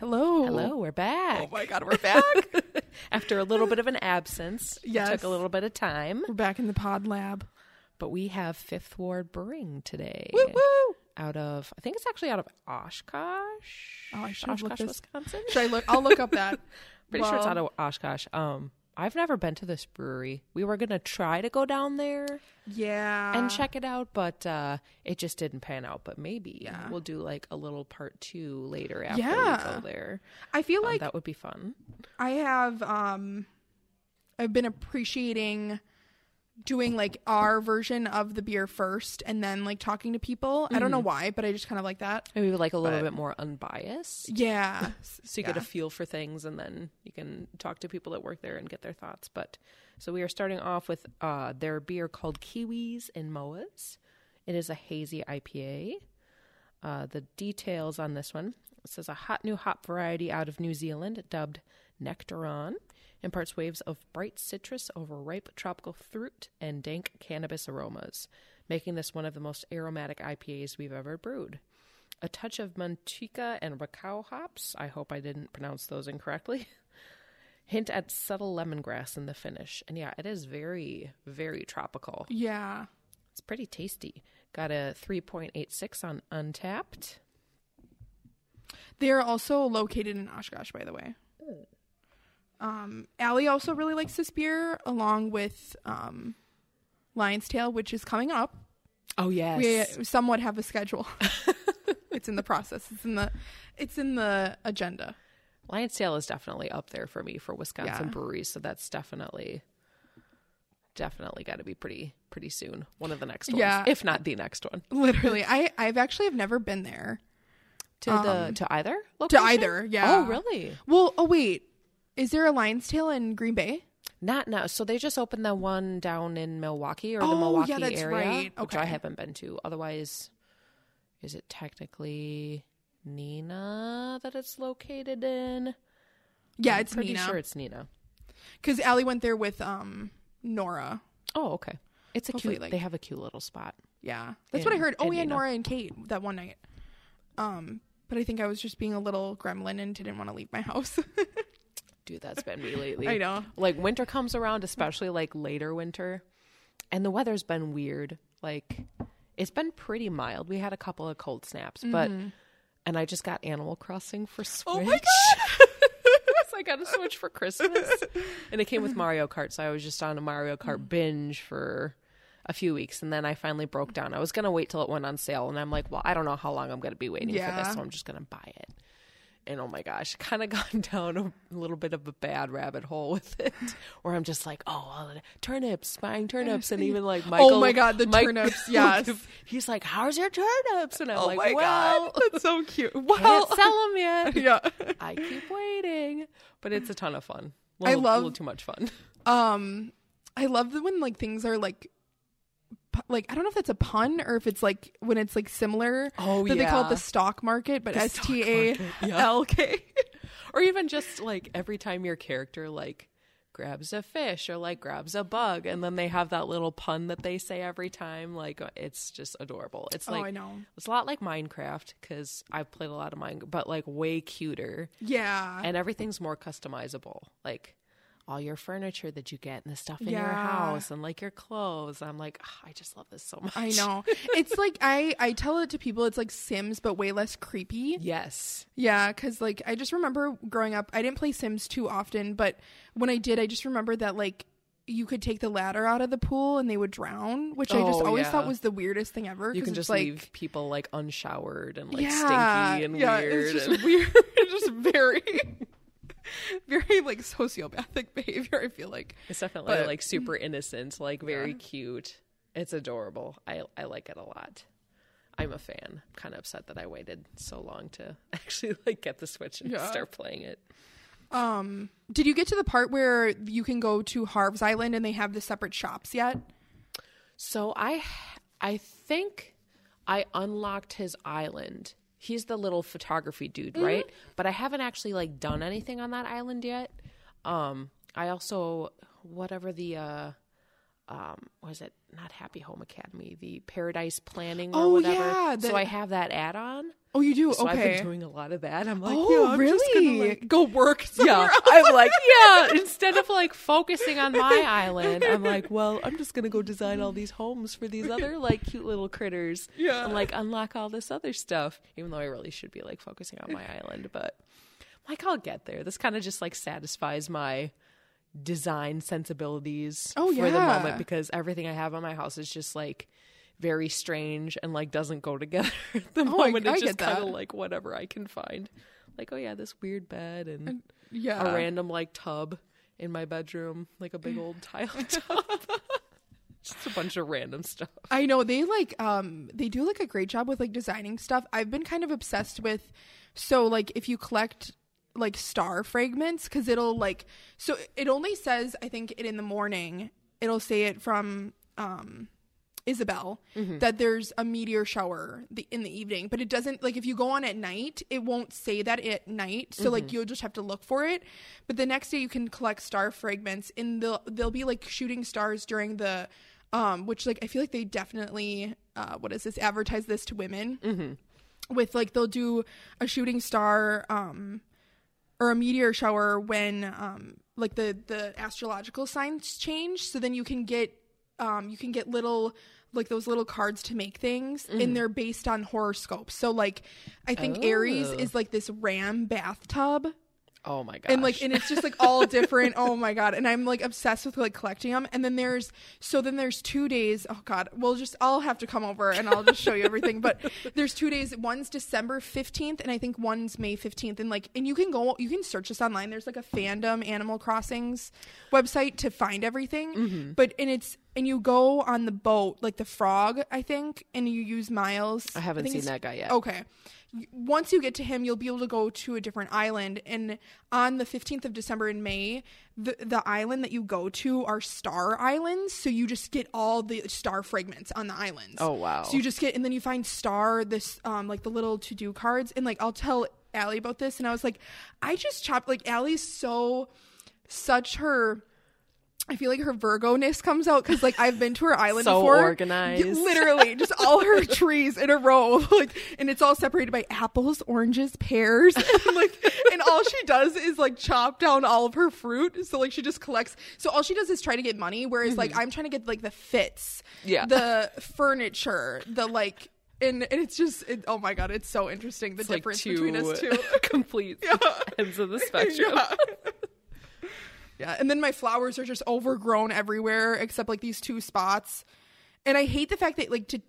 Hello. Hello, we're back. Oh my god, we're back. After a little bit of an absence. It Yes. took a little bit of time. we're back in the pod lab. But we have Fifth Ward Brewing today. Woo woo. Out of, I think it's actually out of Oshkosh. Oh, I should have looked Oshkosh, this- Wisconsin. Should I look? I'll look up that. Pretty sure it's out of Oshkosh. Um, I've never been to this brewery. We were gonna try to go down there Yeah. and check it out, but uh, it just didn't pan out. But maybe Yeah. we'll do like a little part two later after we Yeah. go there. I feel Um, like that would be fun. I have um I've been appreciating doing like our version of the beer first and then like talking to people. I don't know why, but I just kind of like that. Maybe like a little But- bit more unbiased. Yeah. so you get a feel for things and then you can talk to people that work there and get their thoughts but so we are starting off with uh, their beer called kiwis and moas it is a hazy ipa uh, the details on this one it says a hot new hop variety out of new zealand dubbed nectaron imparts waves of bright citrus over ripe tropical fruit and dank cannabis aromas making this one of the most aromatic ipas we've ever brewed a touch of Motueka and Rakau hops. I hope I didn't pronounce those incorrectly. Hint at subtle lemongrass in the finish. And yeah, it is very, very tropical. Yeah. It's pretty tasty. Got a 3.86 on Untappd. They're also located in Oshkosh, by the way. Um, Allie also really likes this beer, along with um, Lion's Tail, which is coming up. Oh, yes. We somewhat have a schedule. it's in the process. It's in the it's in the agenda. Lion's Tail is definitely up there for me for Wisconsin Yeah. breweries. So that's definitely, definitely got to be pretty, pretty soon. One of the next ones. Yeah. If not the next one. Literally, I I've actually have never been there To the, Um, to either to either. Yeah. Oh, really? Well, oh wait, is there a Lion's Tail in Green Bay? Not now. So they just opened the one down in Milwaukee or the Oh, Milwaukee yeah, that's area, right. which I haven't been to. Otherwise, is it technically Neenah that it's located in? Yeah, I'm it's pretty Neenah. sure it's Neenah. Because Allie went there with um Nora. Oh, okay. It's a Hopefully, cute. like- they have a cute little spot. Yeah, that's what I heard. Oh yeah, Neenah. Nora and Kate that one night. Um, but I think I was just being a little gremlin and didn't want to leave my house. Dude, that's been me lately. I know. Like winter comes around, especially like later winter, and the weather's been weird. Like it's been pretty mild. We had a couple of cold snaps, but and I just got Animal Crossing for Switch. Mm-hmm. Oh my god! I got a Switch for Christmas, and it came with Mario Kart. So I was just on a Mario Kart binge for a few weeks, and then I finally broke down. I was gonna wait till it went on sale, and I'm like, well, I don't know how long I'm gonna be waiting for this, so I'm just gonna buy it. And oh my gosh, kind of gone down a little bit of a bad rabbit hole with it, where I'm just like, oh, well, turnips, buying turnips, and even like Michael. oh my god, the Mike- turnips! Yes. he's like, how's your turnips? And I'm oh like, my well, god, that's so cute. can't sell them yet. yeah. I keep waiting, but it's a ton of fun. I Little, love- little too much fun. Um, I love the when like things are like, like I don't know if that's a pun or if it's like when it's like similar. Oh, that they call it the stock market, but S T A yeah. L K. or even just like every time your character like grabs a fish or like grabs a bug, and then they have that little pun that they say every time. Like it's just adorable. It's Oh, like I know. it's a lot like Minecraft because I've played a lot of Minecraft, but like way cuter. Yeah. and everything's more customizable like all your furniture that you get and the stuff in your house and like your clothes i'm like "Ah, i just love this so much I know. it's like I I tell it to people. It's like Sims, but way less creepy. yes Yeah, because like I just remember growing up. I didn't play Sims too often, but when I did, I just remember that like you could take the ladder out of the pool and they would drown, which I just Oh, always yeah. thought was the weirdest thing ever. You can just like, leave people like unshowered and like yeah, stinky and yeah, weird It's just and- weird. It's just very, very like sociopathic behavior. I feel like. it's definitely but- like super innocent like very Yeah. cute it's adorable i i like it a lot i'm a fan kind of upset that i waited so long to actually like get the switch and Yeah. start playing it Um, did you get to the part where you can go to Harv's Island and they have the separate shops yet? So I I think I unlocked his island. He's the little photography dude, Mm-hmm. right? But I haven't actually like done anything on that island yet. Um I also whatever the uh um what is it? Not Happy Home Academy, the Paradise Planning or Oh, whatever. yeah, so I have that add on. Oh, you do? So I've been doing a lot of that. I'm like, oh, yeah, I'm really? just gonna, like, Go work yeah, somewhere else. I'm like, yeah. Instead of like focusing on my island, I'm like, well, I'm just gonna go design all these homes for these other like cute little critters. Yeah. and like unlock all this other stuff. Even though I really should be like focusing on my island, but like I'll get there. This kind of just like satisfies my design sensibilities Oh, for the moment because everything I have on my house is just like very strange and like doesn't go together at the Oh, moment. I it's get just kind of like whatever I can find. Like, oh yeah, this weird bed and yeah. a random like tub in my bedroom, like a big old tile tub. Just a bunch of random stuff. I know they like um they do like a great job with like designing stuff. I've been kind of obsessed with so like if you collect like star fragments cuz it'll like so it only says I think it in the morning it'll say it from um Isabelle that there's a meteor shower the, in the evening, but it doesn't like if you go on at night, it won't say that at night. So like you'll just have to look for it. But the next day you can collect star fragments and they'll they'll be like shooting stars during the um which like I feel like they definitely uh what is this advertise this to women with like they'll do a shooting star um or a meteor shower when um like the the astrological signs change. So then you can get um you can get little like those little cards to make things and they're based on horoscopes. So like i think aries Oh. is like this ram bathtub Oh my god! and like and it's just like all different. Oh my god. And i'm like obsessed with like collecting them and then there's so then there's two days oh god we'll just i'll have to come over and i'll just show you everything. But there's two days. One's december 15th and i think one's may 15th and like and you can go you can search this online. There's like a fandom animal crossings website to find everything. Mm-hmm. but and it's and you go on the boat like the frog i think and you use miles. I haven't think seen that guy yet. Okay. Once you get to him, you'll be able to go to a different island. And on the 15th of December in May, the, the island that you go to are star islands. So you just get all the star fragments on the islands. Oh, wow. So you just get, and then you find star, this, um, like the little to do cards. And like, I'll tell Allie about this. And I was like, I just chopped, like, Allie's so, such her. I feel like her Virgo ness comes out because like I've been to her island So before. organized. Literally, just all her trees in a row, like, and it's all separated by apples, oranges, pears, and like, and all she does is like chop down all of her fruit. So like she just collects. So all she does is try to get money, whereas like I'm trying to get like the fits, Mm-hmm. Yeah. the furniture, the like. And, and it's just it, oh my god it's so interesting the It's like difference two between us two complete ends of the spectrum. yeah. Yeah, and then my flowers are just overgrown everywhere except like these two spots. And I hate the fact that like to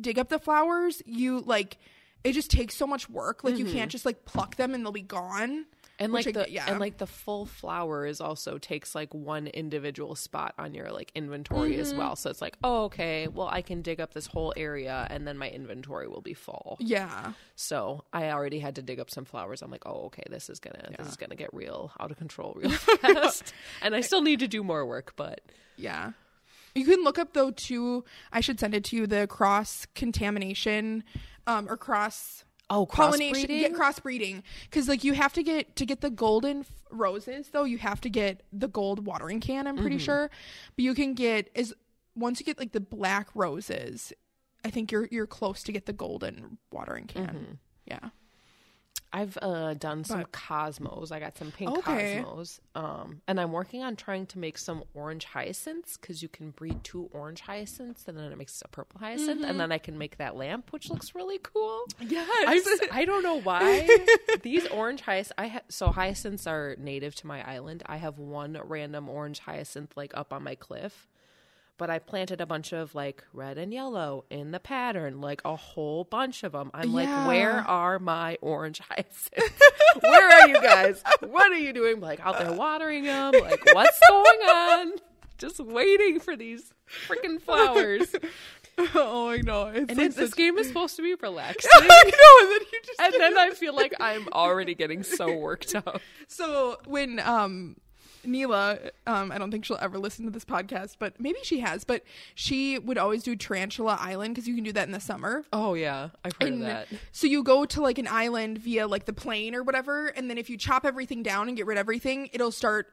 dig up the flowers, you like it just takes so much work. Like you mm-hmm. can't just like pluck them and they'll be gone. And like the yeah. and like the full flower is also takes like one individual spot on your like inventory as Mm-hmm. well. So it's like, oh okay, well I can dig up this whole area and then my inventory will be full. Yeah. So I already had to dig up some flowers. I'm like, oh okay, this is gonna this is gonna get real out of control real fast. and I still need to do more work, but Yeah. You can look up though too. I should send it to you. The cross contamination, um, or cross oh pollination, crossbreeding. get crossbreeding, because like you have to get to get the golden f- roses though. You have to get the gold watering can. I'm Mm-hmm. pretty sure, but you can get is once you get like the black roses. I think you're you're close to get the golden watering can. Mm-hmm. Yeah. I've uh, done some But- cosmos. I got some pink Okay. cosmos, um, and I'm working on trying to make some orange hyacinths because you can breed two orange hyacinths, and then it makes a purple hyacinth, and then I can make that lamp, which looks really cool. Yes. I'm, I don't know why these orange hyacinths. I ha- so hyacinths are native to my island. I have one random orange hyacinth like up on my cliff, but I planted a bunch of like red and yellow in the pattern, like a whole bunch of them. I'm like, where are my orange hyacinths? where are you guys? What are you doing? Like out there watering them? Like what's going on? Just waiting for these freaking flowers. oh, I know. It's And like it, this game is supposed to be relaxing. I know, and then you just and then I feel like I'm already getting so worked up. So when um Neela, um, I don't think she'll ever listen to this podcast, but maybe she has. But she would always do Tarantula Island because you can do that in the summer. Oh yeah, I've heard of that. So you go to like an island via like the plane or whatever, and then if you chop everything down and get rid of everything, it'll start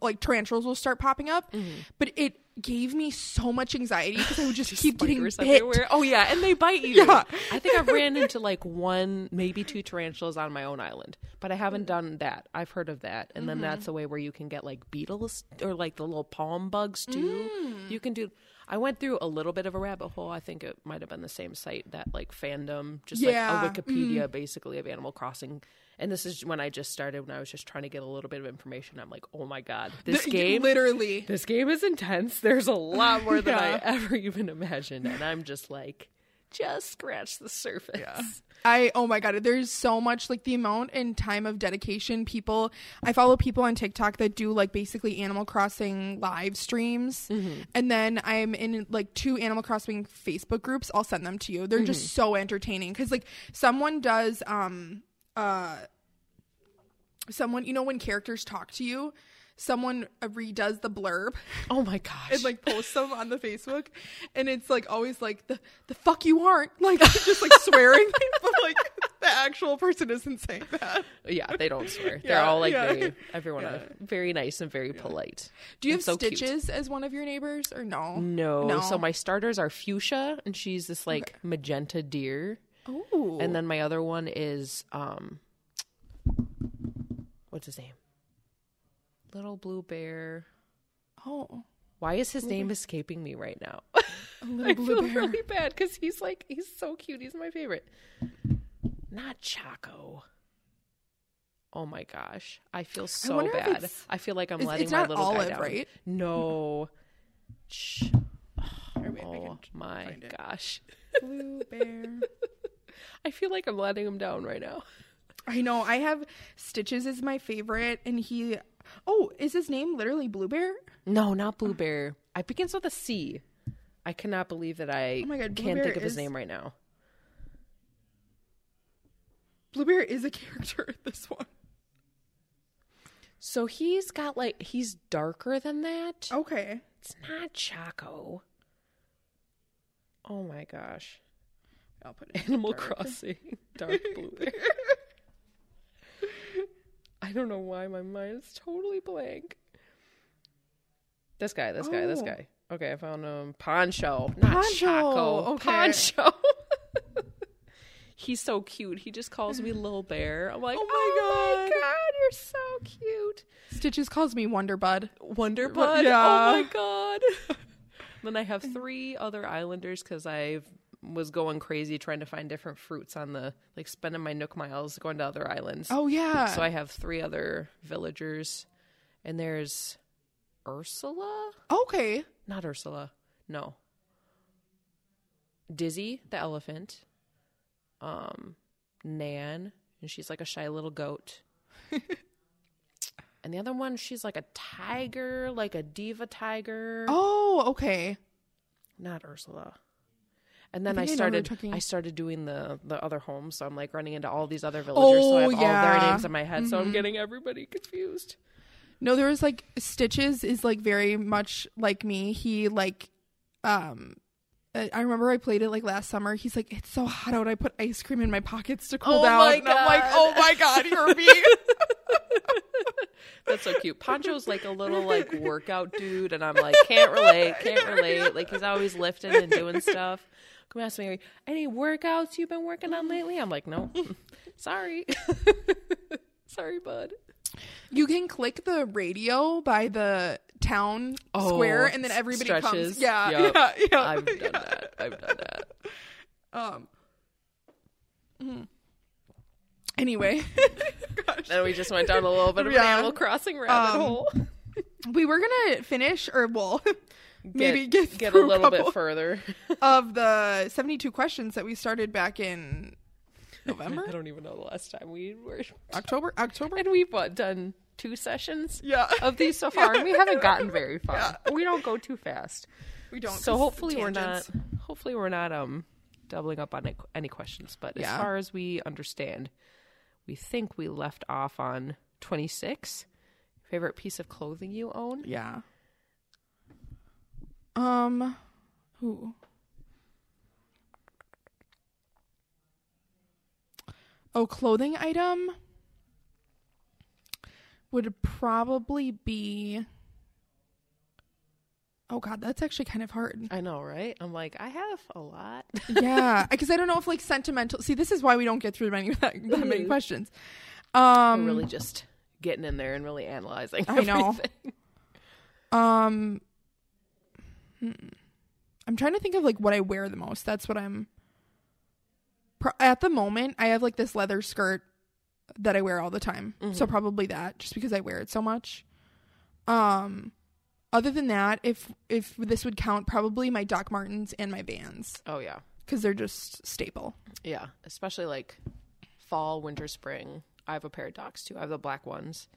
like tarantulas will start popping up. Mm-hmm. But it gave me so much anxiety because I would just, keep getting bit. everywhere. Oh yeah, and they bite you. Yeah. I think I've ran into like one, maybe two tarantulas on my own island, but I haven't done that. I've heard of that, and then mm-hmm. that's a way where you can get like beetles or like the little palm bugs too. Mm. You can do. I went through a little bit of a rabbit hole. I think it might have been the same site that like fandom, just Yeah. like a Wikipedia mm-hmm. basically of Animal Crossing. And this is when I just started when I was just trying to get a little bit of information. I'm like, oh my god, this The- game literally. this game is intense. There's a lot more than Yeah. I ever even imagined, and I'm just like, just scratch the surface. I oh my god, there's so much like the amount and time of dedication people I follow people on TikTok that do like basically Animal Crossing live streams. Mm-hmm. And then I'm in like two Animal Crossing Facebook groups. I'll send them to you. They're Mm-hmm. just so entertaining cuz like someone does um uh someone you know when characters talk to you, someone uh, redoes the blurb. Oh my gosh! and like post them on the Facebook, and it's like always like the the fuck you aren't like just like swearing, but like the actual person isn't saying that. yeah, they don't swear. They're all like yeah. very everyone are very nice and very polite. Do you And have so cute. stitches as one of your neighbors or no? No. No. So my starters are fuchsia, and she's this like magenta deer, Oh, and then my other one is um, what's his name? Little blue bear. oh, Why is his name escaping me right now? I feel bear. really bad because he's like he's so cute. He's my favorite. Not Chaco. Oh my gosh, I feel so if bad. I feel like I'm it's- letting it's my little guy down. right? No. Wait, I oh my gosh, blue bear. I feel like I'm letting him down right now. I know. I have Stitches is my favorite, and he. Oh, is his name literally Blue Bear? No, not Blue Bear. It begins with a C. I cannot believe that I Oh my God, Blue can't Bear think of his is- name right now. Blue Bear is a character in this one. So he's got like he's darker than that. Okay. It's not Chaco. Oh my gosh. I'll put it. Animal Crossing. Dark blue bear. I don't know why my mind is totally blank. This guy, this guy, this Oh. guy. Okay, I found him. Poncho. Not Poncho, Chaco. okay. Poncho. He's so cute. He just calls me Little Bear. I'm like, Oh oh my my, God." god. you're so cute. Stitches calls me Wonder Bud. Wonder Bud. Oh yeah. Oh my god. then I have three other islanders because I was going crazy trying to find different fruits on the like spending my Nook miles going to other islands. Oh yeah. So I have three other villagers, and there's Ursula. okay. Not Ursula. No. Dizzy the elephant. Um, Nan, and she's like a shy little goat. and the other one, she's like a tiger, like a diva tiger. Oh okay. Not Ursula. And then I, I know who you're started I started doing the the other homes, so I'm like running into all these other villagers, so I have Oh, all yeah. their names in my head, so I'm getting everybody confused. No, there was like Stitches is like very much like me. He like, um, I remember I played it like last summer. He's like, it's so hot out. I put ice cream in my pockets to cool Oh down. my and I'm like, oh my god, you're me. That's so cute. Poncho's like a little like workout dude, and I'm like, can't relate, can't relate. Like he's always lifting and doing stuff. Come ask me, any workouts you've been working on lately? I'm like, no, sorry, sorry, bud. you can click the radio by the town Oh, square, and then everybody comes. Yeah, Yep. yeah, yeah. I've done yeah. that. I've done that. Um. mhm. Anyway, gosh. Then we just went down a little bit of Yeah. an Animal Crossing rabbit Um, hole. we were gonna finish, or well, maybe get get a little couple bit further. of the seventy-two questions that we started back in November, I don't even know the last time we were, October, October. and we've what, done two sessions Yeah, of these so far, and we haven't gotten very far. We don't go too fast. we don't. So hopefully we're not. Hopefully we're not um doubling up on any- any questions. But as far as we understand, we think we left off on twenty six. Favorite piece of clothing you own? Yeah. Um, who? Oh, clothing item. would probably be. Oh God, that's actually kind of hard. I know, right? I'm like, I have a lot. yeah, because I don't know if like sentimental. See, this is why we don't get through many that, that many Mhm. questions. We're Um, really just getting in there and really analyzing. I know. everything. Um, hmm. I'm trying to think of like what I wear the most. That's what I'm. Pro- at the moment, I have like this leather skirt that I wear all the time. So Mhm. probably that, just because I wear it so much. Um, other than that, if if this would count, probably my Doc Martens and my Vans Oh yeah, because they're just staple. yeah. Especially like fall, winter, spring. I have a pair of Docs too. I have the black ones,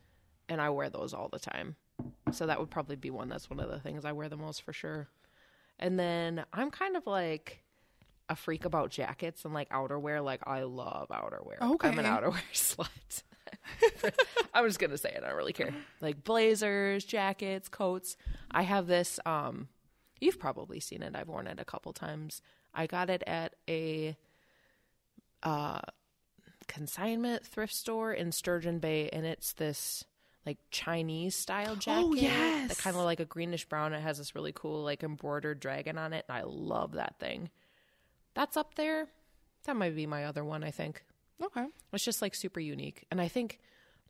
and I wear those all the time. So that would probably be one. That's one of the things I wear the most for sure. And then I'm kind of like a freak about jackets and like outerwear. Like I love outerwear. Okay. I'm an outerwear slut. I'm just gonna say it. I don't really care. Like blazers, jackets, coats. I have this. Um, you've probably seen it. I've worn it a couple times. I got it at a uh, consignment thrift store in Sturgeon Bay, and it's this like Chinese style oh, jacket. Oh, yes. that kind of like a greenish brown. It has this really cool like embroidered dragon on it, and I love that thing. That's up there. That might be my other one. I think. Okay. It's just like super unique. And I think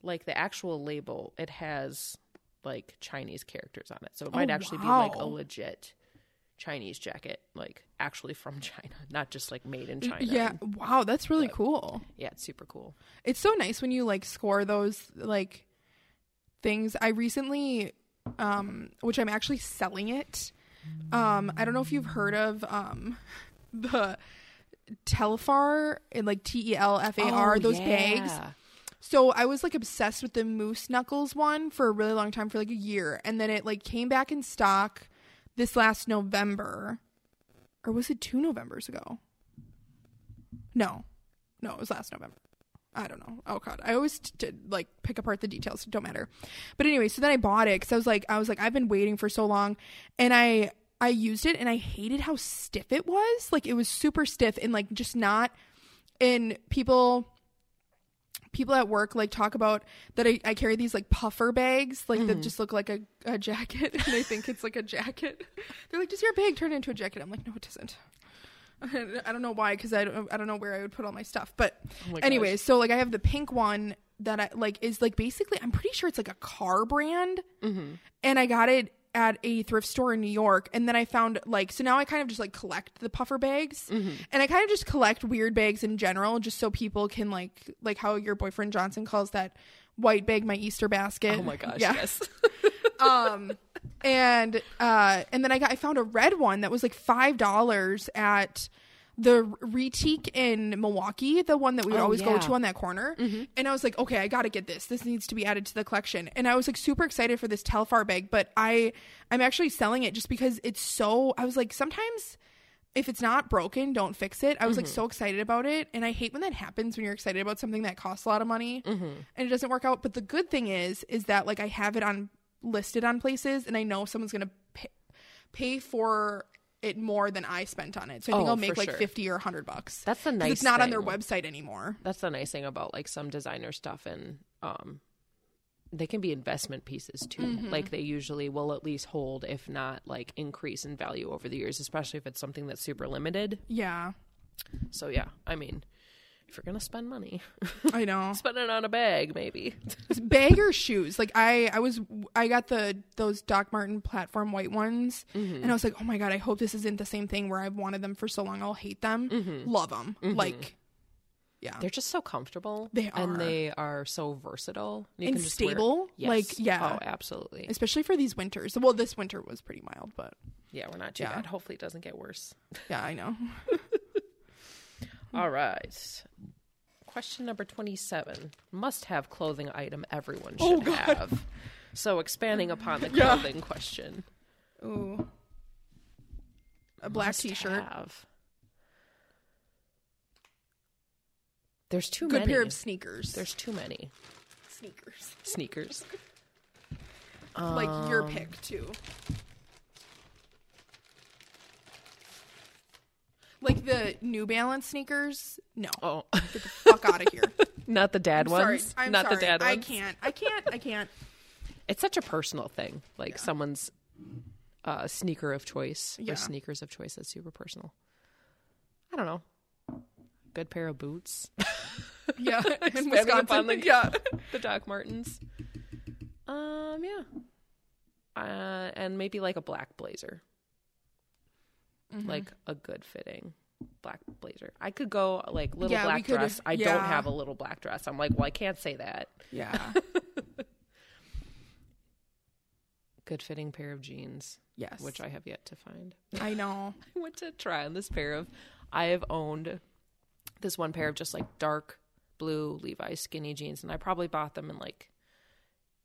like the actual label, it has like Chinese characters on it. So it might Oh, actually be like a legit Chinese jacket, like actually from China, not just like made in China. Yeah. Wow, that's really But- cool. yeah, it's super cool. It's so nice when you like score those like things. I recently um which I'm actually selling it. Um I don't know if you've heard of um the Telfar and like T E L F A R Oh, those bags. So I was like obsessed with the moose knuckles one for a really long time for like a year and then it like came back in stock this last November. Or was it 2 Novembers ago? No. No, it was last November. I don't know. Oh god, I always t- like pick apart the details. Don't matter. But anyway, so then I bought it because I was like, I was like, I've been waiting for so long, and I I used it and I hated how stiff it was. Like it was super stiff and like just not. And people people at work like talk about that I, I carry these like puffer bags like that mm-hmm. just look like a, a jacket and they think it's like a jacket they're like does your bag turn into a jacket i'm like no it doesn't i don't know why because I don't, I don't know where i would put all my stuff but Oh my gosh. anyways so like i have the pink one that i like is like basically i'm pretty sure it's like a car brand Mm-hmm. and I got it at a thrift store in New York. And then I found like so now I kind of just like collect the puffer bags, Mm-hmm. and I kind of just collect weird bags in general, just so people can like like how your boyfriend Johnson calls that white bag my Easter basket. Oh my gosh, yeah. yes. um, and uh, and then I got I found a red one that was like five dollars at the Retique in Milwaukee, the one that we would Oh, always go to on that corner. And I was like, okay, I got to get this. This needs to be added to the collection. And I was like super excited for this Telfar bag, but I I'm actually selling it just because it's so. I was like, sometimes if it's not broken, don't fix it. I was like so excited about it, and I hate when that happens when you're excited about something that costs a lot of money and it doesn't work out. But the good thing is, is that like I have it on listed on places, and I know someone's gonna pay, pay for it more than I spent on it. So I think Oh, I'll make like sure. fifty or hundred bucks. That's the nice It's not on their website anymore. That's the nice thing about like some designer stuff and um they can be investment pieces too. Mm-hmm. Like they usually will at least hold if not like increase in value over the years, especially if it's something that's super limited. Yeah, So yeah, I mean, if you're going to spend money, I know. spend it on a bag maybe. bag or shoes like i i was i got the those doc martin platform white ones Mm-hmm. and i was like oh my god i hope this isn't the same thing where i've wanted them for so long i'll hate them love them like yeah Mm-hmm. They're just so comfortable. They are. And they are so versatile. You And can just stable. Yes. Like, yeah. Oh, absolutely. especially for these winters well this winter was pretty mild but Yeah, we're not too Yeah. bad. Hopefully it doesn't get worse. yeah i know All right. Question number 27. Must have clothing item everyone oh, should Oh, God. have. So expanding upon the Yeah. clothing question. ooh a black Must t-shirt have. There's too good many. pair of sneakers There's too many sneakers sneakers. like your pick too like the new balance sneakers no Oh, get the fuck out of here Not the dad I'm ones. sorry. I'm Not sorry. the dad ones. I can't. I can't. I can't. It's such a personal thing. Like someone's uh, sneaker of choice Yeah. or sneakers of choice. That's super personal. I don't know. Good pair of boots. Yeah, in Wisconsin. the- yeah. the Doc Martens. Um, yeah. Uh, and maybe like a black blazer, Mm-hmm. like a good fitting black blazer. I could go like little Yeah, black dress. I yeah. don't have a little black dress. I'm like, well, I can't say that. Yeah. Good fitting pair of jeans, Yes. which I have yet to find. I know. I went to try on this pair of. I have owned this one pair of just like dark blue Levi skinny jeans, and I probably bought them in like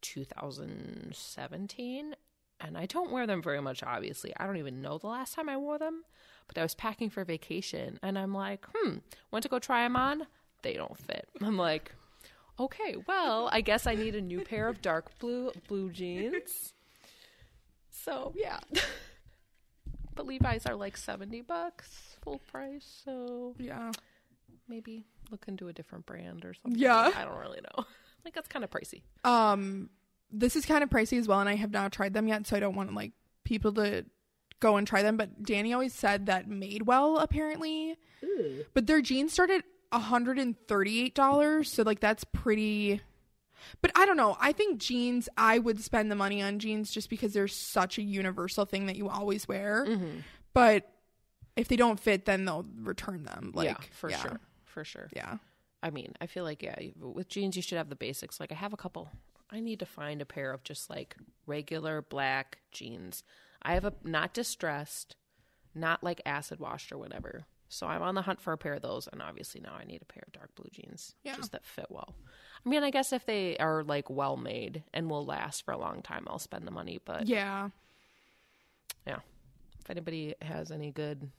2017. And I don't wear them very much, obviously. I don't even know the last time I wore them, but I was packing for vacation, and I'm like, hmm, went to go try them on. They don't fit. I'm like, okay, well, I guess I need a new pair of dark blue blue jeans. So yeah. But Levi's are like 70 bucks full price, so Yeah. maybe look into a different brand or something. Yeah. I don't really know. Like that's kind of pricey. Um, this is kind of pricey as well, and I have not tried them yet, so I don't want like people to go and try them. But Danny always said that Madewell apparently, but their jeans started hundred and thirty-eight dollars, so like that's pretty. But I don't know. I think jeans. I would spend the money on jeans just because they're such a universal thing that you always wear. Mm-hmm. But if they don't fit, then they'll return them. Like yeah, for sure. For sure. Yeah. I mean, I feel like yeah, with jeans you should have the basics. Like I have a couple. I need to find a pair of just like regular black jeans. I have a not distressed, not like acid washed or whatever. So I'm on the hunt for a pair of those, and obviously now I need a pair of dark blue jeans, Yeah. just that fit well. I mean, I guess if they are like well made and will last for a long time, I'll spend the money. But Yeah. yeah, if anybody has any good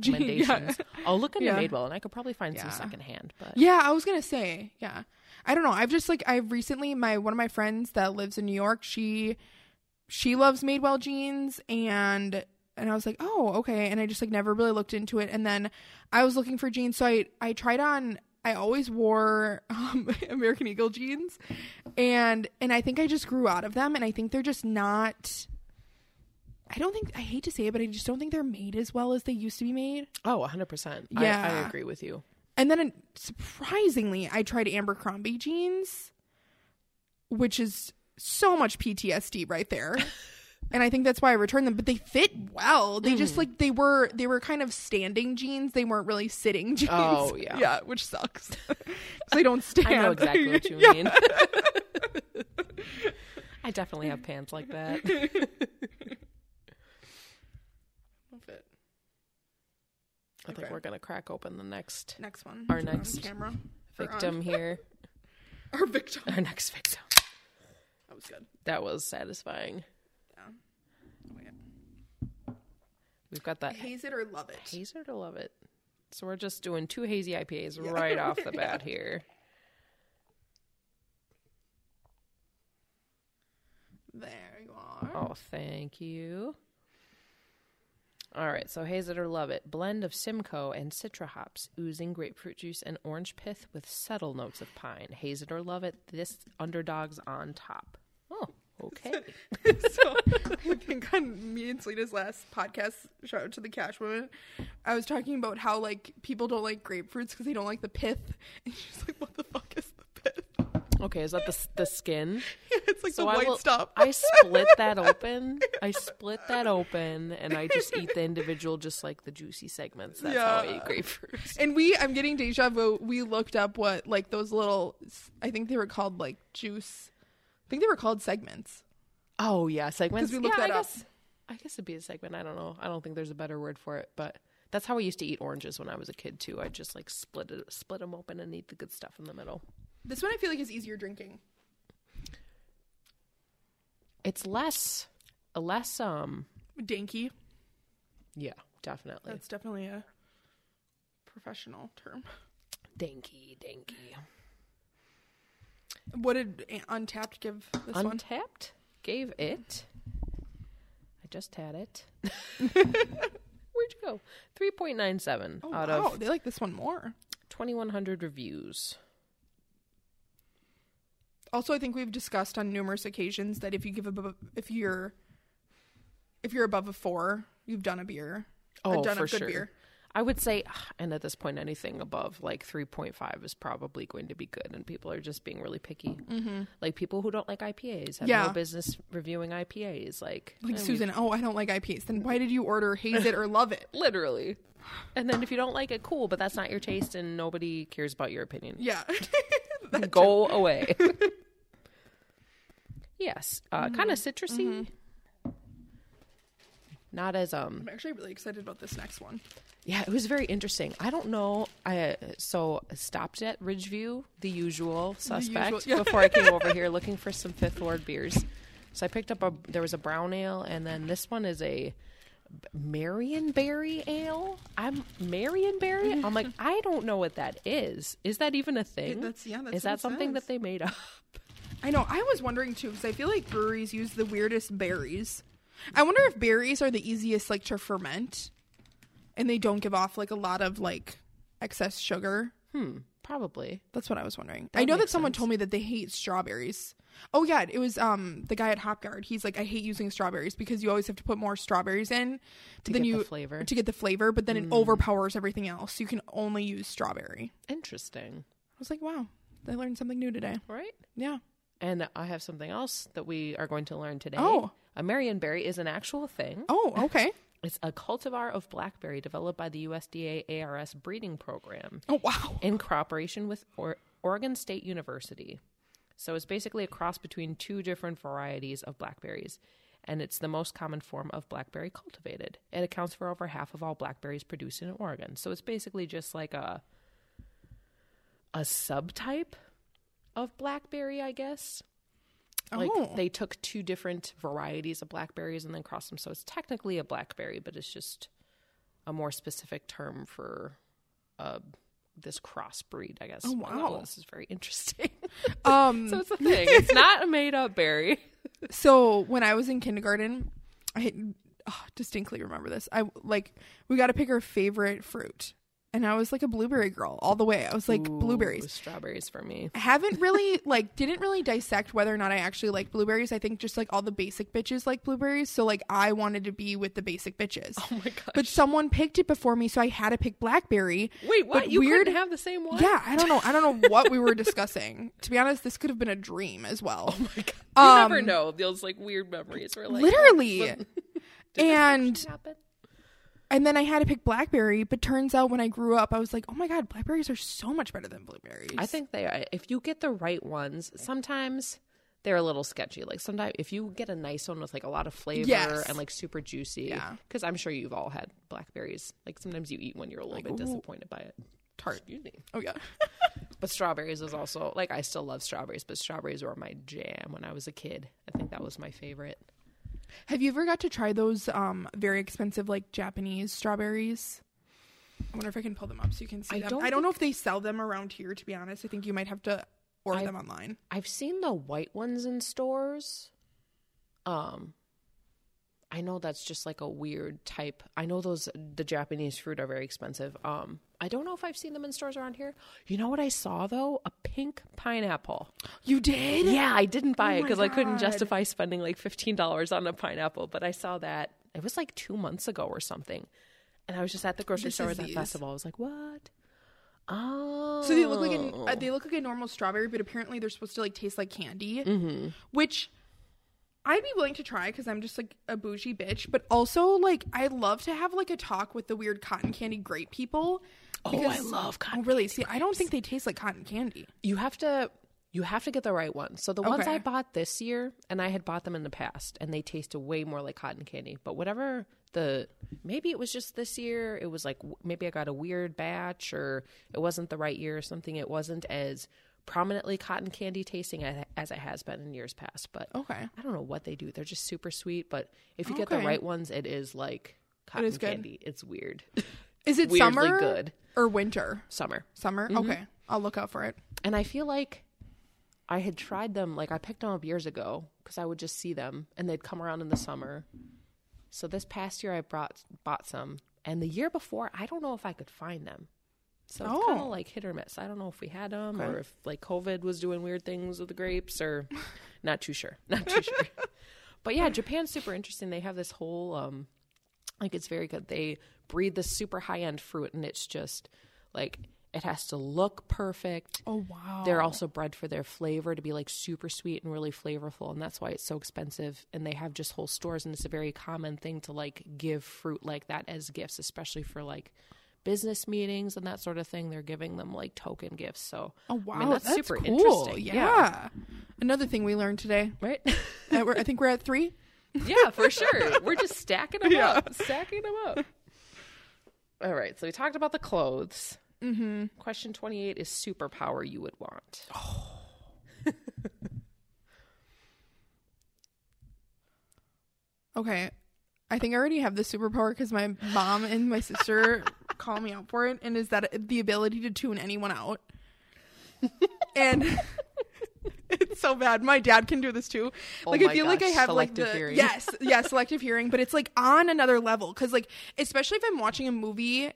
Gee, yeah. recommendations, I'll look into Yeah. Madewell, and I could probably find some secondhand. But Yeah, I was gonna say, yeah. I don't know. I've just like I've recently my one of my friends that lives in New York, she she loves Madewell jeans and and I was like, "Oh, okay." And I just like never really looked into it. And then I was looking for jeans, so I I tried on I always wore um, American Eagle jeans. And and I think I just grew out of them and I think they're just not I don't think I hate to say it, but I just don't think they're made as well as they used to be made. Oh, 100%. I, I agree with you. And then surprisingly, I tried Abercrombie jeans, which is so much PTSD right there. and I think that's why I returned them, but they fit well. They Mm-hmm. just like they were they were kind of standing jeans. They weren't really sitting jeans. Oh, yeah. Yeah, which sucks. they don't stand. I know exactly what you Yeah. mean. I definitely have pants like that. I think Okay. we're going to crack open the next Next one. Our next camera. Victim here. Our victim. Our next victim. That was good. That was satisfying. Yeah. Oh, yeah. We've got that Haze it or love it. hazer or love it. So we're just doing two hazy IPAs right off the bat here. There you are. Oh, thank you. All right, so haze it or love it. Blend of Simcoe and Citra hops, oozing grapefruit juice and orange pith with subtle notes of pine. Haze it or love it. This underdog's on top. Oh, okay. so I think on me and Selena's last podcast, shout out to the Cash Woman, I was talking about how like people don't like grapefruits because they don't like the pith, and she's like, "What the fuck is the pith?" Okay, is that the the skin? it's like So the I white will- stuff. I split that open. I split that open, and I just eat the individual, just like the juicy segments. That's how I eat grapefruits. and we, I'm getting deja vu. We looked up what like those little, I think they were called like juice. I think they were called segments. Oh yeah, segments. we looked yeah, that I up. guess, I guess it'd be a segment. I don't know. I don't think there's a better word for it, but that's how I used to eat oranges when I was a kid too. I just like split it, split them open, and eat the good stuff in the middle. This one I feel like is easier drinking. It's less, less. Um, Danky. yeah, definitely. That's definitely a professional term. Dinky, dinky. What did A- Untappd give this one? Untappd gave it. I just had it. Where'd you go? Three point nine seven Oh out wow, of they like this one more. twenty one hundred reviews. Also, I think we've discussed on numerous occasions that if you give above, if you're if you're above a four, you've done a beer. Oh, done for a good sure. beer. I would say, and at this point, anything above like 3.5 is probably going to be good, and people are just being really picky. Mm-hmm. Like people who don't like IPAs have Yeah. no business reviewing IPAs. Like, Like Susan, oh, I don't like IPAs. Then why did you order haze it or love it? literally. And then if you don't like it, cool, but that's not your taste, and nobody cares about your opinion. Yeah. Go away. yes, uh, Mm-hmm. kind of citrusy. Not as um I'm actually really excited about this next one. Yeah, it was very interesting. I don't know. I so stopped at Ridgeview, the usual suspect, usual, yeah. before I came over here looking for some Fifth Ward beers. So I picked up a. There was a brown ale, and then this one is a Marionberry ale. I'm Marionberry. I'm like, I don't know what that is. Is that even a thing? that's- yeah, that's is that something says. that they made up? I know. I was wondering too because I feel like breweries use the weirdest berries. I wonder if berries are the easiest like to ferment, and they don't give off like a lot of like excess sugar. Hmm. Probably. That's what I was wondering. That I know that someone sense. told me that they hate strawberries. Oh yeah, it was um the guy at Hopguard. He's like, I hate using strawberries because you always have to put more strawberries in To then get you the flavor. Mm. to get the flavor, but then it overpowers everything else. You can only use strawberry. Interesting. I was like, wow, I learned something new today. Right. Yeah. And I have something else that we are going to learn today. Oh. A Marionberry is an actual thing. Oh, okay. It's a cultivar of blackberry developed by the USDA ARS breeding program Oh wow. in cooperation with or- Oregon State University. So it's basically a cross between two different varieties of blackberries, and it's the most common form of blackberry cultivated. It accounts for over half of all blackberries produced in Oregon. So it's basically just like a a subtype of blackberry, I guess. Like oh. they took two different varieties of blackberries and then crossed them. So it's technically a blackberry, but it's just a more specific term for uh, this crossbreed, I guess. Oh, wow. This is very interesting. um so it's a thing. It's not a made up berry. So when I was in kindergarten, I oh, distinctly remember this. I like we got to pick our favorite fruit, and I was like a blueberry girl all the way. I was like Ooh, blueberries. Strawberries for me. I haven't really like didn't really dissect whether or not I actually like blueberries. I think just like all the basic bitches like blueberries. So like I wanted to be with the basic bitches. Oh my gosh. But someone picked it before me, so I had to pick blackberry. Wait, what? but You weird- have the same one? Yeah, I don't know. I don't know what we were discussing. To be honest, this could have been a dream as well. Oh my god. You Um, never know. Those like weird memories were like Literally. And? And then I had to pick blackberry, but turns out when I grew up, I was like, oh my god, blackberries are so much better than blueberries. I think they are. If you get the right ones, sometimes they're a little sketchy. Like sometimes if you get a nice one with like a lot of flavor Yes. and like super juicy. Yeah. Because I'm sure you've all had blackberries. Like sometimes you eat one, you're a little bit disappointed by it. tart. Excuse me. Oh yeah. But strawberries is also like I still love strawberries, but strawberries were my jam when I was a kid. I think that was my favorite. Have you ever got to try those um very expensive like Japanese strawberries? I wonder if I can pull them up so you can see I them. don't I don't know if they sell them around here. To be honest, I think you might have to order I- them online. I've seen the white ones in stores. Um I know that's just like a weird type. I know those the Japanese fruit are very expensive. Um I don't know if I've seen them in stores around here. You know what I saw though? A pink pineapple. You did? Yeah, I didn't buy Oh it because I couldn't justify spending like $15 on a pineapple, but I saw that. It was like 2 months ago or something. And I was just at the grocery This store at that these. festival. I was like, "What?" Oh. So they look like an, uh, they look like a normal strawberry, but apparently they're supposed to like taste like candy, Mm-hmm. which I'd be willing to try because I'm just like a bougie bitch. But also, like, I love to have like a talk with the weird cotton candy grape people. Oh, I love cotton Oh, really? See, I don't think they taste like cotton candy. you have to you have to get the right ones. So the ones I bought this year, and I had bought them in the past, and they tasted way more like cotton candy. But whatever the maybe it was just this year, it was like maybe I got a weird batch, or it wasn't the right year or something. It wasn't as prominently cotton candy tasting as it has been in years past. But Okay. I don't know what they do. They're just super sweet. But if you get the right ones, it is like cotton is good. candy. It's weird. Is it Weirdly summer good. or winter? Summer. Summer. Mm-hmm. Okay, I'll look out for it. And I feel like I had tried them, like I picked them up years ago because I would just see them and they'd come around in the summer. So this past year I brought bought some, and the year before I don't know if I could find them. So it's kind Oh. of like hit or miss. I don't know if we had them Okay. or if like COVID was doing weird things with the grapes or not too sure. Not too sure. But yeah, Japan's super interesting. They have this whole um like it's very good. They breed this super high end fruit and it's just like it has to look perfect. Oh wow. They're also bred for their flavor to be like super sweet and really flavorful, and that's why it's so expensive. And they have just whole stores, and it's a very common thing to like give fruit like that as gifts, especially for like business meetings and that sort of thing. They're giving them like token gifts. So, Oh wow, I mean, that's, super cool. interesting. Yeah. Another thing we learned today. right. I think we're at three. yeah, for sure. We're just stacking them Yeah. up, stacking them up. All right, so we talked about the clothes. Mm-hmm. Question twenty-eight is superpower you would want. Okay. I think I already have the superpower because my mom and my sister call me out for it, and is that the ability to tune anyone out. and it's so bad. My dad can do this too. Oh like I feel like I gosh, have like the hearing. yes, yeah, selective hearing, but it's like on another level because like especially if I'm watching a movie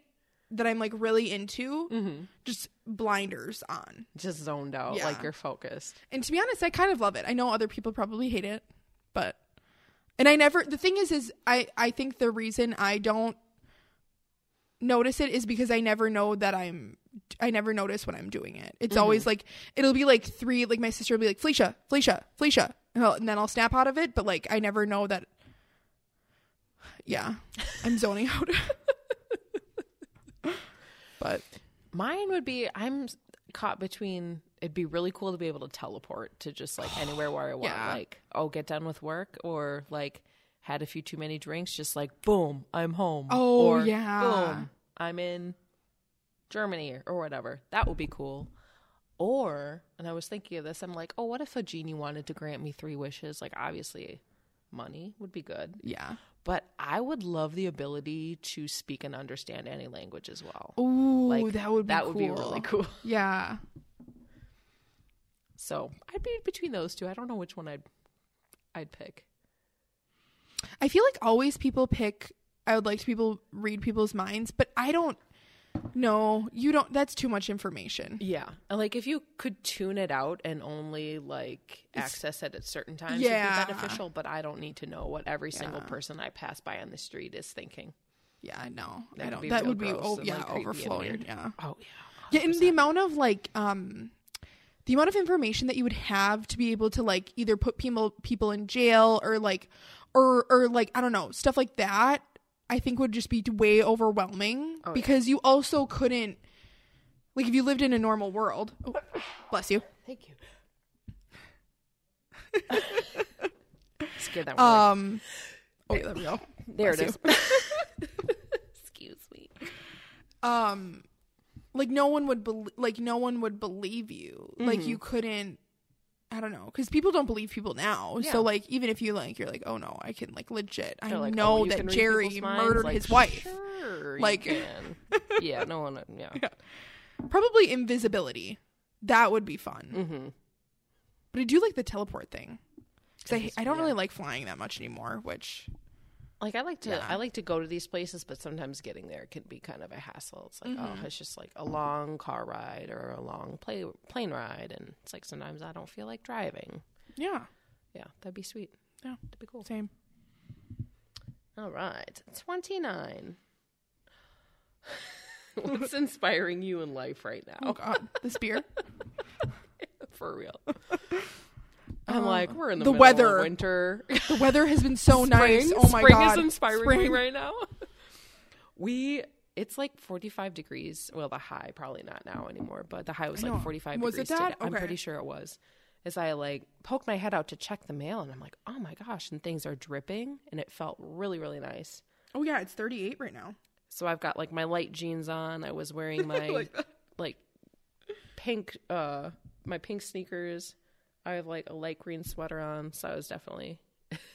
that I'm like really into, Mm-hmm. just blinders on. Just zoned out, Yeah. like you're focused. And to be honest, I kind of love it. I know other people probably hate it, but and I never the thing is is I I think the reason I don't notice it is because I never know that I'm I never notice when I'm doing it. It's mm-hmm. always like it'll be like three like my sister will be like Felicia, Felicia, Felicia, and, and then I'll snap out of it, but like I never know that yeah, I'm zoning out. but Mine would be I'm caught between it'd be really cool to be able to teleport to just like anywhere where I want. Yeah. Like, oh, get done with work or like had a few too many drinks, just like boom, I'm home. Oh, or, yeah. Boom, I'm in Germany or, whatever. That would be cool. Or, and I was thinking of this, I'm like, oh, what if a genie wanted to grant me three wishes? Like, obviously, money would be good. yeah. But I would love the ability to speak and understand any language as well. Ooh, Like, that would be that would be really cool. Yeah. So I'd be between those two. I don't know which one I'd I'd pick. I feel like always people pick I would like to people read people's minds, but I don't no, you don't that's too much information. Yeah, and like if you could tune it out and only like access it at certain times, Yeah. it'd be beneficial. But I don't need to know what every single person I pass by on the street is thinking. Yeah, no. That I would don't be that real would be gross oh, and, yeah, like, creepy and overflowing. weird. Yeah. Oh Yeah, and the amount of like um the amount of information that you would have to be able to like either put people people in jail or like or or like I don't know, stuff like that, I think would just be way overwhelming Oh, yeah. because you also couldn't like if you lived in a normal world. Oh, bless you. Thank you. Scared that one. Um Oh, there we go. there it bless is. Excuse me. um like no one would bel like no one would believe you like Mm-hmm. you couldn't i don't know because people don't believe people now Yeah. so like even if you like you're like oh no i can like legit i like, know oh, that jerry murdered Like, his wife Sure, Like- yeah, no one. Yeah. probably invisibility that would be fun Mm-hmm. but i do like the teleport thing because I, I don't yeah. really like flying that much anymore which Like I like to, Yeah. I like to go to these places, but sometimes getting there can be kind of a hassle. It's like, Mm-hmm. oh, it's just like a long car ride or a long play, plane ride, and it's like sometimes I don't feel like driving. yeah Yeah, that'd be sweet. Yeah. that'd be cool. same All right, twenty nine. What's inspiring you in life right now? oh god this beer For real. I'm Um, like, we're in the, the middle weather. of winter. the weather has been so nice oh my spring god is inspiring Spring. me right now. we it's like 45 degrees. Well, the high probably not now anymore, but the high was like know. 45 Was it degrees. that? today. I'm pretty sure it was. As I like poked my head out to check the mail, and I'm like, oh my gosh, and things are dripping, and it felt really really nice. oh yeah it's 38 right now So I've got like my light jeans on. I was wearing my like, pink uh my pink sneakers. I have like a light green sweater on, so I was definitely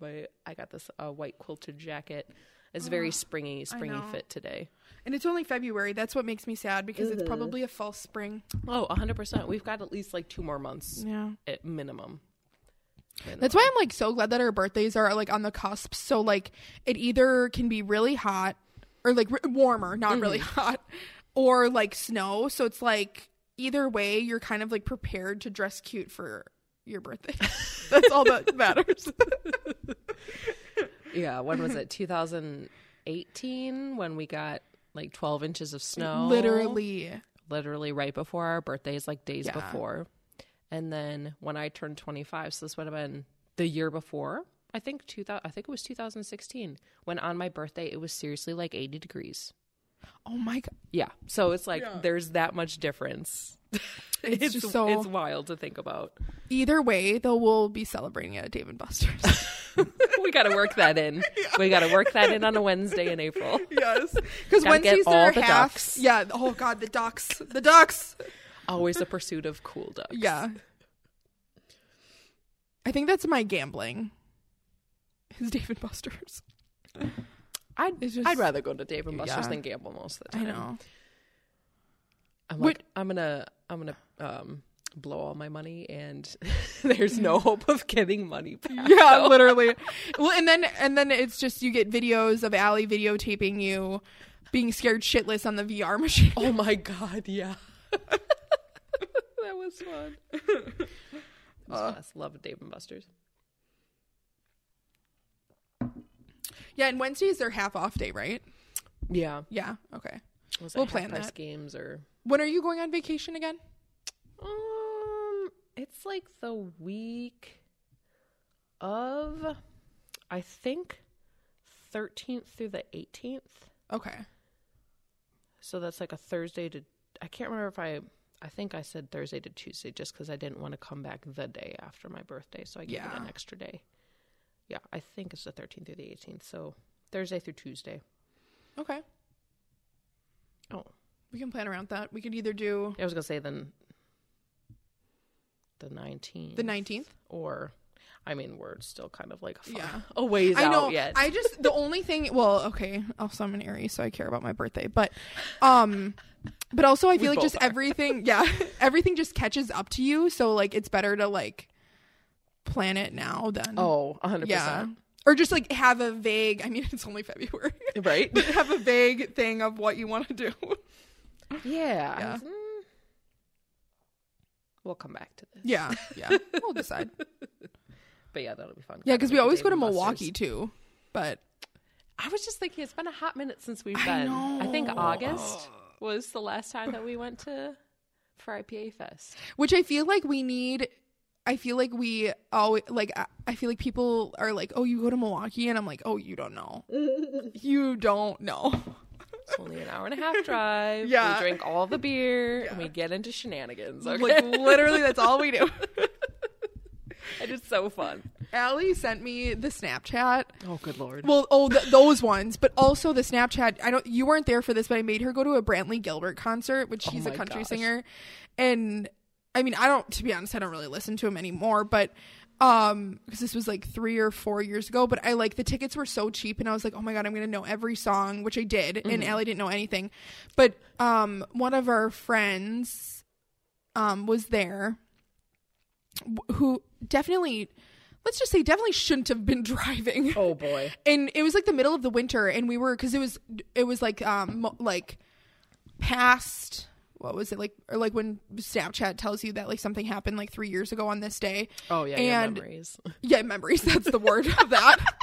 but I got this uh, white quilted jacket. It's very springy, springy fit today. And it's only February. That's what makes me sad because it's probably a false spring. Oh, 100%. We've got at least like two more months Yeah. at minimum. That's why I'm like so glad that our birthdays are like on the cusp. So like it either can be really hot or like r- warmer, not really hot. or like snow. So it's like either way, you're kind of like prepared to dress cute for your birthday. That's all that matters. Yeah, when was it? 2018 when we got like 12 inches of snow. Literally. literally right before our birthdays, like days Yeah. before. And then when I turned 25, so this would have been the year before. I think 2000 I think it was 2016 when on my birthday it was seriously like 80 degrees. Oh my god. Yeah. So it's like Yeah. there's that much difference. It's just so- it's wild to think about. Either way, though, we'll be celebrating at Dave and Buster's. we got to work that in. We got to work that in on a Wednesday in April. yes, get Wednesdays all are the half. ducks. Yeah. Oh god, the ducks. The ducks. Always the pursuit of cool ducks. Yeah. I think that's my gambling. Is Dave and Buster's. I'd just- I'd rather go to Dave and Buster's Yeah. than gamble most of the I time. know. I'm like, I'm gonna, I'm gonna um, blow all my money, and there's no hope of getting money back. Yeah, literally. Well, and then and then it's just you get videos of Allie videotaping you being scared shitless on the VR machine. Oh my god, yeah. that was fun. Uh. Love Dave and Buster's. Yeah, and Wednesdays are half off day, right? Yeah, Yeah. Okay. was We'll plan that. games or When are you going on vacation again? um, it's like the week of, I think, thirteenth through the eighteenth. Okay. So that's like a Thursday to. I can't remember if I. I think I said Thursday to Tuesday just because I didn't want to come back the day after my birthday, so I gave it an extra day. Yeah, I think it's the 13th through the 18th. So Thursday through Tuesday. Okay. Oh, We can plan around that. We could either do I was gonna say then the 19th. the 19th. or, I mean, we're still kind of like far Yeah. a ways I know. out yet. I just the only thing. Well, okay. Also, I'm an Aries, so I care about my birthday. But, um, but also I feel like both just are. everything. Yeah, everything just catches up to you. So like, it's better to like plan it now than oh, 100 yeah, or just like have a vague. I mean, it's only February. percent right. have a vague thing of what you want to do. yeah. Yeah. Mm. We'll come back to this. Yeah, yeah. We'll decide. But yeah, that'll be fun. Yeah, because we always go to Milwaukee Buster's. too. But I was just thinking it's been a hot minute since we've I been. I, think. August was the last time that we went to for IPA Fest. which I feel like we need. I feel like we always like. I- feel like people are like, "Oh, you go to Milwaukee," and I'm like, "Oh, you don't know. you don't know." It's only an hour and a half drive. Yeah. We drink all the beer and we get into shenanigans. Okay. Like literally, that's all we do. and it's so fun. Allie sent me the Snapchat. Oh, good lord. Well, oh, th- those ones, but also the Snapchat. I don't. You weren't there for this, but I made her go to a Brantley Gilbert concert, which she's oh a country gosh. singer, and I mean, I don't. To be honest, I don't really listen to him anymore, but. Um, because this was like three or four years ago, but I like the tickets were so cheap, and I was like, oh my god, I'm gonna know every song, which I did, and Allie didn't know anything. But um, one of our friends, um, was there, who definitely, let's just say, definitely shouldn't have been driving oh boy. and it was like the middle of the winter and we were because it was it was like um like past what was it like or like when snapchat tells you that like something happened like three years ago on this day. Oh yeah, And- memories. yeah memories that's the word of that.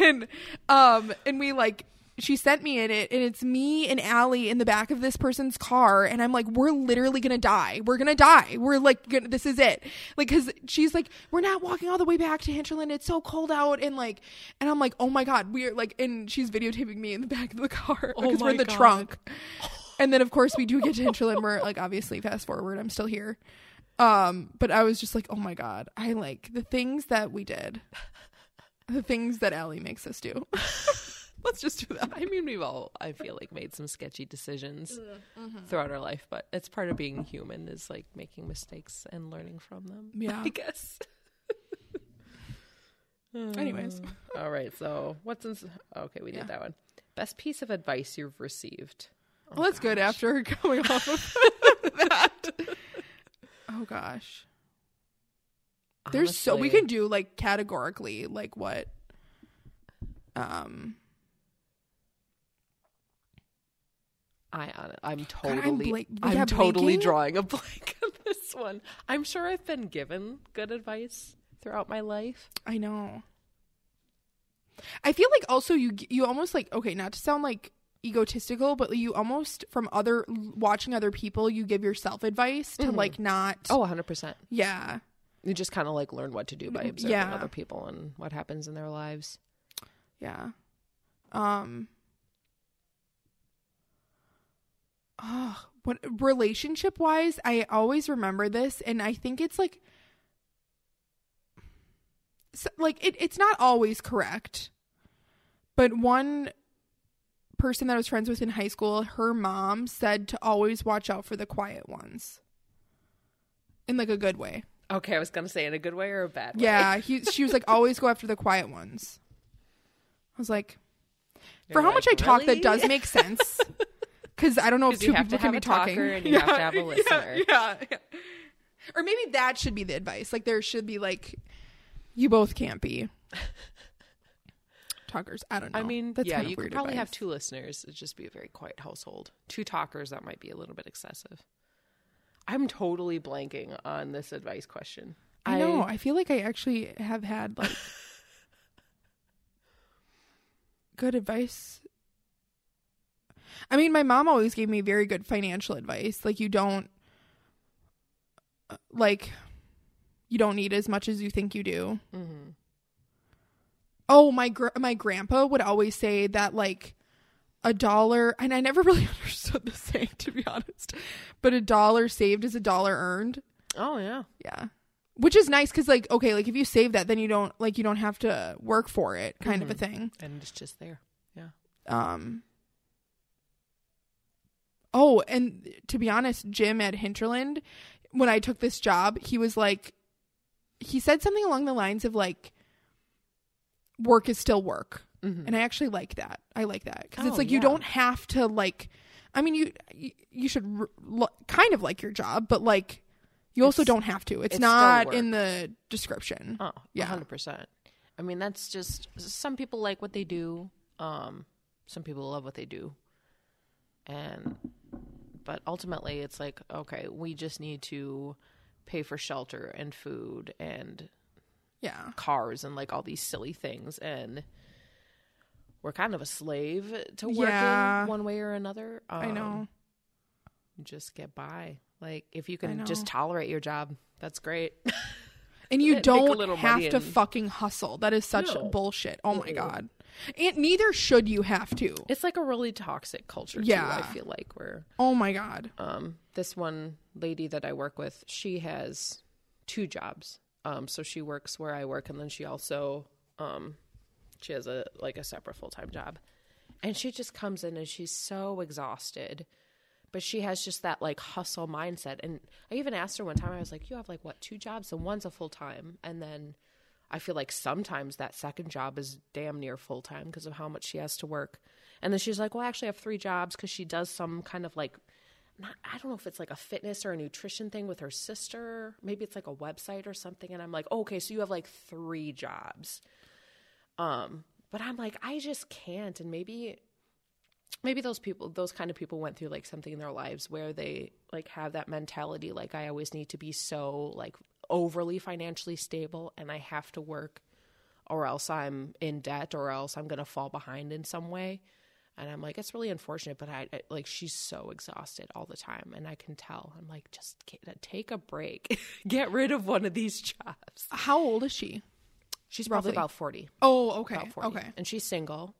And um and we like she sent me in it and it's me and Allie in the back of this person's car and I'm like we're literally gonna die. We're gonna die. We're like gonna, this is it. Like because she's like we're not walking all the way back to Hinterland. It's so cold out and like and I'm like oh my god we're like and she's videotaping me in the back of the car because we're in the God. trunk and then of course we do get to Hinterland we're like obviously fast forward I'm still here um but I was just like oh my god I like the things that we did the things that Allie makes us do. Let's just do that. I mean, we've all, I feel like, made some sketchy decisions Mm-hmm. throughout our life, but it's part of being human is like making mistakes and learning from them. Yeah. I guess. Anyways. All right. So what's in? Okay, we did Yeah. that one. Best piece of advice you've received. Well, that's good after coming off of that. Oh gosh. There's so we can do like categorically like what um I I'm I'm totally I'm totally blanking. drawing a blank on this one. I'm sure I've been given good advice throughout my life. I know. I feel like also you you almost like okay, not to sound like egotistical, but you almost from other watching other people, you give yourself advice to Mhm. like not. Oh, 100%. yeah, You just kind of like learn what to do by Mm, observing yeah. other people and what happens in their lives. yeah. Um. Oh, what relationship wise, I always remember this, and I think it's like, so, like it, it's not always correct, but one person that I was friends with in high school, her mom said to always watch out for the quiet ones, in like a good way. Okay, I was to say in a good way or a bad way. Yeah, he, she was like, always go after the quiet ones. I was like, for You're how much I like, talk, that does make sense. Because I don't know if you two people can have be a talking, and you have to have a yeah, listener. Yeah, yeah. Or maybe that should be the advice. Like there should be like, you both can't be talkers. I don't know. I mean, that's yeah, you could probably have two listeners. It'd just be a very quiet household. Two talkers, that might be a little bit excessive. I'm totally blanking on this advice question. I know. I feel like I actually have had like good advice. I mean, my mom always gave me very good financial advice. Like you don't uh, like you don't need as much as you think you do. hmm Oh, my gr- my grandpa would always say that like a dollar, and I never really understood the saying to be honest. But a dollar saved is a dollar earned. Oh yeah. Yeah. Which is nice cuz like okay, like if you save that then you don't like you don't have to work for it kind of a thing. And it's just there. Yeah. Um Oh, and to be honest, Jim at Hinterland when I took this job, he was like he said something along the lines of like work is still work. Mhm. And I actually like that. I like that cuz it's Oh, like you don't have to like I mean you you, should r- lo- kind of like your job, but like you also It's- don't have to. It's, it's not in the description. Oh, Yeah. hundred percent. I mean, that's just some people like what they do. Um, some people love what they do, and but ultimately, it's like okay, we just need to pay for shelter and food and Yeah. cars and like all these silly things, and we're kind of a slave to working Yeah. one way or another. Um, I know. Just get by. Like if you can just tolerate your job, that's great. And you don't have to and- fucking hustle. That is such No. bullshit. Oh my Mm-mm. god. And neither should you have to. It's like a really toxic culture too, Yeah. I feel like we're Oh my god. um this one lady that I work with, she has two jobs. Um so she works where I work and then she also um she has a like a separate full-time job. And she just comes in and she's so exhausted. But she has just that like hustle mindset. And I even asked her one time, I was like, You have like what, two jobs? And one's a full time. And then I feel like sometimes that second job is damn near full time because of how much she has to work. And then she's like, Well, I actually have three jobs because she does some kind of like, not, I don't know if it's like a fitness or a nutrition thing with her sister. Maybe it's like a website or something. And I'm like, oh, Okay, so you have like three jobs. Um, but I'm like, I just can't. And maybe maybe those people those kind of people went through like something in their lives where they like have that mentality like i always need to be so like overly financially stable and i have to work or else i'm in debt or else i'm going to fall behind in some way and i'm like it's really unfortunate but I, I like she's so exhausted all the time and i can tell i'm like just get, take a break get rid of one of these jobs How old is she? she's probably Roughly. about 40 Oh, okay. about 40 Okay. and she's single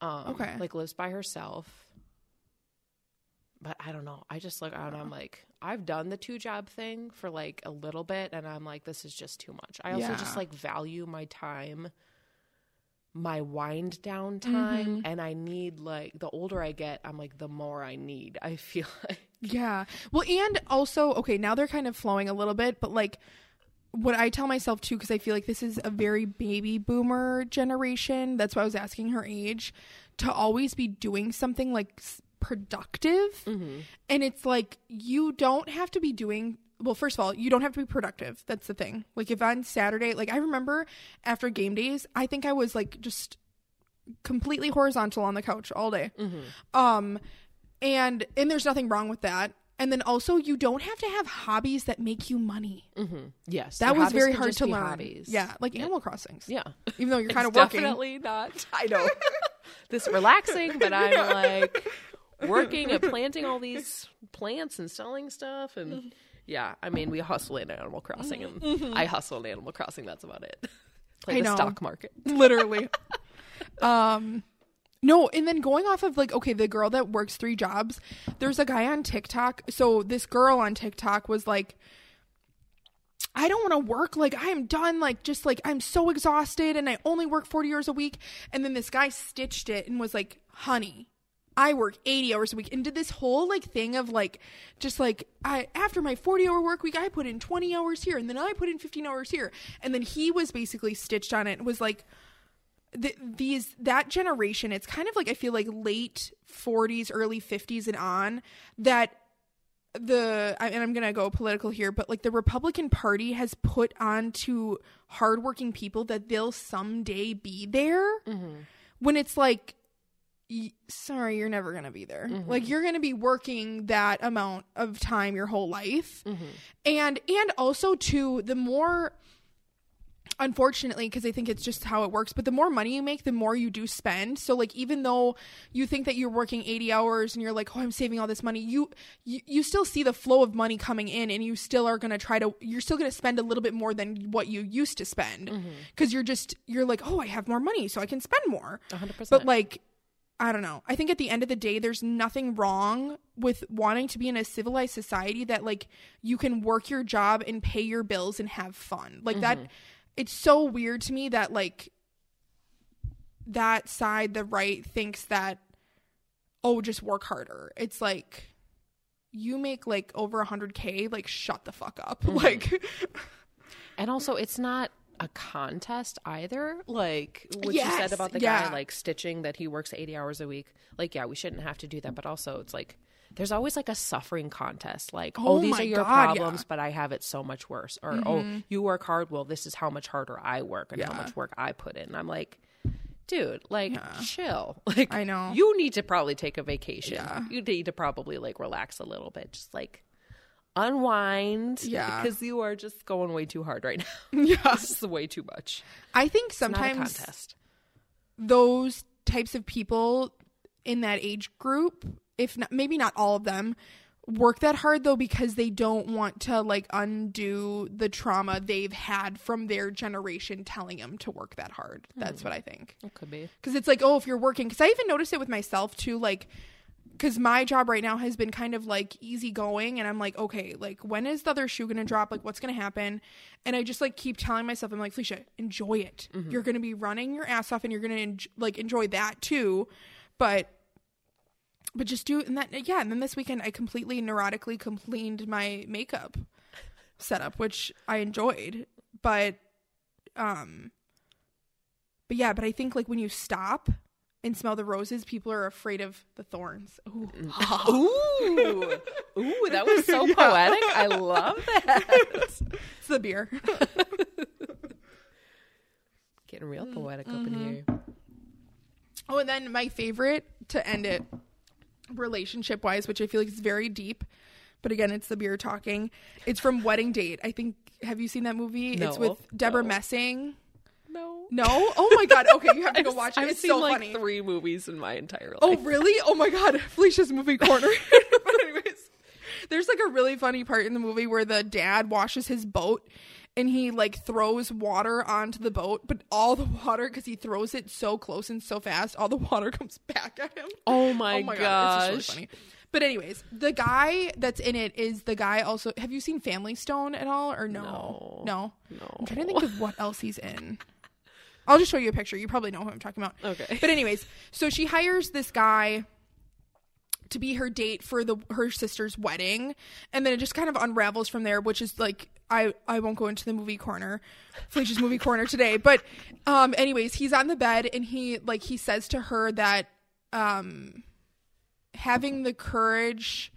um Okay. like lives by herself but i don't know i just look out and i'm like i've done the two job thing for like a little bit and i'm like this is just too much i also Yeah. just like value my time my wind down time Mhm. and i need like the older i get i'm like the more i need i feel like Yeah. Well, and also, okay, now they're kind of flowing a little bit, but like what I tell myself too, because I feel like this is a very baby boomer generation. That's why I was asking her age to always be doing something like productive. And it's like, you don't have to be doing. Well, first of all, you don't have to be productive. That's the thing. Like, if on Saturday, like, I remember after game days, I think I was like just completely horizontal on the couch all day. Um, and and there's nothing wrong with that. And then also, you don't have to have hobbies that make you money. Mm-hmm. Yes, That was very hard to learn. Hobbies. Yeah, like Animal Crossings. yeah. Even though you're kind of working. Definitely not. I know this relaxing, but I'm like working and planting all these plants and selling stuff, and yeah, I mean we hustle in Animal Crossing, and I hustle in Animal Crossing. That's about it. Play I the know. stock market. literally um no and then going off of like okay the girl that works three jobs there's a guy on tiktok so this girl on tiktok was like I don't want to work like I'm done like just like I'm so exhausted and I only work 40 hours a week and then this guy stitched it and was like honey I work 80 hours a week and did this whole like thing of like just like I after my 40 hour work week I put in 20 hours here and then I put in 15 hours here and then he was basically stitched on it and was like th- these that generation it's kind of like I feel like late 40s early 50s and on that the and I'm gonna go political here, but like the Republican Party has put on to hardworking people that they'll someday be there. Mm-hmm. When it's like, sorry, you're never gonna be there. Like you're gonna be working that amount of time your whole life, and and also too the more unfortunately because i think it's just how it works but the more money you make the more you do spend. So like even though you think that you're working 80 hours and you're like oh i'm saving all this money you you, you still see the flow of money coming in and you still are going to try to you're still going to spend a little bit more than what you used to spend. Because you're just you're like oh i have more money so i can spend more. 100%. but like I don't know. I think at the end of the day, there's nothing wrong with wanting to be in a civilized society that like you can work your job and pay your bills and have fun. Like that, mm-hmm. it's so weird to me that like that side, the right, thinks that oh, just work harder. It's like you make like over a hundred k. Like shut the fuck up. Mm-hmm. Like And also, it's not a contest either. Like what you said about the yeah. guy like stitching that he works 80 hours a week. Like, yeah, we shouldn't have to do that. But also, it's like there's always like a suffering contest. Like, oh, Oh these are your God, yeah. Mm-hmm. problems, but I have it so much worse. Or, oh, you work hard. Well, this is how much harder I work and how much work I put in. And I'm like, dude, like, chill. Like, I know. You need to probably take a vacation. Yeah. You need to probably like relax a little bit. Just like, unwind Yeah. because you are just going way too hard right now yeah, this is way too much I think sometimes contest those types of people in that age group, if not, maybe not all of them, work that hard though because they don't want to like undo the trauma they've had from their generation telling them to work that hard. That's hmm. what I think. it could be Because it's like, oh, if you're working, because I even noticed it with myself too, like, because my job right now has been kind of like easygoing, and I'm like, okay, like, when is the other shoe gonna drop? Like, what's gonna happen? And I just like keep telling myself, I'm like, Felicia, enjoy it. You're gonna be running your ass off, and you're gonna en- like enjoy that too, but. But just do it. and that yeah, and then this weekend I completely neurotically cleaned my makeup setup, which I enjoyed. But um but yeah, but I think like when you stop and smell the roses, people are afraid of the thorns. Ooh. ooh ooh that was so poetic i love that it's the beer. getting real mm, poetic up in mm-hmm. here oh, and then my favorite to end it relationship wise, which I feel like is very deep. But again, it's the beer talking. It's from Wedding Date. I think have you seen that movie? It's with Debra no. Messing. No No? Oh my god. Okay, you have to go watch it. I've it's seen so like funny. three movies in my entire oh, life. Oh, really? Oh my god, Felicia's movie corner. but anyways, there's like a really funny part in the movie where the dad washes his boat and he like throws water onto the boat, but all the water because he throws it so close and so fast, all the water comes back at him. oh my, oh my gosh god, it's just really funny. But anyways, the guy that's in it is the guy also. Have you seen Family Stone at all or no? No. No. No. I'm trying to think of what else he's in. I'll just show you a picture. You probably know who I'm talking about. Okay. But anyways, so she hires this guy to be her date for the her sister's wedding, and then it just kind of unravels from there, which is like I I won't go into the movie corner, Felicia's movie corner today, but um anyways, he's on the bed and he like he says to her that um having the courage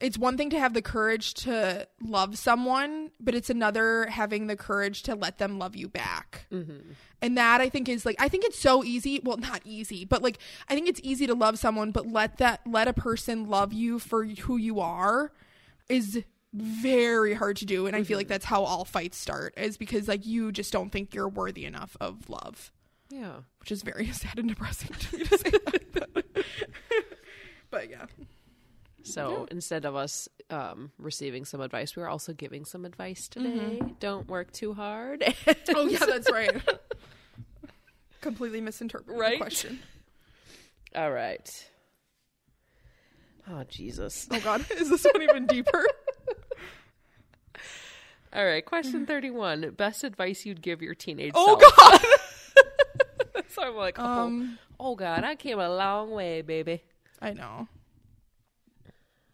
it's one thing to have the courage to love someone, but it's another having the courage to let them love you back. Mm-hmm. And that I think is like I think it's so easy. Well, not easy, but like I think it's easy to love someone, but let that let a person love you for who you are is very hard to do. And I feel like that's how all fights start is because like you just don't think you're worthy enough of love, Yeah. which is very sad and depressing to me to say that. but yeah. So instead of us um, receiving some advice, we are also giving some advice today. Don't work too hard. Oh yeah, that's right. Completely misinterpreted Right? the question. All right. Oh Jesus. Oh god, is this one even deeper? All right. Question thirty-one. Best advice you'd give your teenage Oh self. god. so I'm like, oh, Um oh God, I came a long way, baby. I know.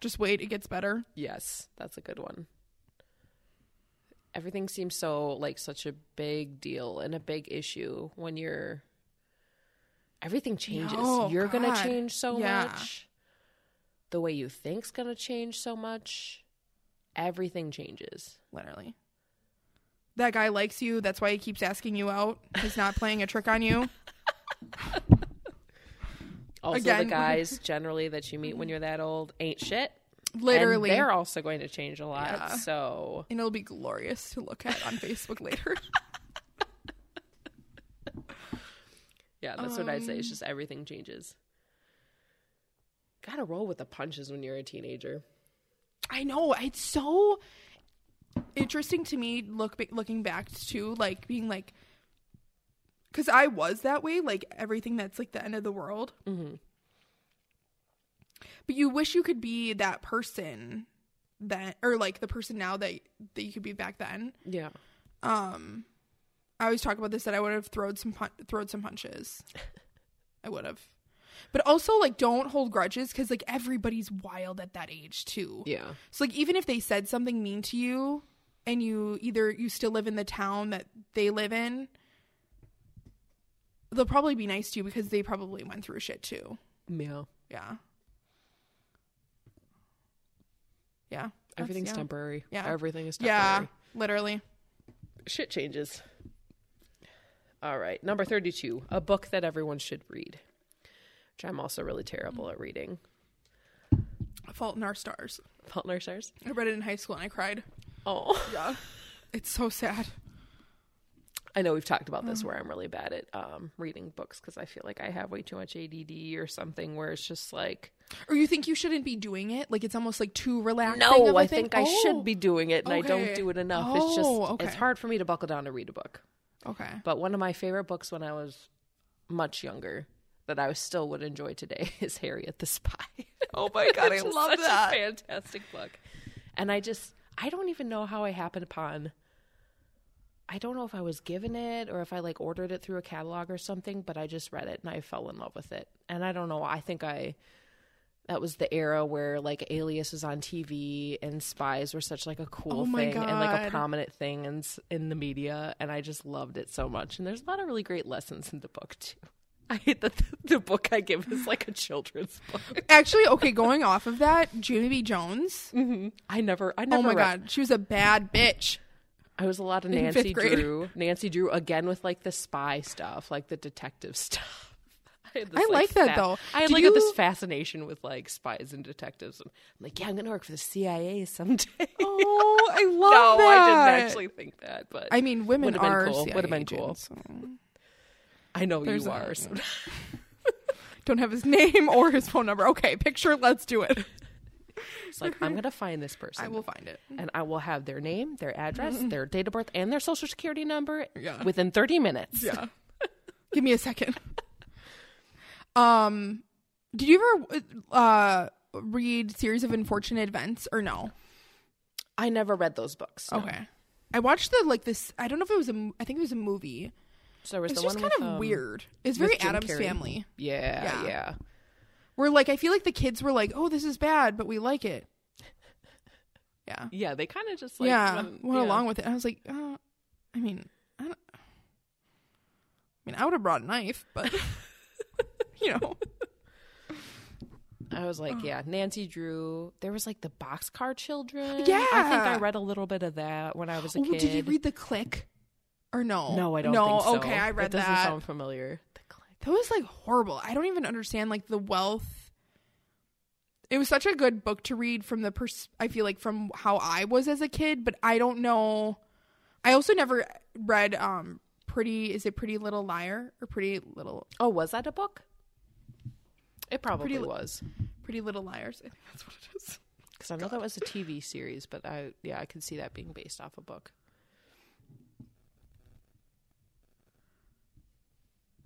Just wait, it gets better. Yes, that's a good one. Everything seems so like such a big deal and a big issue when you're everything changes. Oh, you're gonna change so Yeah. much. The way you think's going to change so much. Everything changes. Literally. That guy likes you, that's why he keeps asking you out. He's not playing a trick on you. Also Again. the guys generally that you meet when you're that old ain't shit. Literally. And they're also going to change a lot. Yeah. So and it'll be glorious to look at on Facebook later. Yeah, that's what I'd say. Um, It's just everything changes. Gotta roll with the punches when you're a teenager. I know it's so interesting to me look looking back to like being like because I was that way like everything that's like the end of the world Mm-hmm. but you wish you could be that person then, or like the person now that that you could be back then Yeah. um I always talk about this that I would have thrown some pun- thrown some punches I would have but also like don't hold grudges because like everybody's wild at that age too Yeah. so like even if they said something mean to you and you either you still live in the town that they live in, they'll probably be nice to you because they probably went through shit too. Yeah. Yeah. Yeah. Everything's yeah. temporary. Yeah. Everything is temporary. Yeah, literally. Shit changes. All right. Number 32. A book that everyone should read. Which I'm also really terrible at reading. Fault in Our Stars. Fault in Our Stars. I read it in high school and I cried. Oh. Yeah. It's so sad. I know we've talked about this where I'm really bad at um, reading books because I feel like I have way too much ADD or something where it's just like, Or you think you shouldn't be doing it? Like it's almost like too relaxing. no, I think I Oh, should be doing it and I don't do it enough. it's just, Oh, okay. it's hard for me to buckle down to read a book. Okay. But one of my favorite books when I was much younger that I still would enjoy today is Harriet the Spy. Oh my god, I love that. A fantastic book. And I just I don't even know how I happened upon I don't know if I was given it or if I like ordered it through a catalog or something, but I just read it and I fell in love with it. And I don't know, I think I that was the era where like Alias was on TV and spies were such like a cool Oh thing and like a prominent thing in in the media and I just loved it so much. And there's a lot of really great lessons in the book too. I hate that the, the book I give is like a children's book. Actually, okay, going off of that, Junie B. Jones. Mm-hmm. I never, I oh never. Oh my read- god, she was a bad bitch. I was a lot of Nancy. Drew. Nancy Drew again with like the spy stuff, like the detective stuff. I, this, I like that, though. I had like you- this fascination with like spies and detectives. I'm like, yeah, I'm gonna work for the CIA someday. Oh, I love no, that. I didn't actually think that, but I mean, women Would've been are cool. Would've been cool. so- I know there's you are. So. Don't have his name or his phone number. Okay, picture. Let's do it. It's like I'm gonna find this person. I will find it. and I will have their name, their address, their date of birth, and their social security number Yeah. within 30 minutes. Yeah. Give me a second. Um, did you ever uh read Series of Unfortunate Events or no? I never read those books. no. Okay. I watched the like this. I don't know if it was a. I think it was a movie. So there was It's the just kind with, of um, weird. It's very Addams Carrey. Family. Yeah, Yeah. yeah. Where like I feel like the kids were like, "Oh, this is bad," but we like it. Yeah. Yeah, they kind of just like yeah, went, went yeah. along with it. I was like, uh, I mean, I don't. I mean, I would have brought a knife, but you know, I was like, yeah, Nancy Drew. There was like the Boxcar Children. Yeah. I think I read a little bit of that when I was a Oh, kid. did you read The Clique? Or no? No, I don't. No, think so. okay, I read that. Doesn't that. sound familiar. The. That was like horrible. I don't even understand like the wealth. It was such a good book to read from the pers- I feel like from how I was as a kid, but I don't know. I also never read um Pretty is it Pretty Little Liar or Pretty Little Oh, was that a book? It probably Pretty was Pretty Little Liars. I think that's what it is. because I know that was a TV series, but I yeah I could see that being based off a book.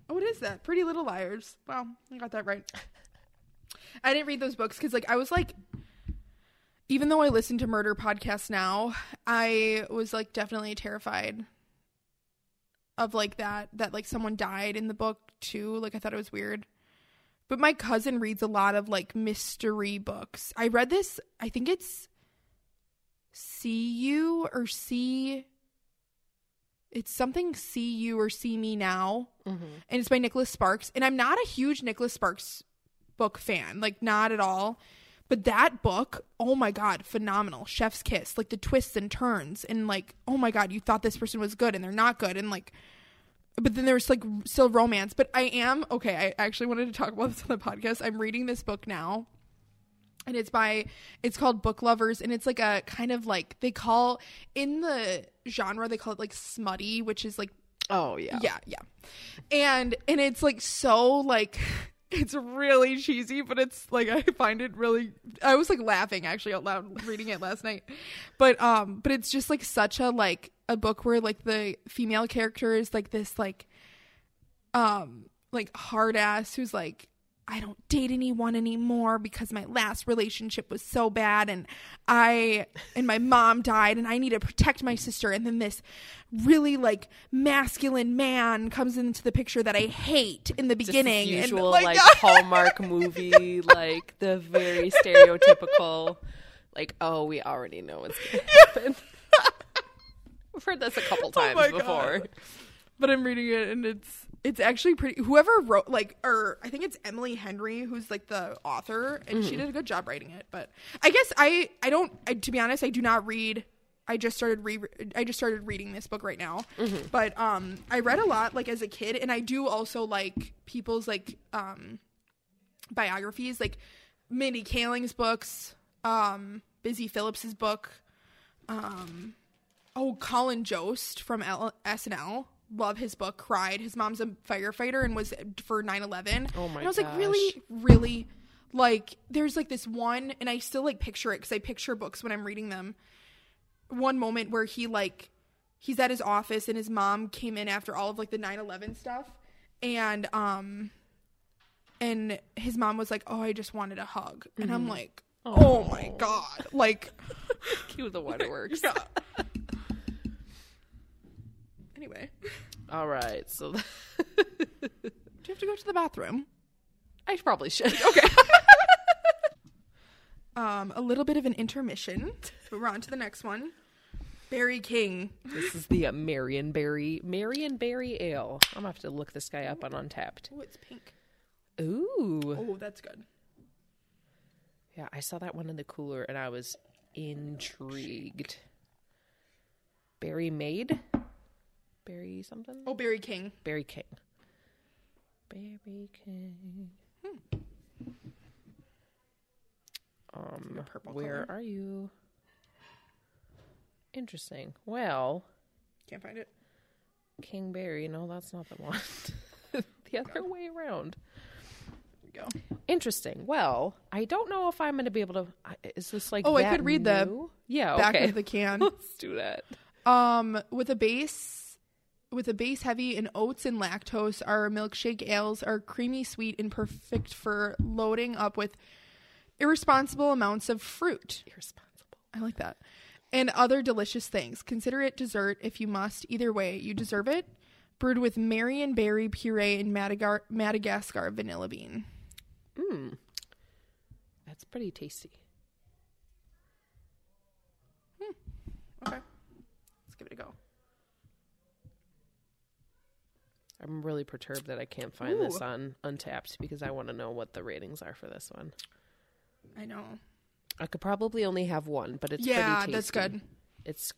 Oh, what is that? Pretty Little Liars. Wow, I got that right. I didn't read those books because, like, I was like, even though I listen to murder podcasts now, I was like definitely terrified of like that that like someone died in the book too. Like, I thought it was weird. But my cousin reads a lot of like mystery books. I read this. I think it's See You or See. It's something See You or See Me Now Mm-hmm. and it's by Nicholas Sparks. And I'm not a huge Nicholas Sparks book fan, like not at all. But that book, oh my god, phenomenal. Chef's Kiss, like the twists and turns, and like, oh my god, you thought this person was good and they're not good, and like, but then there's like still romance. But I am okay. I actually wanted to talk about this on the podcast. I'm reading this book now, and it's by it's called Book Lovers, and it's like a kind of like they call in the genre they call it like smutty, which is like Oh yeah. yeah yeah and and it's like so like it's really cheesy but it's like i find it really i was like laughing actually out loud reading it last night but um but it's just like such a like a book where like the female character is like this like um like hard ass who's like I don't date anyone anymore because my last relationship was so bad and I and my mom died and I need to protect my sister and then this really like masculine man comes into the picture that I hate in the Just beginning usual and like Hallmark movie, like the very stereotypical, like oh we already know what's gonna happen. We've heard this a couple Oh times my before. God. but I'm reading it and it's it's actually pretty whoever wrote like or I think it's Emily Henry who's like the author and she did a good job writing it but I guess I I don't I, to be honest I do not read I just started re I just started reading this book right now. But um I read a lot like as a kid and I do also like people's like um biographies like Mindy Kaling's books um Busy Phillips's book um oh colin jost from L- snl love his book cried. His mom's a firefighter and was for 9-11 Oh my and i was gosh. like really really? Like there's like this one and i still like picture it because i picture books when i'm reading them. One moment where he like he's at his office and his mom came in after all of like the 9-11 stuff. And um and his mom was like oh i just wanted a hug. And i'm like oh my god. Like Cue the waterworks. yeah. Anyway, All right, so do you have to go to the bathroom? I probably should. Okay. um, a little bit of an intermission, but we're on to the next one. Berry King. This is the uh, Marionberry Marion Berry Ale. I'm gonna have to look this guy up on Untappd. Oh, it's pink. Ooh, Oh, that's good. yeah, I saw that one in the cooler and I was intrigued. Berry Maid, Berry something. Oh, Berry King. Berry King. Berry King. Um, purple where color. are you? Interesting. Well, Can't find it. King Berry. No, that's not the one. the other way around. There we go. Interesting. Well, I don't know if I'm going to be able to. Is this like? Oh, I could read the new? Yeah. Back okay. of the can. Let's do that. Um, with a base, with a base heavy in oats and lactose, our milkshake ales are creamy, sweet, and perfect for loading up with irresponsible amounts of fruit. Irresponsible. I like that. And other delicious things. Consider it dessert if you must. Either way, you deserve it. Brewed with Marionberry puree and Madagar- Madagascar vanilla bean. Mmm. That's pretty tasty. Hmm. Okay. Let's give it a go. I'm really perturbed that I can't find this on Untappd because I want to know what the ratings are for this one. I know. I could probably only have one, but it's yeah, pretty that's good. It's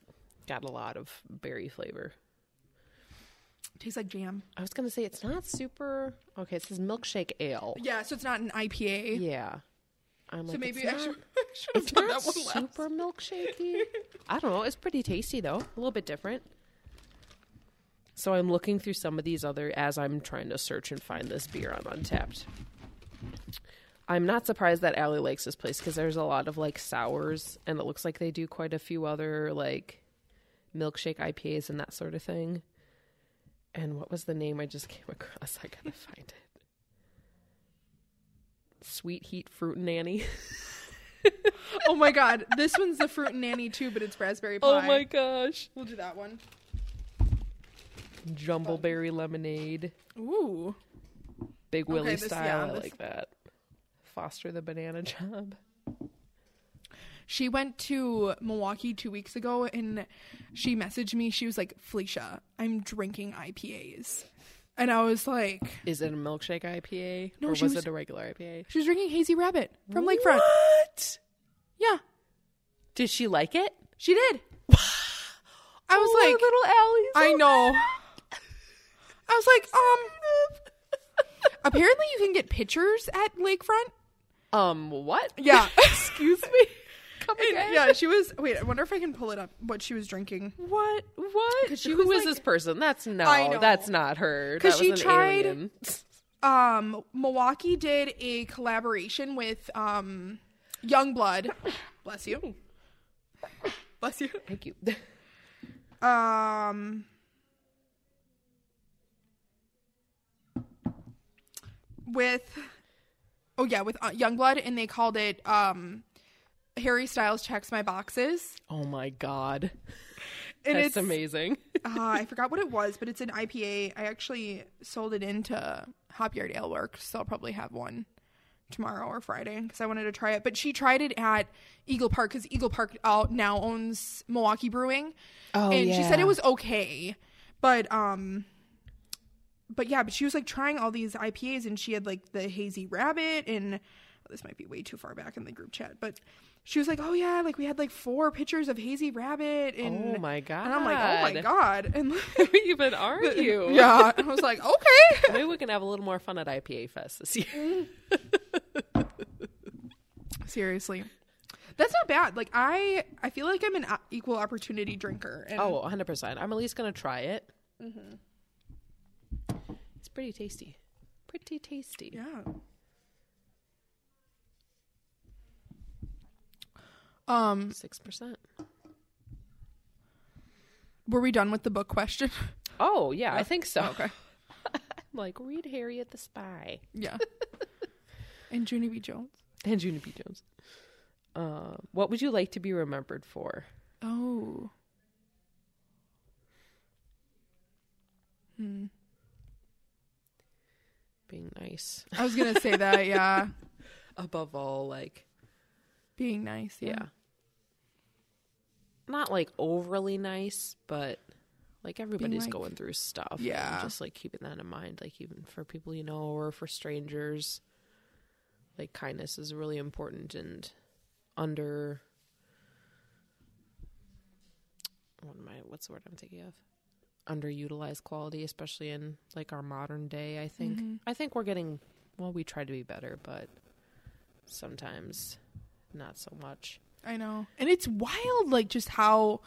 got a lot of berry flavor. Tastes like jam. I was gonna say it's not super. Okay, it says milkshake ale. Yeah, so it's not an IPA. Yeah, I'm So like, maybe it's I not, should, I should have done that one last. super milkshakey. I don't know. It's pretty tasty though. A little bit different. So I'm looking through some of these other as I'm trying to search and find this beer on Untappd. I'm not surprised that Allie likes this place because there's a lot of like sours, and it looks like they do quite a few other like milkshake IPAs and that sort of thing. And what was the name I just came across? I gotta find it. Sweet Heat Fruit Nanny. Oh my god, this one's the fruit and nanny too, but it's raspberry pie. Oh my gosh. We'll do that one. Jumbleberry lemonade. Ooh. Big Willie this- style. yeah, I like that. Foster the banana job. She went to Milwaukee two weeks ago and she messaged me. She was like, Felicia, I'm drinking IPAs. And I was like, Is it a milkshake IPA? No, or was, was- it a regular IPA? she was drinking Hazy Rabbit from Lakefront. What? Yeah, Did she like it? she did. I was Oh, like, little Allie's I oh, know. I was like, um, apparently you can get pictures at Lakefront. Um, what? Yeah. Excuse me. Come And, again? yeah, she was. Wait, I wonder if I can pull it up. What she was drinking? What? What? she Who was is like- this person? That's no. I know. That's not her. Because she an tried- alien. Um, Milwaukee did a collaboration with um, Youngblood. Bless you. Bless you. Thank you. Um, with oh yeah, with uh, Youngblood, and they called it um, Harry Styles checks my boxes. Oh my god. And That's it's amazing. uh, I forgot what it was, but it's an IPA. I actually sold it into Hop Yard Ale Works, so I'll probably have one tomorrow or Friday because I wanted to try it. But she tried it at Eagle Park because Eagle Park uh, now owns Milwaukee Brewing, Oh and she said it was okay, but um, but yeah, but she was like trying all these IPAs, and she had like the Hazy Rabbit, and oh, this might be way too far back in the group chat, but. She was like, "Oh yeah, like we had like four pictures of Hazy Rabbit, and Oh my god. and I'm like, oh my god. And Who even are you? yeah, I was like, okay. Maybe we can have a little more fun at IPA Fest this year. Seriously, that's not bad. Like I, I feel like I'm an uh, equal opportunity drinker. And Oh, 100%. I'm at least going to try it. Mm-hmm. It's pretty tasty. Pretty tasty. yeah. Um, 6%. were we done with the book question? Oh, yeah, I think so. okay. Like, read Harriet the Spy. Yeah. and Junie B. Jones. And Junie B. Jones. Uh, what would you like to be remembered for? Oh. Hmm. Being nice. I was gonna say that. Yeah. Above all, like, Being nice. yeah. Yeah. Not like overly nice, but like everybody's like- going through stuff. Yeah. just like keeping that in mind, like even for people you know or for strangers. Like kindness is really important and under what am I what's the word I'm thinking of? Underutilized quality, especially in like our modern day, I think. Mhm. I think we're getting well, we try to be better, but sometimes not so much. I know. And it's wild, like, just how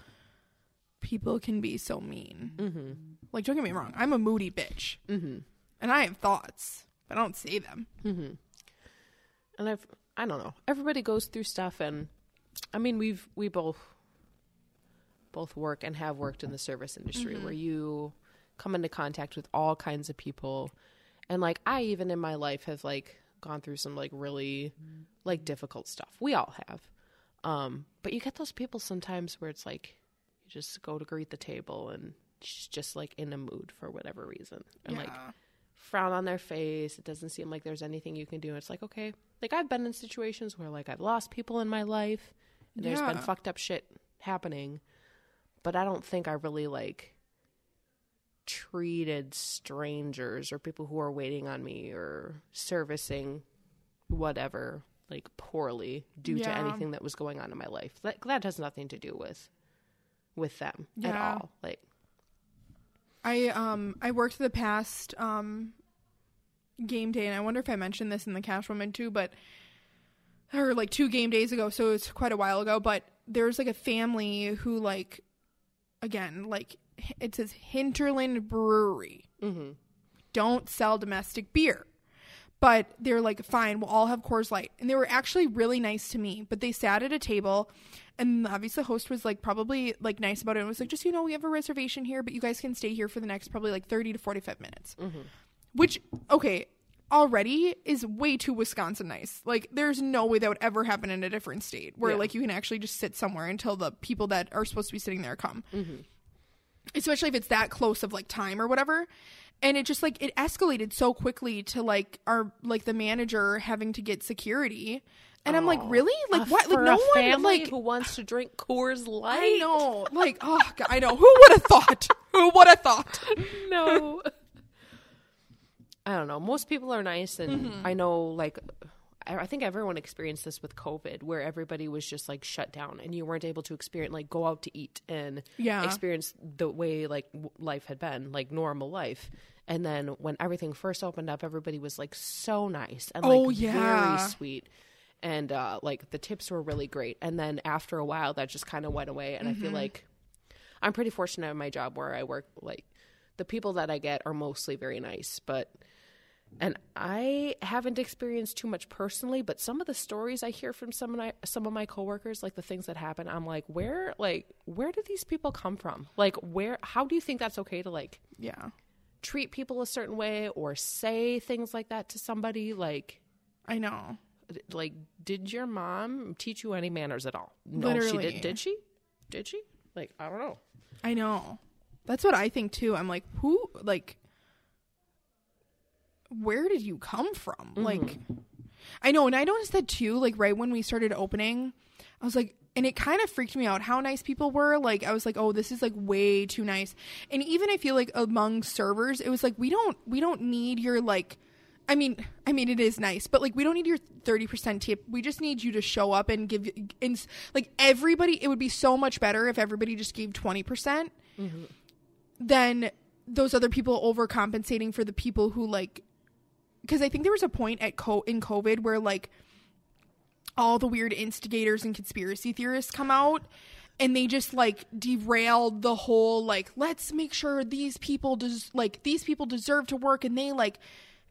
people can be so mean. Mm-hmm. Like, don't get me wrong, I'm a moody bitch. Mm-hmm. And I have thoughts, but I don't say them. Mm-hmm. And I've I don't know. Everybody goes through stuff, and I mean we've we both both work and have worked in the service industry Mhm. where you come into contact with all kinds of people, and like I even in my life have like gone through some like really like difficult stuff. We all have. Um, but you get those people sometimes where it's like you just go to greet the table and she's just like in a mood for whatever reason. And like frown on their face. It doesn't seem like there's anything you can do. It's like, okay. Like I've been in situations where like I've lost people in my life and there's been fucked up shit happening. But I don't think I really like treated strangers or people who are waiting on me or servicing whatever like poorly due to anything that was going on in my life. That that has nothing to do with with them at all. Like I um I worked the past um game day and I wonder if I mentioned this in the cash woman too, but or like two game days ago, so it's quite a while ago, but there's like a family who like again, like it says Hinterland Brewery. mhm. Don't sell domestic beer. But they're like, fine, we'll all have Coors Light. And they were actually really nice to me. But they sat at a table, and obviously the host was like probably like nice about it. And was like, just you know, we have a reservation here, but you guys can stay here for the next probably like thirty to forty five minutes. Which okay, already is way too Wisconsin nice. Like, there's no way that would ever happen in a different state where Yeah. like you can actually just sit somewhere until the people that are supposed to be sitting there come. Especially if it's that close of like time or whatever. And it just like it escalated so quickly to like our like the manager having to get security. And i'm like really? Like Uh, what? Like no one like who wants to drink Coors Light. i know. Like oh God, i know. Who would have thought? Who would have thought? No. I don't know. Most people are nice, and Mm-hmm. I know, like, I think everyone experienced this with COVID, where everybody was just like shut down, and you weren't able to experience, like, go out to eat and Yeah. experience the way like w- life had been, like normal life. And then when everything first opened up, everybody was like so nice and like Oh, yeah. very sweet. And uh, like the tips were really great. And then after a while, that just kind of went away. And I feel Mm-hmm. like I'm pretty fortunate in my job where I work. Like the people that I get are mostly very nice, but and I haven't experienced too much personally, but some of the stories I hear from some of my some of my coworkers, like the things that happen, I'm like, where like where do these people come from? Like where how do you think that's okay to like yeah treat people a certain way or say things like that to somebody? Like i know like did your mom teach you any manners at all? No, she did. Did she? Did she? Like I don't know. i know that's what i think too i'm like who like where did you come from? Mm-hmm. Like i know and i noticed that too like right when we started opening i was like and it kind of freaked me out how nice people were. Like i was like oh this is like way too nice. And even i feel like among servers it was like we don't we don't need your like i mean i mean it is nice but like we don't need your 30% tip. We just need you to show up and give and like everybody it would be so much better if everybody just gave 20% mm-hmm. than those other people overcompensating for the people who like because I think there was a point at co- in COVID where like all the weird instigators and conspiracy theorists come out and they just like derailed the whole like let's make sure these people des- like these people deserve to work and they like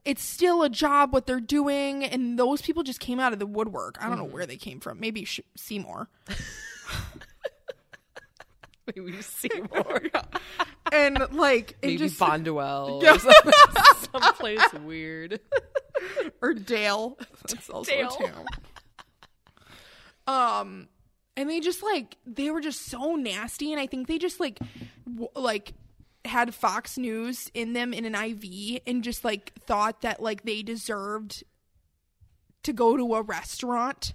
it's still a job what they're doing and those people just came out of the woodwork. I don't know mm-hmm. where they came from. Maybe Sh- Seymour. Maybe Seymour. And like Maybe just Bonduel. Yeah. Someplace weird. or Dale. That's also Dale. a town. Um, and they just like they were just so nasty, and I think they just like w- like had Fox News in them in an IV, and just like thought that like they deserved to go to a restaurant.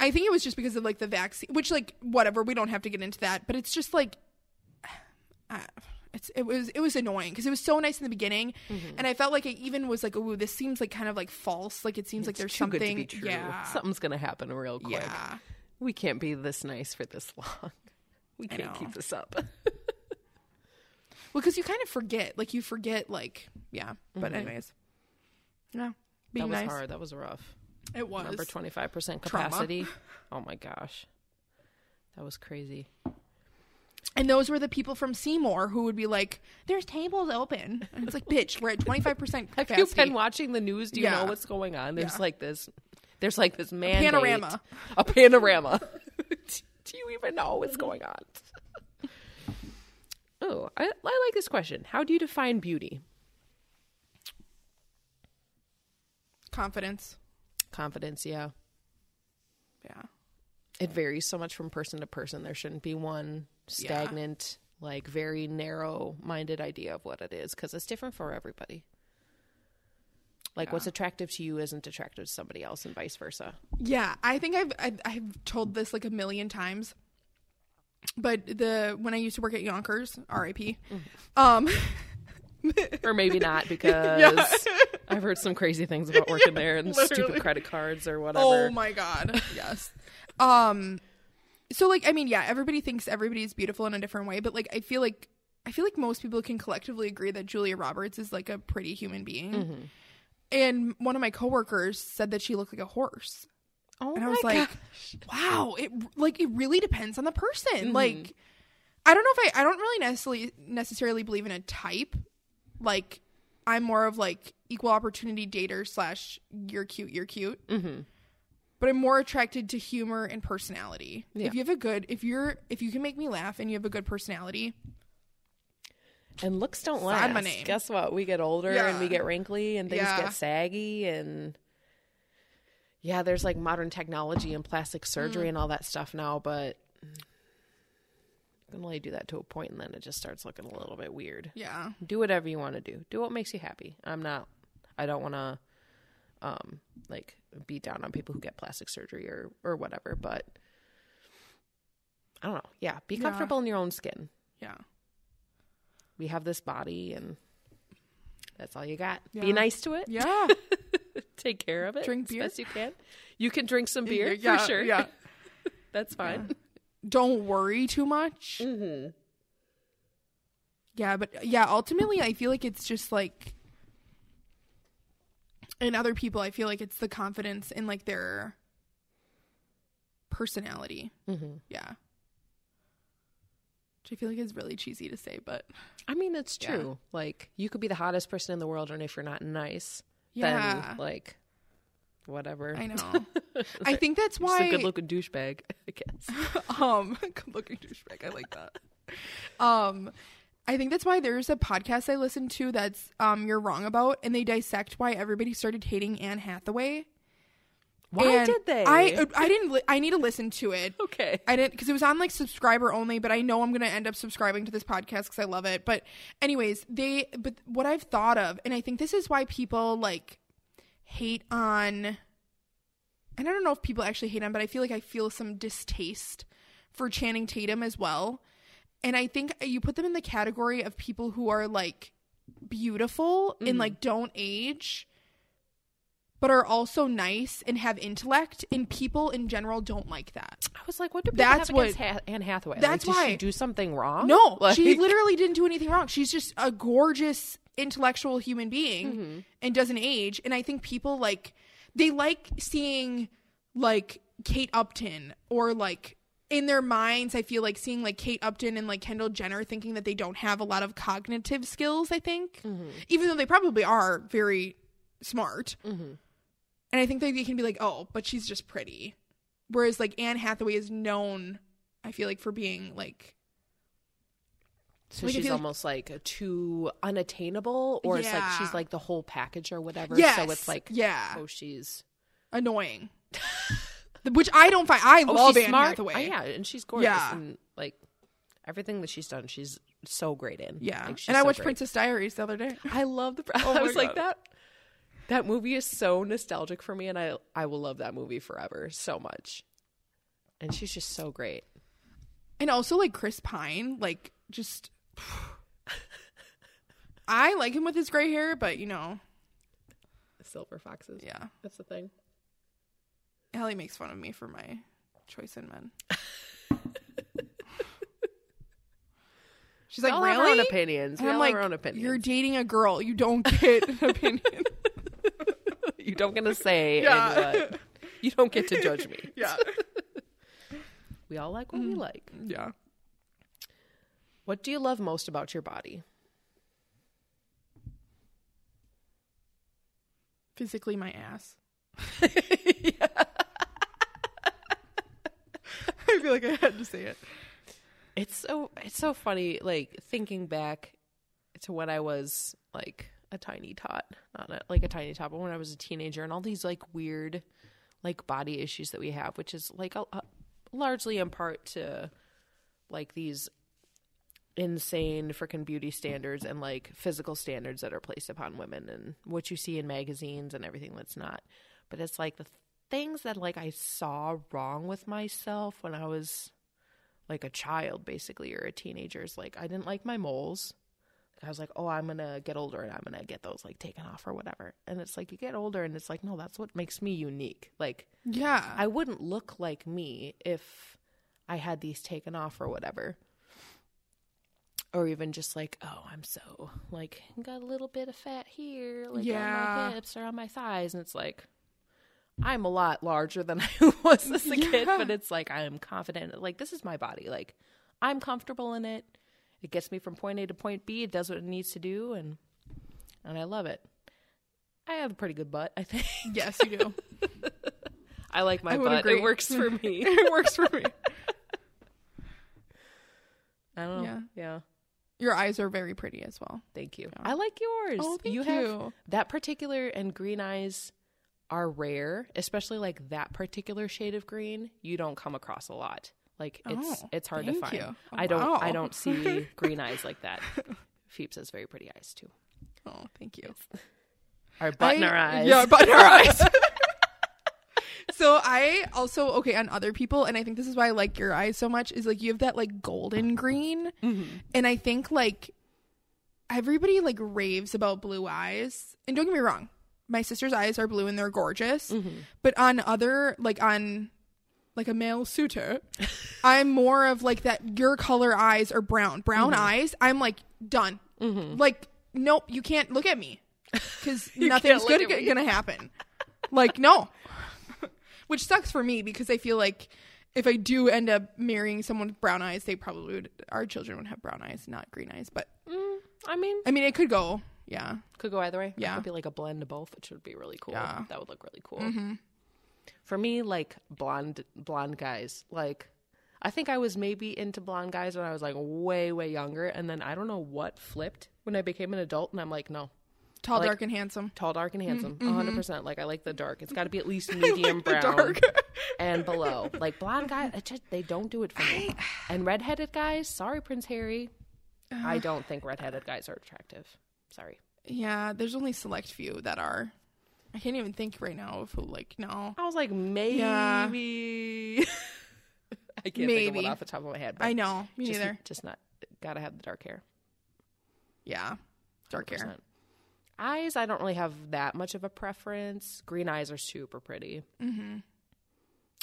I think it was just because of like the vaccine, which like whatever. We don't have to get into that, but it's just like. Uh, it's it was it was annoying because it was so nice in the beginning, and I felt like I even was like, oh, this seems like kind of like false. Like it seems like there's Too good to something." be true. Yeah, Something's gonna happen real quick. yeah. We can't be this nice for this long. We can't keep this up. Well, because you kind of forget, like you forget, like yeah. But anyways, yeah, that being was nice. hard. That was rough. It was. Remember twenty five percent Trauma. capacity? Oh my gosh. That was crazy. And those were the people from Seymour who would be like, "There's tables open," and it's like, "Bitch, we're at twenty five percent Have you been watching the news? Do you Yeah. know what's going on? There's Yeah. like this there's like this mandate. panorama. A panorama. Do you even know what's going on? Oh, I, I like this question. How do you define beauty? Confidence. Confidence, yeah. Yeah. It varies so much from person to person. There shouldn't be one stagnant, like very narrow minded idea of what it is because it's different for everybody. Like what's attractive to you isn't attractive to somebody else, and vice versa. Yeah, I think I've I've, I've told this like a million times. But the when I used to work at Younkers, R.I.P. Um, Or maybe not because I've heard some crazy things about working there and literally. stupid credit cards or whatever. Oh my god. Yes. um so like I mean, yeah, everybody thinks everybody's beautiful in a different way, but like I feel like I feel like most people can collectively agree that Julia Roberts is like a pretty human being. Mm-hmm. And one of my coworkers said that she looked like a horse. Oh And I my was like, gosh. wow, it like it really depends on the person. Mm-hmm. Like I don't know if I I don't really necessarily necessarily believe in a type. Like I'm more of like equal opportunity dater slash you're cute, you're cute. Mhm. But I'm more attracted to humor and personality. Yeah. If you have a good if you're if you can make me laugh and you have a good personality, And looks don't last. my name. Guess what? We get older and we get wrinkly and things Yeah. get saggy and yeah, there's like modern technology and plastic surgery Mm. and all that stuff now, but can only do that to a point and then it just starts looking a little bit weird. yeah. Do whatever you want to do. Do what makes you happy. I'm not I don't want to um like beat down on people who get plastic surgery or or whatever, but I don't know. Yeah, be Yeah. comfortable in your own skin. Yeah. We have this body and that's all you got. Yeah. Be nice to it. Yeah. Take care of it. Drink as beer. best you can. You can drink some beer yeah, for sure. Yeah. That's fine. Don't worry too much. Mm-hmm. Yeah, but yeah, ultimately I feel like it's just like in other people I feel like it's the confidence in like their personality. Mm-hmm. Yeah. Which I feel like is really cheesy to say, but I mean, it's Yeah. true. Like, you could be the hottest person in the world, and if you're not nice, yeah. then like, whatever. I know. I think that's why Just a good looking douchebag, I guess. um good looking douchebag. I like that. Um I think that's why there's a podcast I listen to that's um you're wrong about and they dissect why everybody started hating Anne Hathaway. Why And did they? I I didn't li- I need to listen to it. okay. I didn't because it was on like subscriber only, but I know I'm gonna end up subscribing to this podcast because I love it. But anyways, they but what I've thought of, and I think this is why people like hate on. And I don't know if people actually hate on, but I feel like I feel some distaste for Channing Tatum as well. And I think you put them in the category of people who are like beautiful and mm-hmm. like don't age but are also nice and have intellect and people in general don't like that. I was like, what do people That's have against what- ha- Anne Hathaway? that's like, did why- she do something wrong? No, Like- she literally didn't do anything wrong. She's just a gorgeous intellectual human being Mm-hmm. and doesn't age. And I think people like they like seeing like Kate Upton or like in their minds I feel like seeing like Kate Upton and like Kendall Jenner thinking that they don't have a lot of cognitive skills, I think. Mm-hmm. Even though they probably are very smart. Mm-hmm. And I think that they can be like, "Oh, but she's just pretty." Whereas like Anne Hathaway is known I feel like for being like So Like, she's like- almost like too unattainable, or it's like she's like the whole package or whatever. yes, So it's like, yeah, oh, she's annoying. Which I don't find. I oh, love Anne smart. Hathaway. Oh, yeah, and she's gorgeous. Yeah. And like everything that she's done, she's so great in. Yeah. Like, and I so watched great. Princess Diaries the other day. I love the. Oh I was like that. That movie is so nostalgic for me, and I I will love that movie forever so much. And she's just so great. And also like Chris Pine, like just I like him with his gray hair, but you know, Silver foxes. yeah. That's the thing. Allie makes fun of me for my choice in men. She's like, all have our own opinions. And we I'm like, have our own opinions. you're dating a girl. You don't get an opinion. You don't get to say Yeah. and what. You don't get to judge me. yeah. We all like what we mm-hmm. like. Yeah. What do you love most about your body? Physically, my ass. I feel like I had to say it. It's so it's so funny like thinking back to when I was like a tiny tot, not a, like a tiny tot, but when I was a teenager and all these like weird like body issues that we have, which is like a, a, largely in part to like these insane freaking beauty standards and like physical standards that are placed upon women and what you see in magazines and everything that's not. But it's like the things that like I saw wrong with myself when I was like a child basically or a teenager is like I didn't like my moles. I was like, oh, I'm gonna get older and I'm gonna get those like taken off or whatever. And it's like you get older and it's like, no, that's what makes me unique. Like Yeah. I wouldn't look like me if I had these taken off or whatever. Or even just like, oh, I'm so like got a little bit of fat here, like on Yeah. my hips or on my thighs, and it's like I'm a lot larger than I was as a kid, but it's like I am confident. Like this is my body. Like I'm comfortable in it. It gets me from point A to point B. It does what it needs to do, and and I love it. I have a pretty good butt, I think. yes, you do. I like my I butt. agree. It works for me. it works for me. I don't know. Yeah. Yeah. Your eyes are very pretty as well. Thank you. Yeah. I like yours. Oh, thank you you. have that particular and green eyes are rare, especially like that particular shade of green. You don't come across a lot. Like it's Oh, it's hard to find. Oh, I don't I don't see green eyes like that. Phoebes has very pretty eyes too. Oh, thank you. Our button our eyes. Yeah, butt in our eyes. so I also okay on other people, and I think this is why I like your eyes so much. Is like you have that like golden green, mm-hmm. and I think like everybody like raves about blue eyes. And don't get me wrong, my sister's eyes are blue and they're gorgeous. Mm-hmm. But on other like on like a male suitor, I'm more of like that. Your color eyes are brown, brown eyes. I'm like done. Like nope, you can't look at me because nothing's good at gonna happen. Like no, which sucks for me because I feel like if I do end up marrying someone with brown eyes, they probably would. Our children would have brown eyes, not green eyes. But Mm, I mean, I mean, it could go. Yeah, could go either way. Yeah. It could be like a blend of both, which would be really cool. Yeah. Mm-hmm. That would look really cool. For me, like blonde blonde guys, like I think I was maybe into blonde guys when I was like way, way younger, and then I don't know what flipped when I became an adult, and I'm like, no, tall, like- dark, and handsome. tall, dark, and handsome, a 100 percent. Like I like the dark. It's got to be at least medium Mm-hmm. Brown dark. and below. Like blonde guys, just they don't do it for me. And redheaded guys, sorry, Prince Harry, I don't think redheaded guys are attractive. Sorry. yeah, there's only select few that are. I can't even think right now of who. Like no, I was like, maybe. Yeah. I can't think of one Maybe. off the top of my head. but I know me just, neither. Just not. Gotta have the dark hair. Yeah, dark hair. 100%. Eyes, I don't really have that much of a preference. Green eyes are super pretty. Mm-hmm.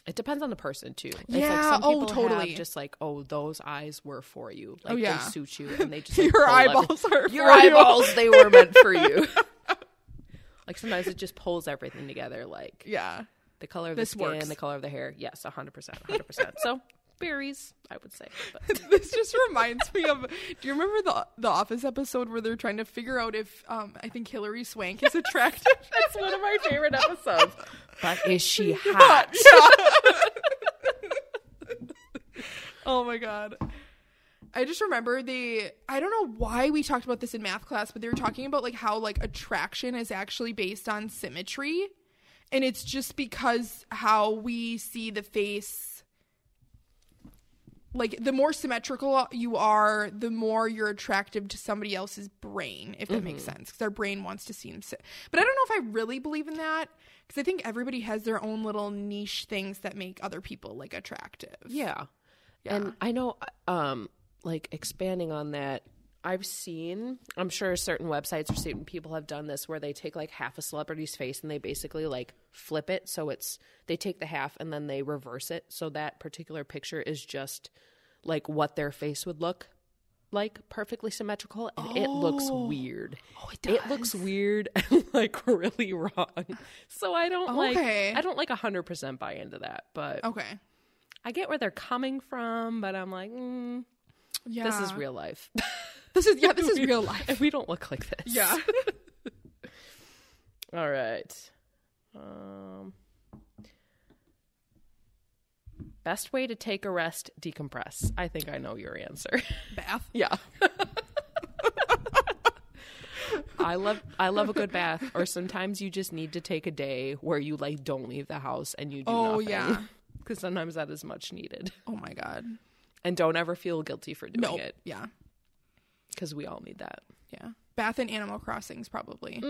It depends on the person too. It's like Yeah, some oh, totally. just like, oh, those eyes were for you. Like Oh, yeah. they suit you, and they just like, Your eyeballs are your for you. eyeballs. They were meant for you. like sometimes it just pulls everything together. Like Yeah, the color of This the skin, works. the color of the hair. Yes, hundred percent, hundred percent. So berries, I would say. This just reminds me of. Do you remember the the Office episode where they're trying to figure out if um I think Hilary Swank is attractive? that's one of my favorite episodes. But is she hot? oh my god. I just remember they I don't know why we talked about this in math class, but they were talking about like how like attraction is actually based on symmetry. And it's just because how we see the face like the more symmetrical you are, the more you're attractive to somebody else's brain, if that makes sense. Because our brain wants to seem, sy- but I don't know if I really believe in that. Because I think everybody has their own little niche things that make other people like attractive. Yeah. Yeah. And I know um like expanding on that I've seen I'm sure certain websites or certain people have done this where they take like half a celebrity's face and they basically like flip it so it's they take the half and then they reverse it so that particular picture is just like what their face would look like perfectly symmetrical and it looks weird. Oh, it It looks weird and like really wrong. So I don't like I don't like 100% buy into that, but Okay. I get where they're coming from, but I'm like, mm, Yeah. this is real life. This is yeah. This is real life. and we don't look like this. Yeah. All right. Um, best way to take a rest, decompress. I think I know your answer. Bath. yeah. I love I love a good bath, or sometimes you just need to take a day where you like don't leave the house and you do Oh, nothing. yeah. because sometimes that is much needed. Oh my god. And don't ever feel guilty for doing No. it Yeah. because we all need that. Yeah. Bath and Animal Crossings probably.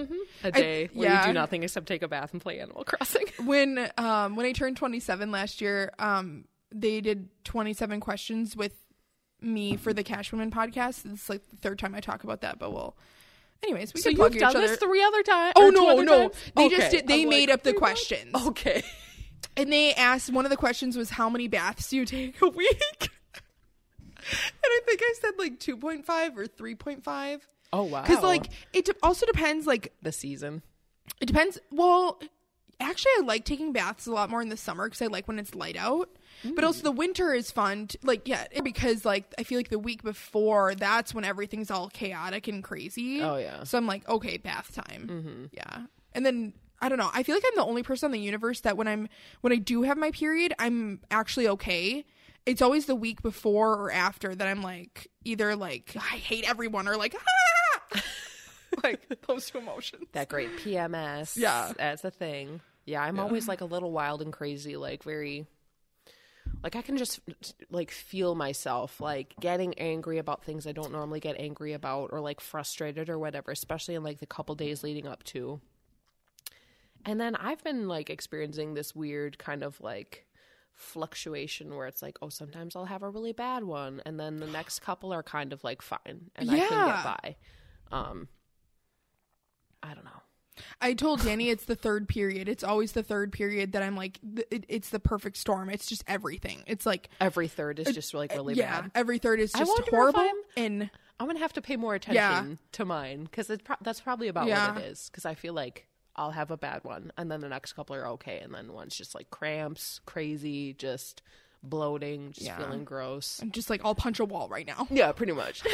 A day where yeah. you do nothing except take a bath and play Animal Crossing. When um when I turned 27 last year, um they did 27 questions with me for the Cash Women podcast. It's like the third time I talk about that, but we'll. Anyways, we So can you've plug each done other. this three other times? oh no, no, they just did, they I'm made like, up the questions, Okay. and they asked one of the questions was how many baths do you take a week, I think I said like two point five or three point five. Oh wow. Because like it de- also depends. Like the season. it depends. Well, actually, I like taking baths a lot more in the summer because I like when it's light out. But also the winter is fun. t- like yeah, because like I feel like the week before that's when everything's all chaotic and crazy. Oh, yeah. So I'm like, okay, bath time. Mm-hmm. Yeah, and then. I don't know. I feel like I'm the only person in the universe that when I'm when I do have my period, I'm actually okay. It's always the week before or after that I'm like either like I hate everyone or like ah! like those two emotions. That great PMS. Yeah. That's a thing. Yeah, I'm always like a little wild and crazy, like very like I can just like feel myself like getting angry about things I don't normally get angry about or like frustrated or whatever, especially in like the couple days leading up to. And then I've been like experiencing this weird kind of like fluctuation where it's like, oh, sometimes I'll have a really bad one, and then the next couple are kind of like fine, and I can get by. Um, I don't know. I told Danny it's the third period. It's always the third period that I'm like, it, it's the perfect storm. It's just everything. It's like, Every third is just like really yeah, bad. every third is just horrible. I'm- And I'm gonna have to pay more attention Yeah. to mine because pro- that's probably about Yeah. what it is. Because I feel like I'll have a bad one, and then the next couple are okay, and then one's just like cramps, crazy, just bloating, just Yeah. feeling gross. I'm just like, I'll punch a wall right now. Yeah, pretty much.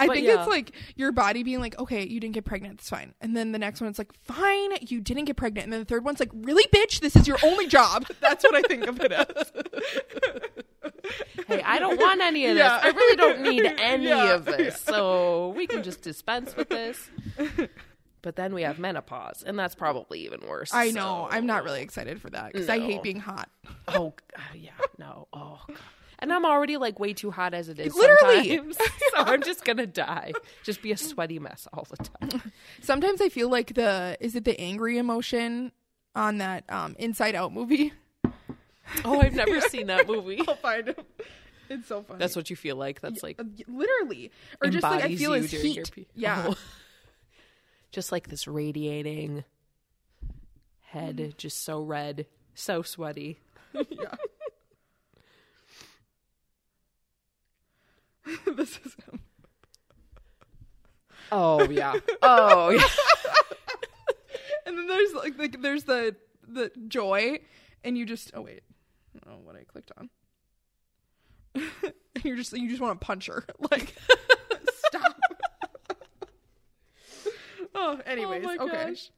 I But think yeah. it's like your body being like, okay, you didn't get pregnant. It's fine. And then the next one, it's like, fine, you didn't get pregnant. And then the third one's like, really, bitch, this is your only job. That's what I think of it as. hey, I don't want any of this. Yeah. I really don't need any Yeah. of this. So we can just dispense with this. But then we have menopause, and that's probably even worse. I know. so- I'm not really excited for that because I hate being hot. Oh uh, yeah, no. Oh, God. and I'm already like way too hot as it is. Literally. so I'm just gonna die. Just be a sweaty mess all the time. Sometimes I feel like the is it the angry emotion on that um, Inside Out movie? Oh, I've never seen that movie. I'll find it. It's so funny. That's what you feel like. That's like Uh, literally, or just like I feel your heat. yeah, Oh. Just like this radiating head, mm. just so red, so sweaty. yeah. this is him. Oh yeah. Oh yeah. And then there's like the, there's the the joy, and you just oh wait, I don't know what I clicked on. and you're just you just want to punch her like stop. Oh, anyways, my okay. gosh.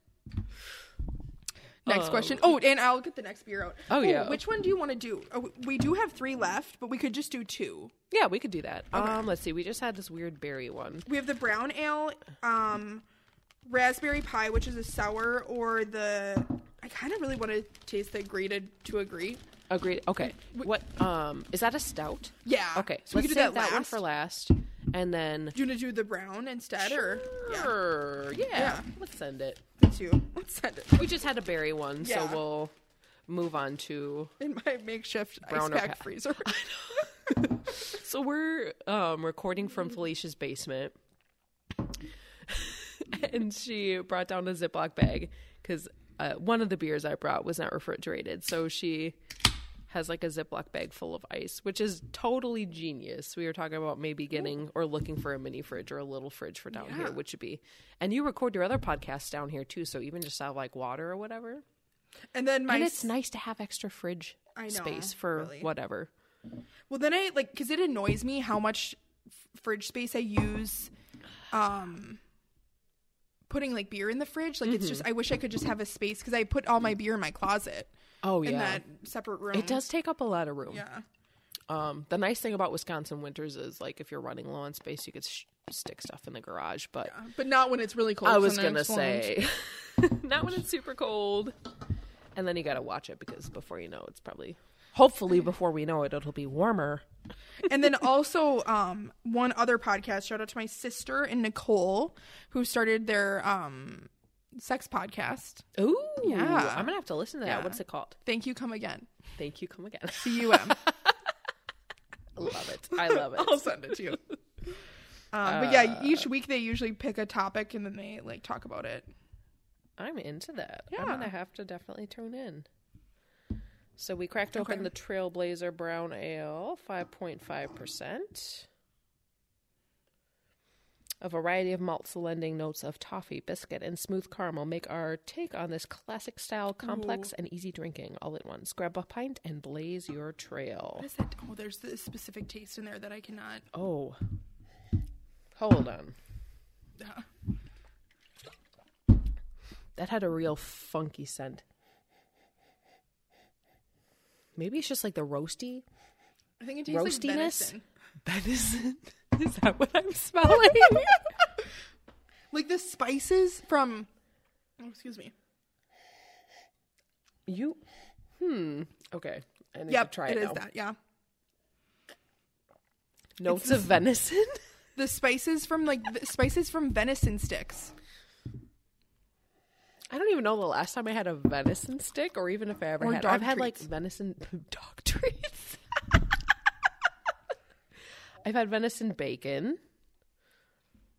Next Um, question. Oh, and I'll get the next beer out. Oh, yeah. Which one do you want to do? Oh, we do have three left, but we could just do two. Yeah, we could do that. Um, let's see. We just had this weird berry one. We have the brown ale, um, raspberry pie, which is a sour, or the. I kind of really want to taste the Agree to Agree. Agreed. Okay. What? Um, is that a stout? Yeah. Okay. So we let's do that, that, one last. for last, and then. Do you want to do the brown instead, or yeah, Sure. Yeah. Yeah. Let's send it. the two? Let's send it We just had a berry one, Yeah. so we'll move on to. in my makeshift Brown ice pack pa- freezer. So we're um, recording from Felicia's basement, and she brought down a Ziploc bag because uh, one of the beers I brought was not refrigerated, so she has like a Ziploc bag full of ice, which is totally genius. We were talking about maybe getting or looking for a mini fridge or a little fridge for down Yeah. here, which would be. And you record your other podcasts down here too, so even just have like water or whatever. and then my and it's nice to have extra fridge know, space for really. whatever. Well, then I like because it annoys me how much f- fridge space I use, um, putting like beer in the fridge. Like it's just I wish I could just have a space because I put all my beer in my closet Oh in yeah, that separate room. it does take up a lot of room. Yeah. Um, the nice thing about Wisconsin winters is like if you're running low on space, you could sh- stick stuff in the garage. But But not when it's really cold. I was gonna say, not when it's super cold. And then you gotta watch it because before you know, it's probably, hopefully, before we know it, it'll be warmer. and then also um one other podcast shout out to my sister and nicole who started their um sex podcast Ooh, Yeah. I'm gonna have to listen to that. Yeah. What's it called? thank you come again Thank you. Come again. c-u-m love it. I love it. I'll send it to you. Um, but yeah, each week they usually pick a topic and then they like talk about it. I'm into that. Yeah. I'm gonna have to definitely tune in. So we cracked open Okay. the Trailblazer Brown Ale, five point five percent. A variety of malts lending notes of toffee, biscuit, and smooth caramel make our take on this classic style, complex and easy drinking all at once. Grab a pint and blaze your trail. What is that? Oh, there's this specific taste in there that I cannot. Oh, hold on. Uh, That had a real funky scent. Maybe it's just like the roasty I think it tastes like Roastiness? venison. venison. Is that what I'm smelling? Like the spices from. Oh, excuse me. you, hmm. Okay, I need Yep, to try it it, is now. that. Yeah, Notes of venison. the spices from like the spices from venison sticks. I don't even know the last time I had a venison stick, or even if I ever Or had. dog I've had like treats. venison dog treats. I've had venison bacon,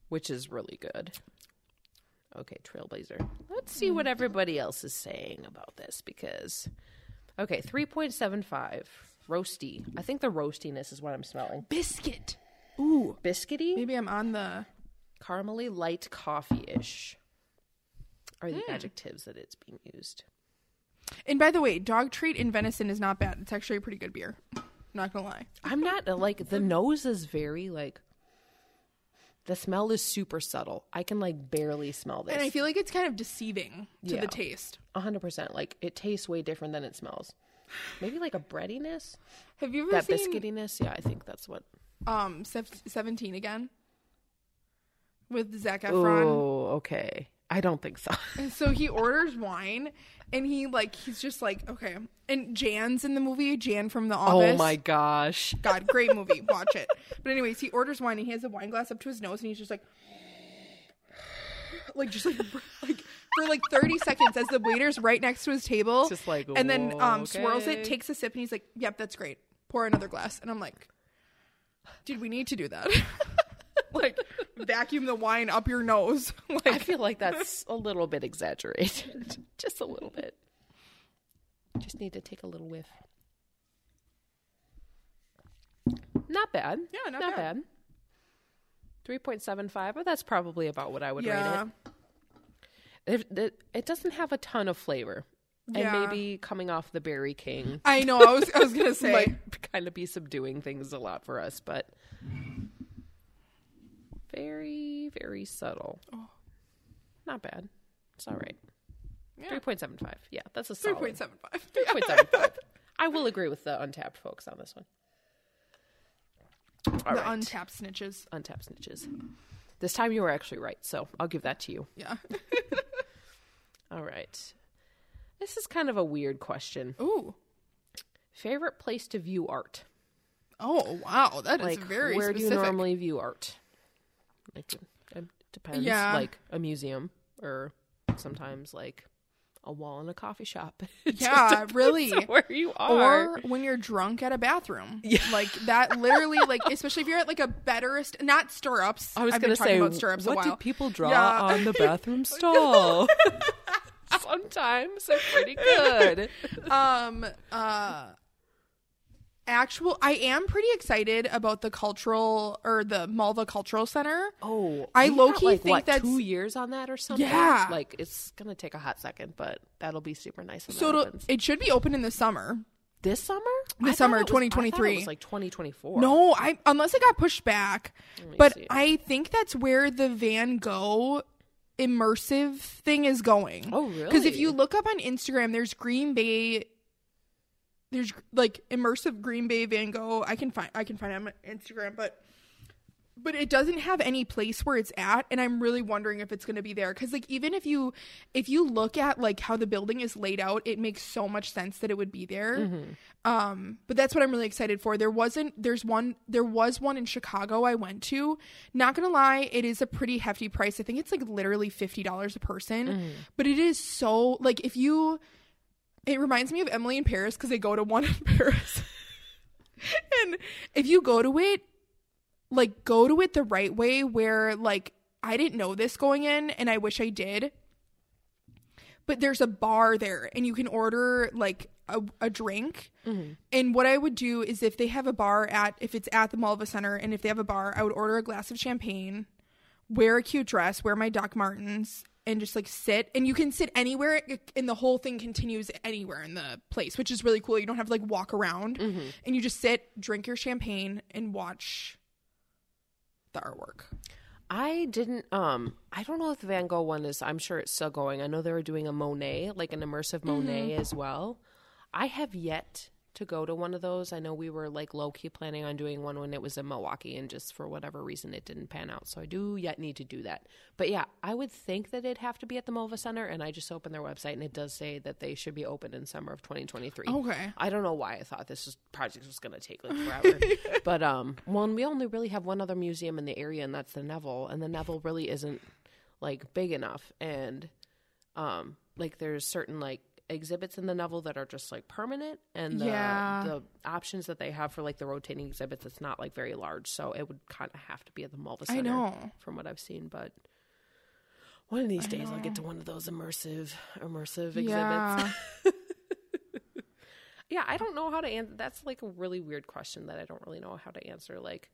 which is really good. Okay, Trailblazer. Let's see what everybody else is saying about this because, okay, three point seven five roasty. I think the roastiness is what I'm smelling. Biscuit. Ooh, Biscuity, maybe I'm on the. caramely, light coffee ish. Are the hmm. adjectives that it's being used. And by the way, dog treat in venison is not bad. It's actually a pretty good beer. Not gonna lie. I'm not uh, like the nose is very like the smell is super subtle. I can like barely smell this. And I feel like it's kind of deceiving to Yeah. the taste. A hundred percent. Like it tastes way different than it smells. Maybe like a breadiness, Have you ever seen that seen biscuitiness. Yeah, I think that's what. um Sev- Seventeen again with Zac Efron? Oh, okay. I don't think so. And so he orders wine, and he like he's just like okay. And Jan's in the movie. Jan from The Office. oh my gosh. God, great movie. Watch it. But anyways, he orders wine and he has a wine glass up to his nose and he's just like, like just like like for like thirty seconds as the waiter's right next to his table, Just like, and then um swirls it, takes a sip, and he's like, "Yep, that's great. Pour another glass." And I'm like, "Dude, we need to do that." like vacuum the wine up your nose. I feel like that's a little bit exaggerated. Just a little bit. Just need to take a little whiff. Not bad. Yeah, not not bad. bad. Three point seven five. But that's probably about what I would yeah, rate it. it. It it doesn't have a ton of flavor, Yeah. and maybe coming off the Berry King I know. I was I was gonna say might kind of be subduing things a lot for us, but very very subtle. Oh. Not bad. It's all right. Yeah. Three point seven five. Yeah, that's a three solid. point seven five. Three point seven five. I will agree with the Untappd folks on this one. All The right. Untappd snitches. Untappd snitches. This time you were actually right, so I'll give that to you. Yeah. All right. This is kind of a weird question. Ooh. Favorite place to view art? Oh wow, that is Like, very where specific. do you normally view art? Like, it depends. Yeah. Like a museum, or sometimes like a wall in a coffee shop. Yeah, really. Where you are? or when you're drunk at a bathroom. Yeah. Like that literally like especially if you're at like a betterist not stirrups. I was I've gonna say, about stirrups what a while. do people draw Yeah. on the bathroom stall? Sometimes they're pretty good. um uh actual I am pretty excited about the cultural or the Malva Cultural Center. Oh, I we've low-key like, think that's- two years on that or something. Yeah. like it's gonna take a hot second, but that'll be super nice. So it'll, it should be open in the summer. this summer, This I summer, it was- I thought 2023. It was like twenty twenty four. No, I unless it got pushed back. But see. I think that's where the Van Gogh immersive thing is going. Oh, really? Because if you look up on Instagram, there's Green Bay. There's like immersive Green Bay Van Gogh. I can find I can find it on Instagram, but but it doesn't have any place where it's at, and I'm really wondering if it's going to be there. Because like even if you if you look at like how the building is laid out, it makes so much sense that it would be there. Mm-hmm. Um, but that's what I'm really excited for. There wasn't there's one there was one in Chicago I went to. Not gonna lie, it is a pretty hefty price. I think it's like literally fifty dollars a person. Mm-hmm. But it is so like if you it reminds me of Emily in Paris because they go to one in Paris. and if you go to it, like go to it the right way where like I didn't know this going in and I wish I did. But there's a bar there and you can order like a, a drink. Mm-hmm. And what I would do is if they have a bar at if it's at the Malva Center and if they have a bar, I would order a glass of champagne, wear a cute dress, wear my Doc Martens and just like sit and you can sit anywhere and the whole thing continues anywhere in the place which is really cool. You don't have to like walk around and you just sit drink your champagne and watch the artwork. I didn't um I don't know if the Van Gogh one is I'm sure it's still going. I know they were doing a Monet, like an immersive Monet as well. I have yet to go to one of those. I know we were like low key planning on doing one when it was in Milwaukee and just for whatever reason it didn't pan out. So I do yet need to do that. But yeah, I would think that it'd have to be at the Mova Center and I just opened their website and it does say that they should be open in summer of 2023. okay I don't know why I thought this was, project was going to take like forever. but um, one we only really have one other museum in the area, and that's the Neville, and the Neville really isn't like big enough, and um, like there's certain like exhibits in the Neville that are just like permanent, and the Yeah. the options that they have for like the rotating exhibits, it's not like very large, so it would kind of have to be at the Mulva Center. i know from what I've seen, but. One of these days, I'll get to one of those immersive, immersive exhibits. yeah Yeah, I don't know how to answer. That's like a really weird question that I don't really know how to answer. Like,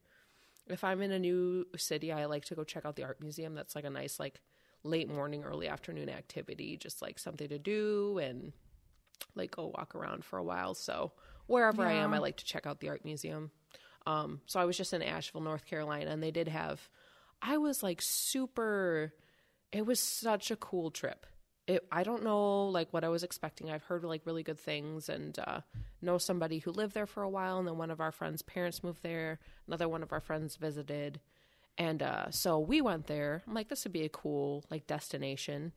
if I'm in a new city, I like to go check out the art museum. That's like a nice, like, late morning, early afternoon activity, just like something to do and like go walk around for a while. So, wherever I am, I like to check out the art museum. Um, so I was just in Asheville, North Carolina, and they did have, I was like super, it was such a cool trip. It, I don't know like what I was expecting. I've heard like really good things and uh, know somebody who lived there for a while, and then one of our friends' parents moved there. Another one of our friends visited, and uh, so we went there. I'm like, this would be a cool like destination.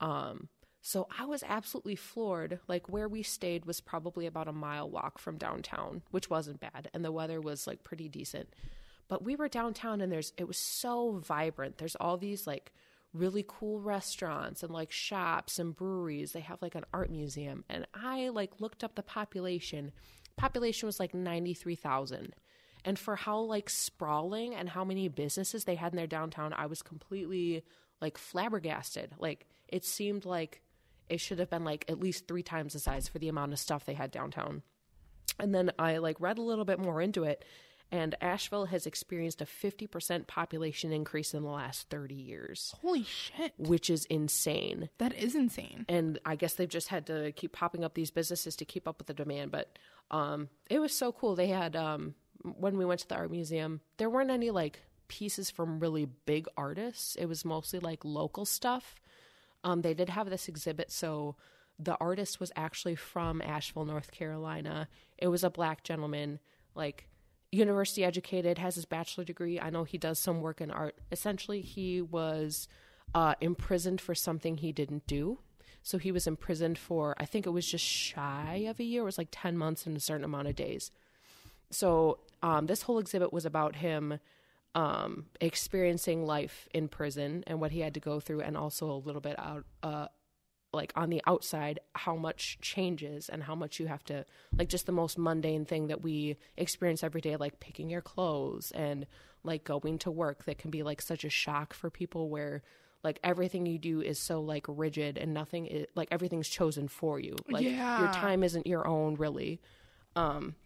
Um, so I was absolutely floored. Like where we stayed was probably about a mile walk from downtown, which wasn't bad, and the weather was like pretty decent. But we were downtown and there's it was so vibrant. There's all these like really cool restaurants and like shops and breweries. They have like an art museum and I like looked up the population. Population was like 93,000. And for how like sprawling and how many businesses they had in their downtown, I was completely like flabbergasted. Like it seemed like it should have been like at least 3 times the size for the amount of stuff they had downtown. And then I like read a little bit more into it and Asheville has experienced a 50% population increase in the last 30 years, holy shit which is insane. that is insane And I guess they've just had to keep popping up these businesses to keep up with the demand, but um it was so cool. They had um when we went to the art museum, there weren't any like pieces from really big artists. It was mostly like local stuff. Um, they did have this exhibit, so the artist was actually from Asheville, North Carolina. It was a black gentleman, like university educated, has his bachelor degree. I know he does some work in art. Essentially, he was uh, imprisoned for something he didn't do. So he was imprisoned for, I think it was just shy of a year. It was like 10 months and a certain amount of days. So um, this whole exhibit was about him um, experiencing life in prison and what he had to go through, and also a little bit out, uh, like on the outside, how much changes and how much you have to, like just the most mundane thing that we experience every day, like picking your clothes and like going to work, that can be like such a shock for people where like everything you do is so like rigid and nothing is like everything's chosen for you. Like your time isn't your own really. Um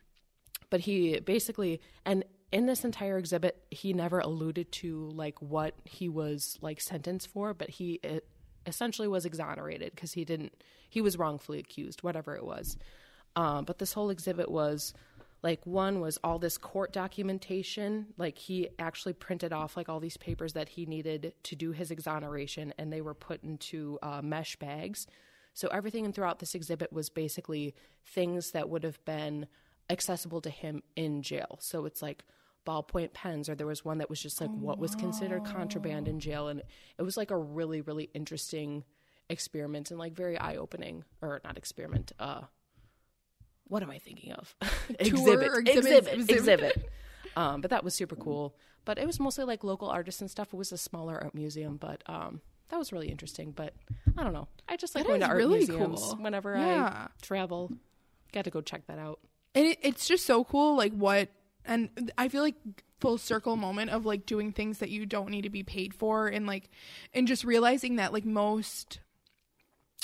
but he basically and in this entire exhibit he never alluded to like what he was like sentenced for but he it essentially was exonerated because he didn't he was wrongfully accused whatever it was. Um, but this whole exhibit was like one was all this court documentation. Like he actually printed off like all these papers that he needed to do his exoneration and they were put into uh, mesh bags. So everything throughout this exhibit was basically things that would have been accessible to him in jail so it's like ballpoint pens or there was one that was just like what was considered contraband in jail and it was like a really really interesting experiment and like very eye-opening or not experiment uh what am I thinking of? Tour or exhibit? exhibit, Exhibit. exhibit. Um, but that was super cool. But it was mostly like local artists and stuff. It was a smaller art museum, but um, that was really interesting. But I don't know. I just like That going to art really museums cool. whenever Yeah. I travel. Got to go check that out. And it, it's just so cool like what and i feel like full circle moment of like doing things that you don't need to be paid for and like and just realizing that like most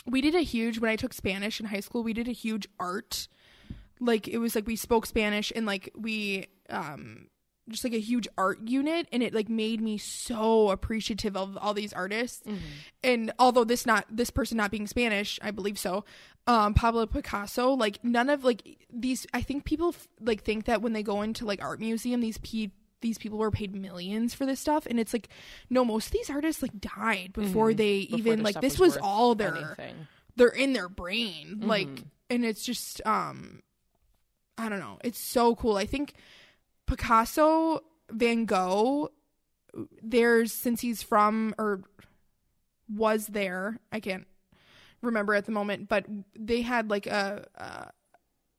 we did a huge when i took spanish in high school we did a huge art. Like it was like we spoke spanish and like we um just like a huge art unit and it like made me so appreciative of all these artists. And although this not this person not being spanish i believe so um pablo picasso like none of like these i think people f- like think that when they go into like art museum these pe- these people were paid millions for this stuff. And it's like no most of these artists like died before they Before even like this was worth all their anything. they're in their brain. Like Mm-hmm. and it's just um i don't know. It's so cool. I think picasso van gogh there's since he's from or was there i can't remember at the moment but they had like a, a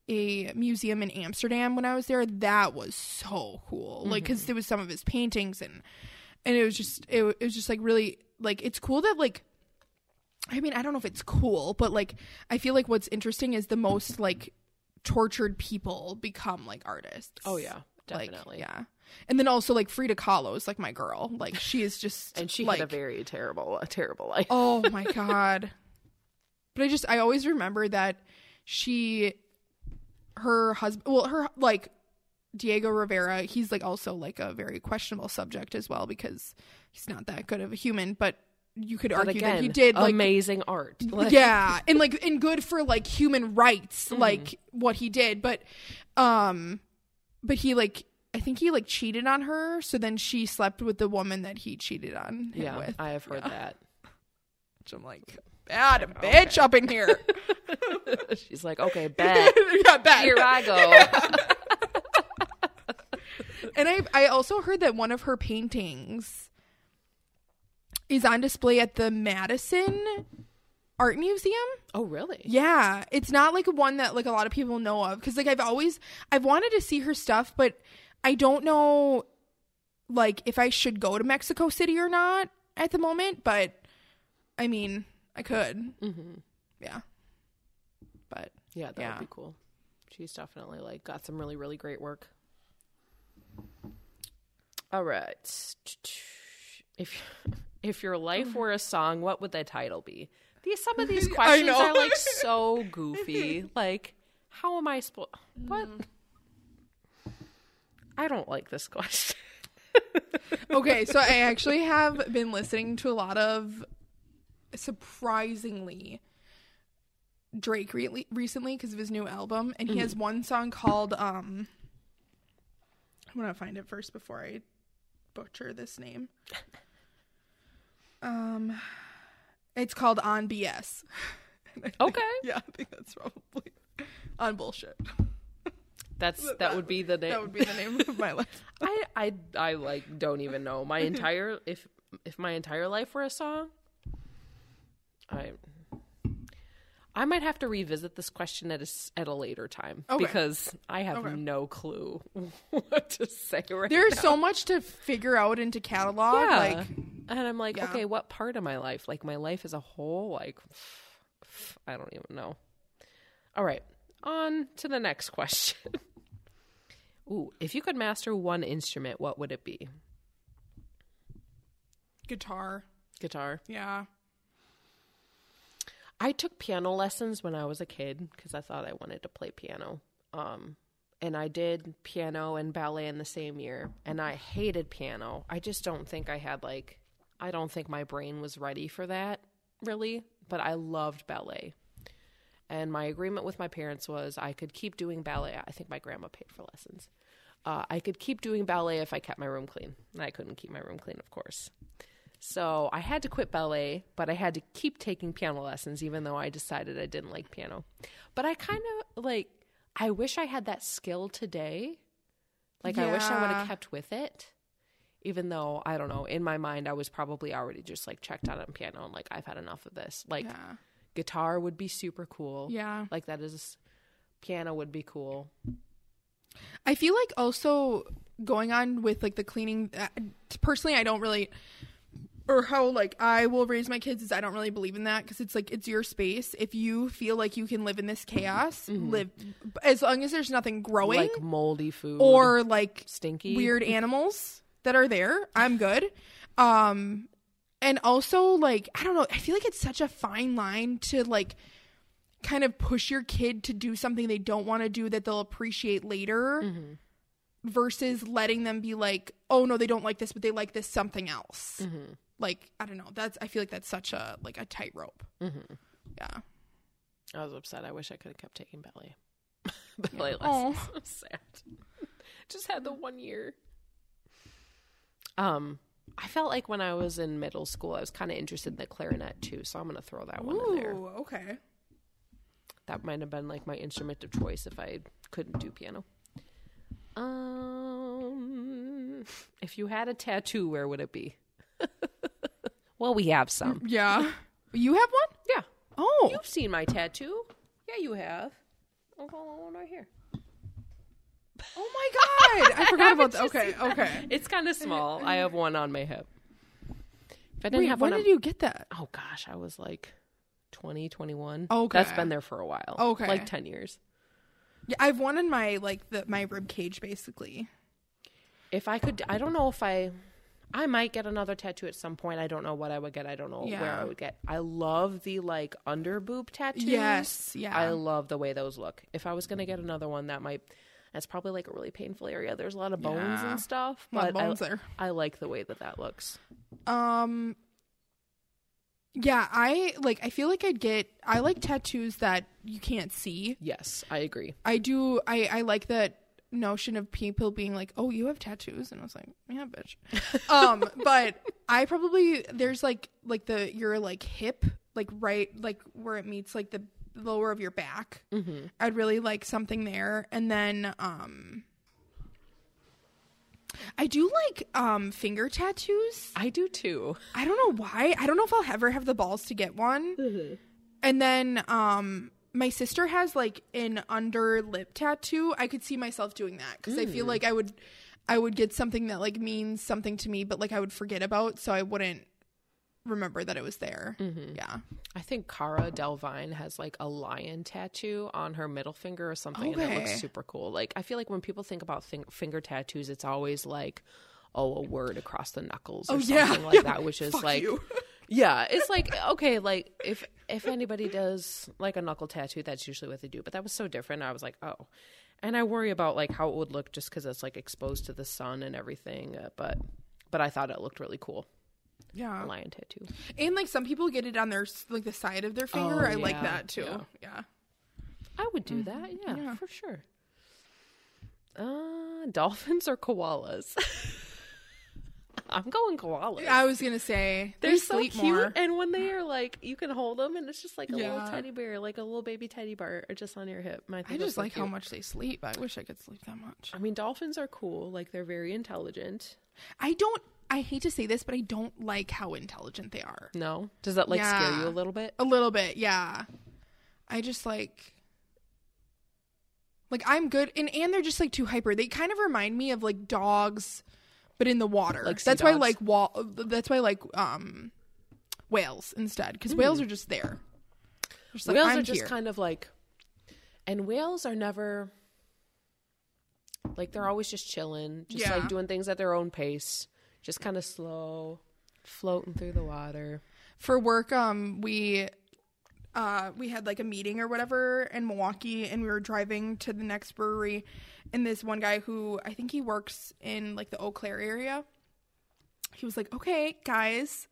a museum in amsterdam when i was there. That was so cool. Like mm-hmm. because there was some of his paintings and and it was just it, it was just like really like it's cool that like I mean, I don't know if it's cool, but like I feel like what's interesting is the most like tortured people become like artists. Oh yeah, Like, definitely. yeah. And then also like Frida Kahlo is like my girl. Like she is just And she like, had a very terrible, a terrible life. Oh my god. But I just I always remember that she her husband well her like Diego Rivera, he's like also like a very questionable subject as well because he's not that good of a human, but you could But argue again, that he did like amazing art. Like, yeah and like and good for like human rights Mm-hmm. like what he did but um but he like i think he like cheated on her so then she slept with the woman that he cheated on yeah, with I have heard that. which i'm like bad bitch up in here. She's like, okay, bet. yeah bad Here I go. and i i also heard that one of her paintings is on display at the madison art museum Oh, really? Yeah, it's not like one that like a lot of people know of because like I've always I've wanted to see her stuff, but I don't know like if I should go to Mexico City or not at the moment. But I mean, I could. hmm Yeah, but Yeah, that Yeah. would be cool. She's definitely like got some really, really great work. All right. If if your life were a song, what would the title be? These some of these questions are like so goofy. Like, how am I supposed? What? I don't like this question. okay, so I actually have been listening to a lot of surprisingly Drake re- recently because of his new album, and he has one song called um. I'm gonna find it first before I butcher this name. Um, it's called On BS. Think- Okay. yeah, I think that's probably on bullshit. That's that would be the name. That would be the name of my life. I I I like don't even know my entire if if my entire life were a song. I I might have to revisit this question at a at a later time Okay. because I have Okay. no clue what to say right There's now. so much to figure out and to catalog. yeah, Like, and I'm like, Yeah. okay, what part of my life? Like my life as a whole? Like I don't even know. All right, on to the next question. Ooh, if you could master one instrument, what would it be? guitar. Guitar. Yeah. I took piano lessons when I was a kid because I thought I wanted to play piano. Um, and I did piano and ballet in the same year, and I hated piano. I just don't think I had like, I don't think my brain was ready for that really. But I loved ballet, and my agreement with my parents was I could keep doing ballet. I think my grandma paid for lessons. Uh, I could keep doing ballet if I kept my room clean, and I couldn't keep my room clean, of course. So I had to quit ballet, but I had to keep taking piano lessons, even though I decided I didn't like piano. But I kind of like, I wish I had that skill today. Like, I wish I would have kept with it, even though I don't know. In my mind, I was probably already just like checked out on piano and like, I've had enough of this. Like, Yeah. guitar would be super cool. Yeah. Like, that is, piano would be cool. I feel like also going on with like the cleaning. Uh, personally, I don't really. or how like I will raise my kids is I don't really believe in that because it's like it's your space. If you feel like you can live in this chaos, live as long as there's nothing growing like moldy food or like stinky weird animals that are there. I'm good. Um and also like I don't know, I feel like it's such a fine line to like kind of push your kid to do something they don't want to do that they'll appreciate later mm-hmm. versus letting them be like, "Oh no, they don't like this, but they like this something else." Mm-hmm. Like, I don't know. That's I feel like that's such a like a tightrope. Mm-hmm. Yeah. I was upset. I wish I could have kept taking ballet. ballet Aw. lessons. I'm sad. Just had the one year. Um, I felt like when I was in middle school, I was kind of interested in the clarinet too, so I'm gonna throw that one in there. Ooh, okay. That might have been like my instrument of choice if I couldn't do piano. Um, if you had a tattoo, where would it be? well, we have some. Yeah. You have one? Yeah, Oh. you've seen my tattoo. Yeah, you have. One right here. Oh my god. I forgot about that. Okay, okay. It's kind of small. I have one on my hip. If I didn't Wait, have when one, did on- you get that? oh gosh, I was like 20, 21. Okay. that's been there for a while. Okay. like ten years. Yeah, I've one in my like the my rib cage basically. If I could, I don't know if I, I might get another tattoo at some point. I don't know what I would get. I don't know where I would get. I love the like under boob tattoos. Yes, yeah. I love the way those look. If I was gonna get another one, that might. That's probably like a really painful area. There's a lot of bones Yeah. and stuff, A lot of but I- bones there. I like the way that that looks. Um Yeah, I like I feel like I'd get I like tattoos that you can't see. Yes, I agree. I do I I like that notion of people being like, "Oh, you have tattoos." And I was like, "Yeah, bitch." um, but I probably there's like like the your like hip, like right like where it meets like the lower of your back. Mm-hmm. I'd really like something there. And then um I do like um finger tattoos. I do too. I don't know why. I don't know if I'll ever have the balls to get one. And then um my sister has like an under lip tattoo. I could see myself doing that cuz I feel like I would I would get something that like means something to me but like I would forget about so I wouldn't remember that it was there. Yeah. I think Cara Delevingne has like a lion tattoo on her middle finger or something, and it looks super cool. Like I feel like when people think about thing- finger tattoos, it's always like, oh, a word across the knuckles or Oh, something yeah. like Yeah. that, which is Fuck like, yeah, it's like okay, like if if anybody does like a knuckle tattoo, that's usually what they do. But that was so different. I was like, oh, and I worry about like how it would look just because it's like exposed to the sun and everything. Uh, but but I thought it looked really cool, a Yeah. lion tattoo. And like some people get it on their like the side of their finger. Oh, I like that too. Yeah. yeah. I would do that, yeah, Yeah. for sure. Uh, dolphins or koalas? I'm going koalas. I was gonna say They're they so cute, more. and when they are like, you can hold them, and it's just like a little Yeah. teddy bear, like a little baby teddy bear, or just on your hip. I, I just like how much they sleep. I wish I could sleep that much. I mean, dolphins are cool. Like they're very intelligent. I don't. I hate to say this, but I don't like how intelligent they are. No, does that like scare you a little bit? A little bit, yeah. I just like. Like I'm good, and and they're just like too hyper. They kind of remind me of like dogs, but in the water. Like that's why I like wall. That's why I like um, whales instead, because whales are just there. Just like, whales I'm are just here. kind of like, and whales are never like they're always just chilling, just Yeah. like doing things at their own pace, just kind of slow, floating through the water. for work um we uh we had like a meeting or whatever in Milwaukee and we were driving to the next brewery and this one guy who I think he works in like the Eau Claire area he was like okay guys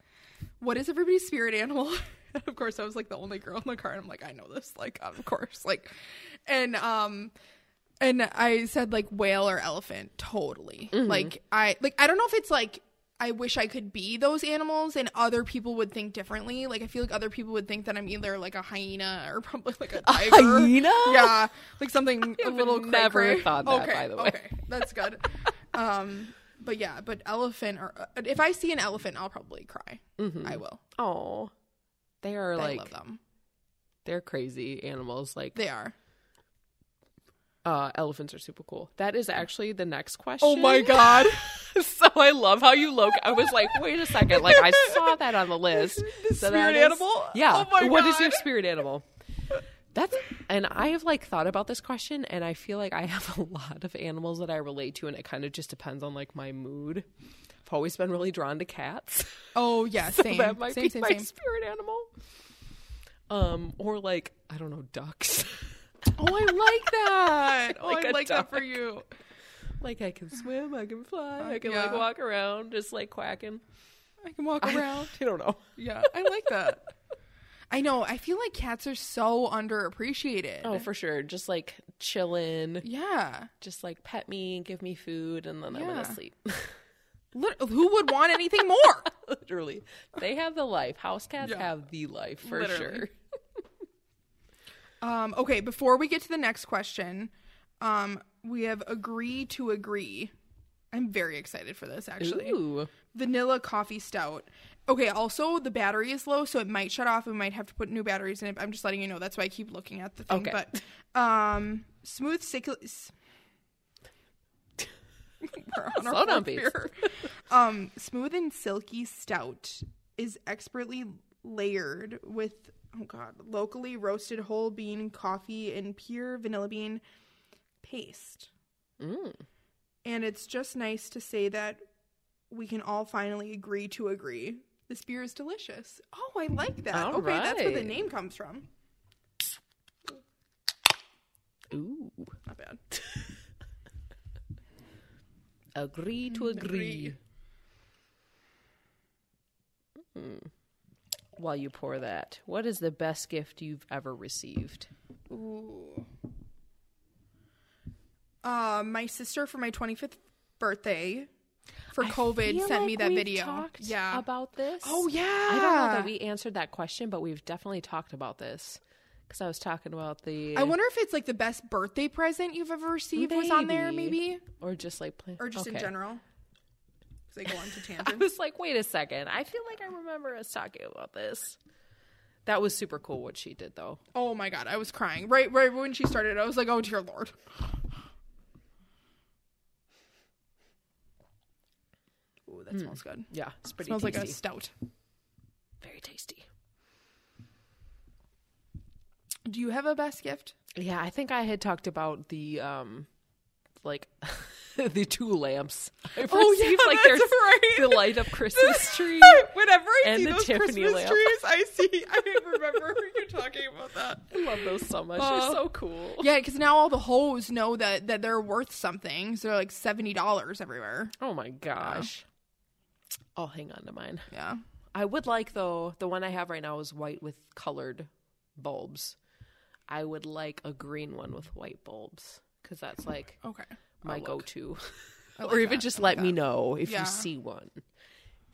what is everybody's spirit animal and of course I was like the only girl in the car and I'm like I know this like of course like and um and I said like whale or elephant totally like I like I don't know if it's like I wish I could be those animals and other people would think differently. Like I feel like other people would think that I'm either like a hyena or probably like a tiger. hyena? Yeah. Like something a little never cray-cray. thought that, okay, by the way. Okay. That's good. um but yeah, but elephant or uh, if I see an elephant I'll probably cry. I will. Oh, they are I like I love them. they're crazy animals. Like They are. Uh, elephants are super cool. That is actually the next question. Oh my god. so I love how you look. I was like, wait a second. Like I saw that on the list. The So spirit is- animal? Yeah. Oh my What is your spirit animal? That's and I have like thought about this question, and I feel like I have a lot of animals that I relate to, and it kind of just depends on like my mood. I've always been really drawn to cats. Oh yeah, So same, that might same, be same, my same. spirit animal. Um, or like I don't know, ducks. Oh, I like that. Oh, Like I like that for you. like I can swim, I can fly, I can Yeah. like walk around, just like quacking. I can walk around. I don't know. yeah, I like that. I know. I feel like cats are so underappreciated. Oh, for sure. Just like chilling, yeah. just like pet me, give me food, and then I'm Yeah. gonna sleep. Who would want anything more? Literally, they have the life. House cats Yeah. have the life for Literally. sure. Um, okay, before we get to the next question, um, we have agree to agree. I'm very excited for this actually. Ooh, Vanilla coffee stout. Okay, also the battery is low, so it might shut off. We might have to put new batteries in it. I'm just letting you know. That's why I keep looking at the thing. Okay. But um, smooth sickle. We're on Slow down, beer. um, smooth and silky stout is expertly layered with oh god, locally roasted whole bean coffee and pure vanilla bean paste. mm. And it's just nice to say that we can all finally agree to agree. This beer is delicious. Oh, I like that. All okay, that's where the name comes from. ooh. Not bad. Agree to agree. Mm. While you pour that, what is the best gift you've ever received? Ooh. Uh, my sister for my 25th birthday for COVID sent like me that we've video. talked Yeah. about this. oh yeah. I don't know that we answered that question, but we've definitely talked about this because I was talking about the I wonder if it's like the best birthday present you've ever received was on there, Maybe. maybe, or just like or just in general. They go on to I tangents. was like, wait a second. I feel like I remember us talking about this. That was super cool what she did though. Oh my god, I was crying right right when she started. I was like, oh dear lord. Ooh, that smells good. Yeah, it's pretty smells like tasty. a stout. Very tasty. Do you have a best gift? Yeah, I think I had talked about the um like the two lamps. I've Oh, yeah, like that's there's right. the light up Christmas tree. Whenever I And see the those Tiffany Christmas lamp. trees, I see. I remember you talking about that. I love those so much. Oh. They're so cool. Yeah, because now all the hoes know that that they're worth something. So they're like seventy dollars everywhere. Oh my gosh. I'll hang on to mine. Yeah. I would like though the one I have right now is white with colored bulbs. I would like a green one with white bulbs because that's like Okay. my I'll go-to. I or even that. just I let like me that. know if Yeah. you see one.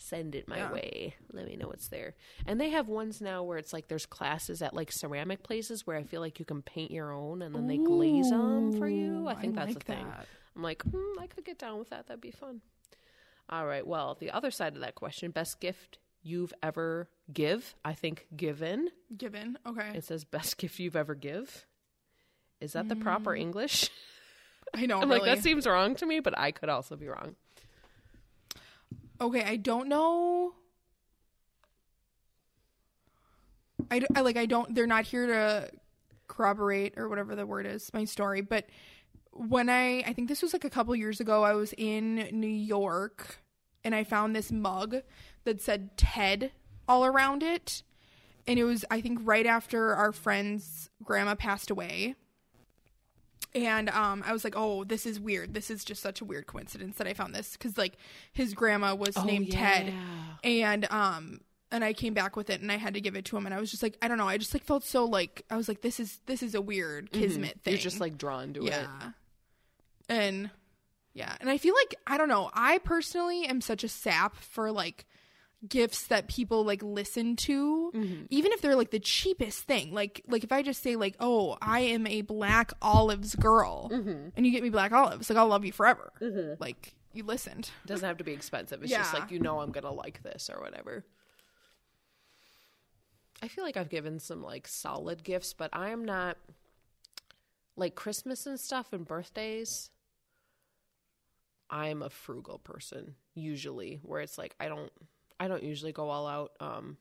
Send it my Yeah. way. Let me know what's there. And they have ones now where it's like there's classes at like ceramic places where I feel like you can paint your own and then they glaze them for you. I Ooh, think that's like a thing. that. I'm like, hmm, I could get down with that. That'd be fun. All right. Well, the other side of that question, best gift you've ever give. I think given. Given. Okay. It says best gift you've ever give. Is that the proper English? I know. I'm Mm. really. like that seems wrong to me, but I could also be wrong. Okay, I don't know. I like I don't. They're not here to corroborate or whatever the word is my story. But when I I think this was like a couple years ago, I was in New York and I found this mug that said Ted all around it, and it was I think right after our friend's grandma passed away. And um, I was like, "Oh, this is weird. This is just such a weird coincidence that I found this because like his grandma was named Ted, and um, and I came back with it and I had to give it to him, and I was just like, I don't know, I just like felt so like I was like, this is this is a weird kismet thing. You're just like drawn to it. yeah, and yeah, and I feel like I don't know. I personally am such a sap for like gifts that people like listen to Mm-hmm. even if they're like the cheapest thing like like if i just say like oh i am a black olives girl Mm-hmm. and you get me black olives like i'll love you forever like you listened It doesn't have to be expensive. It's just like you know I'm gonna like this or whatever. I feel like I've given some like solid gifts, but I am not like Christmas and stuff and birthdays. I'm a frugal person usually, where it's like I don't I don't usually go all out. Um,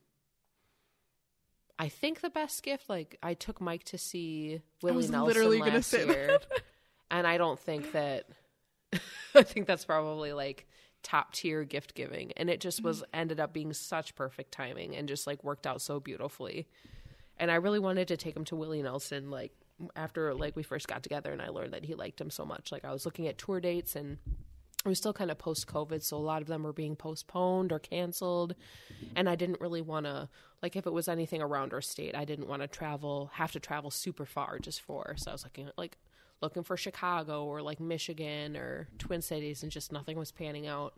I think the best gift, like I took Mike to see Willie was Nelson literally gonna last say year, and I don't think that. I think that's probably like top tier gift giving, and it just was ended up being such perfect timing and just like worked out so beautifully. And I really wanted to take him to Willie Nelson, like after like we first got together, and I learned that he liked him so much. Like I was looking at tour dates and it was still kind of post COVID, so a lot of them were being postponed or canceled. And I didn't really want to, like, if it was anything around our state, I didn't want to travel, have to travel super far just for. So I was looking like, looking for Chicago or like Michigan or Twin Cities, and just nothing was panning out.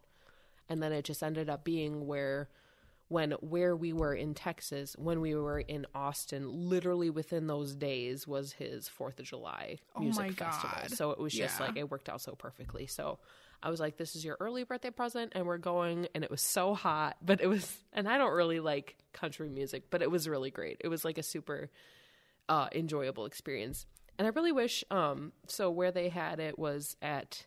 And then it just ended up being where, when where we were in Texas, when we were in Austin, literally within those days was his Fourth of July Oh music my festival. God. So it was just Yeah. like it worked out so perfectly. So I was like, "This is your early birthday present," and we're going. And it was so hot, but it was. And I don't really like country music, but it was really great. It was like a super uh, enjoyable experience. And I really wish. Um, so where they had it was at.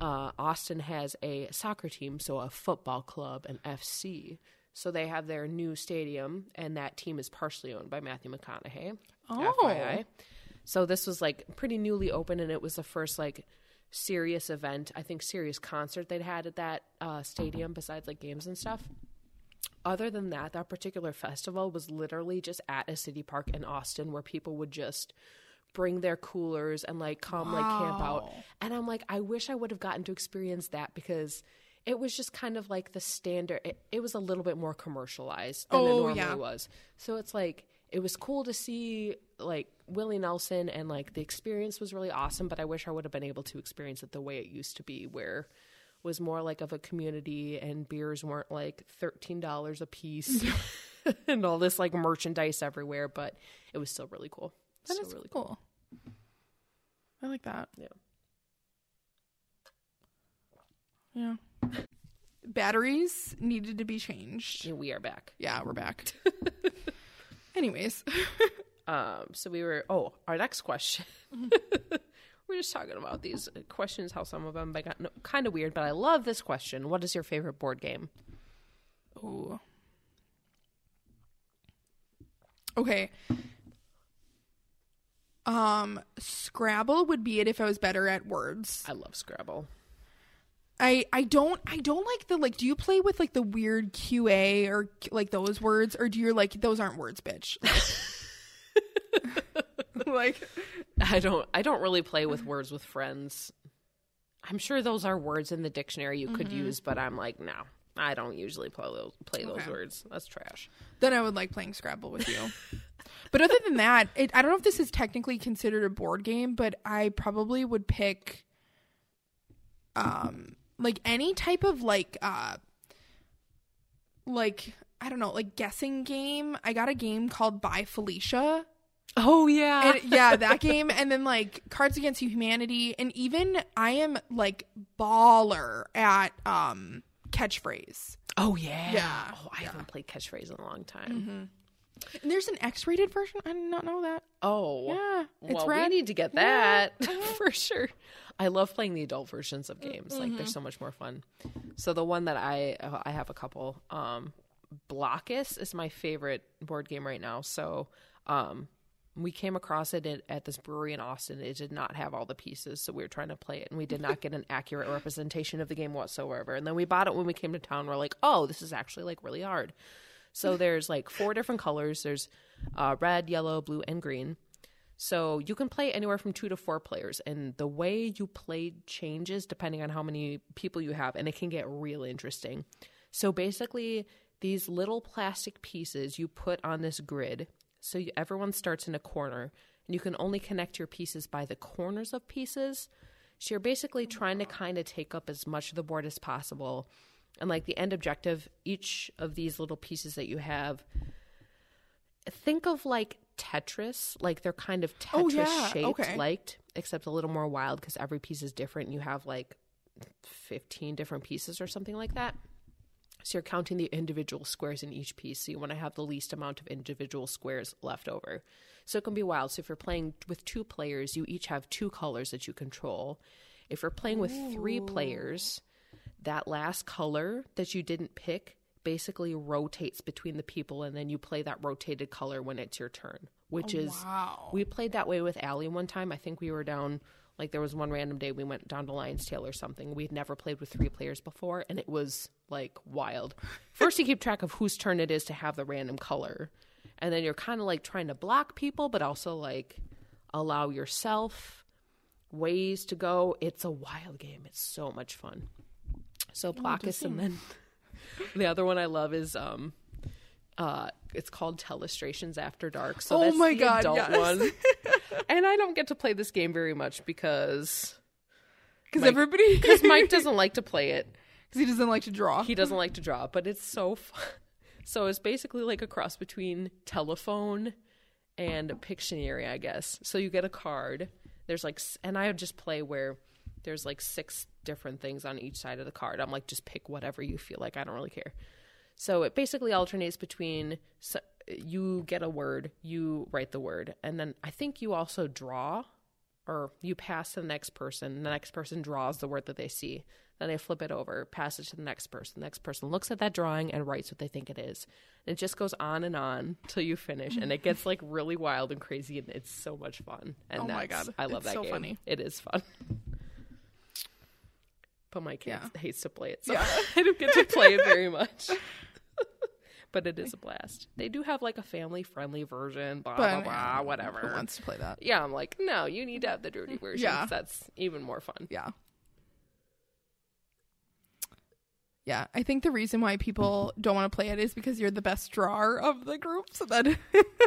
Uh, Austin has a soccer team, so a football club, an FC. So they have their new stadium, and that team is partially owned by Matthew McConaughey. Oh. FYI. So this was like pretty newly open, and it was the first like serious event, I think serious concert they'd had at that uh, stadium besides like games and stuff. Other than that, that particular festival was literally just at a city park in Austin where people would just bring their coolers and like come like camp out. And I'm like, I wish I would have gotten to experience that because it was just kind of like the standard. It, it was a little bit more commercialized than it Oh, normally yeah. was. So it's like it was cool to see like Willie Nelson and like the experience was really awesome. But I wish I would have been able to experience it the way it used to be, where it was more like of a community and beers weren't like thirteen dollars a piece and all this like merchandise everywhere. But it was still really cool. That Still is really cool. I like that. Yeah. Yeah. Batteries needed to be changed. And we are back. Yeah, we're back. Anyways, Um, so we were. Oh, our next question. we're just talking about these questions. How some of them got no, kind of weird, but I love this question. What is your favorite board game? Ooh. Okay. Um, Scrabble would be it if I was better at words. I love Scrabble. I I don't I don't like the like. Do you play with like the weird QA or like those words, or do you like those aren't words, bitch? like I don't. I don't really play with words with friends. I'm sure those are words in the dictionary you could use, but I'm like, no, I don't usually play those. Play those Okay. words. That's trash. then I would like playing Scrabble with you. but other than that, it, I don't know if this is technically considered a board game, but I probably would pick um like any type of like uh like I don't know, like guessing game. I got a game called By Felicia. Oh yeah. And yeah, that game and then like Cards Against Humanity and even I am like baller at um catchphrase. oh yeah. Yeah, Oh, I yeah. haven't played catchphrase in a long time. And there's an X-rated version. I did not know that. Oh Yeah, it's well, rad. we need to get that for sure. I love playing the adult versions of games. Like Mm-hmm. they're so much more fun. So the one that I I have a couple. Um, Blokus is my favorite board game right now. So um, we came across it at, at this brewery in Austin. It did not have all the pieces, so we were trying to play it, and we did not get an accurate representation of the game whatsoever. And then we bought it when we came to town. We're like, oh, this is actually like really hard. So there's like four different colors. There's uh, red, yellow, blue, and green. So you can play anywhere from two to four players, and the way you play changes depending on how many people you have, and it can get real interesting. So basically, these little plastic pieces you put on this grid. So you, everyone starts in a corner, and you can only connect your pieces by the corners of pieces. So you're basically trying to kind of take up as much of the board as possible. And like the end objective, each of these little pieces that you have think of like Tetris, like they're kind of Tetris Oh, yeah, shaped, okay. liked, except a little more wild because every piece is different. You have like 15 different pieces or something like that. So you're counting the individual squares in each piece. So you want to have the least amount of individual squares left over. So it can be wild. So if you're playing with two players, you each have two colors that you control. If you're playing with three players, that last color that you didn't pick basically rotates between the people, and then you play that rotated color when it's your turn, which oh, is wow. we played that way with Allie one time. I think we were down like there was one random day we went down to Lion's Tail or something. We'd never played with three players before, and it was like wild. First, you keep track of whose turn it is to have the random color, and then you're kind of like trying to block people, but also like allow yourself ways to go. It's a wild game. It's so much fun. So Blokus, and then the other one I love is um, uh, it's called Telestrations After Dark. So Oh that's my the God, adult yes. one. and I don't get to play this game very much because Because everybody, because Mike doesn't like to play it. because he doesn't like to draw. He doesn't like to draw, but it's so fun. So it's basically like a cross between telephone and Pictionary, I guess. So you get a card. There's like, and I would just play where there's like six different things on each side of the card. I'm like, just pick whatever you feel like. I don't really care. So it basically alternates between s you get a word, you write the word, and then I think you also draw or you pass to the next person. The next person draws the word that they see. Then they flip it over, pass it to the next person. The next person looks at that drawing and writes what they think it is. And it just goes on and on till you finish. And it gets like really wild and crazy, and it's so much fun. And Oh my God. I love It's that so game. funny. It is fun. But my kid Yeah. hates to play it, so Yeah. I don't get to play it very much. but it is a blast. They do have like a family friendly version, blah blah But, blah, yeah, whatever. Who wants to play that? Yeah, I'm like, no, you need to have the dirty version. Yeah. That's even more fun. Yeah. Yeah, I think the reason why people don't want to play it is because you're the best drawer of the group. So that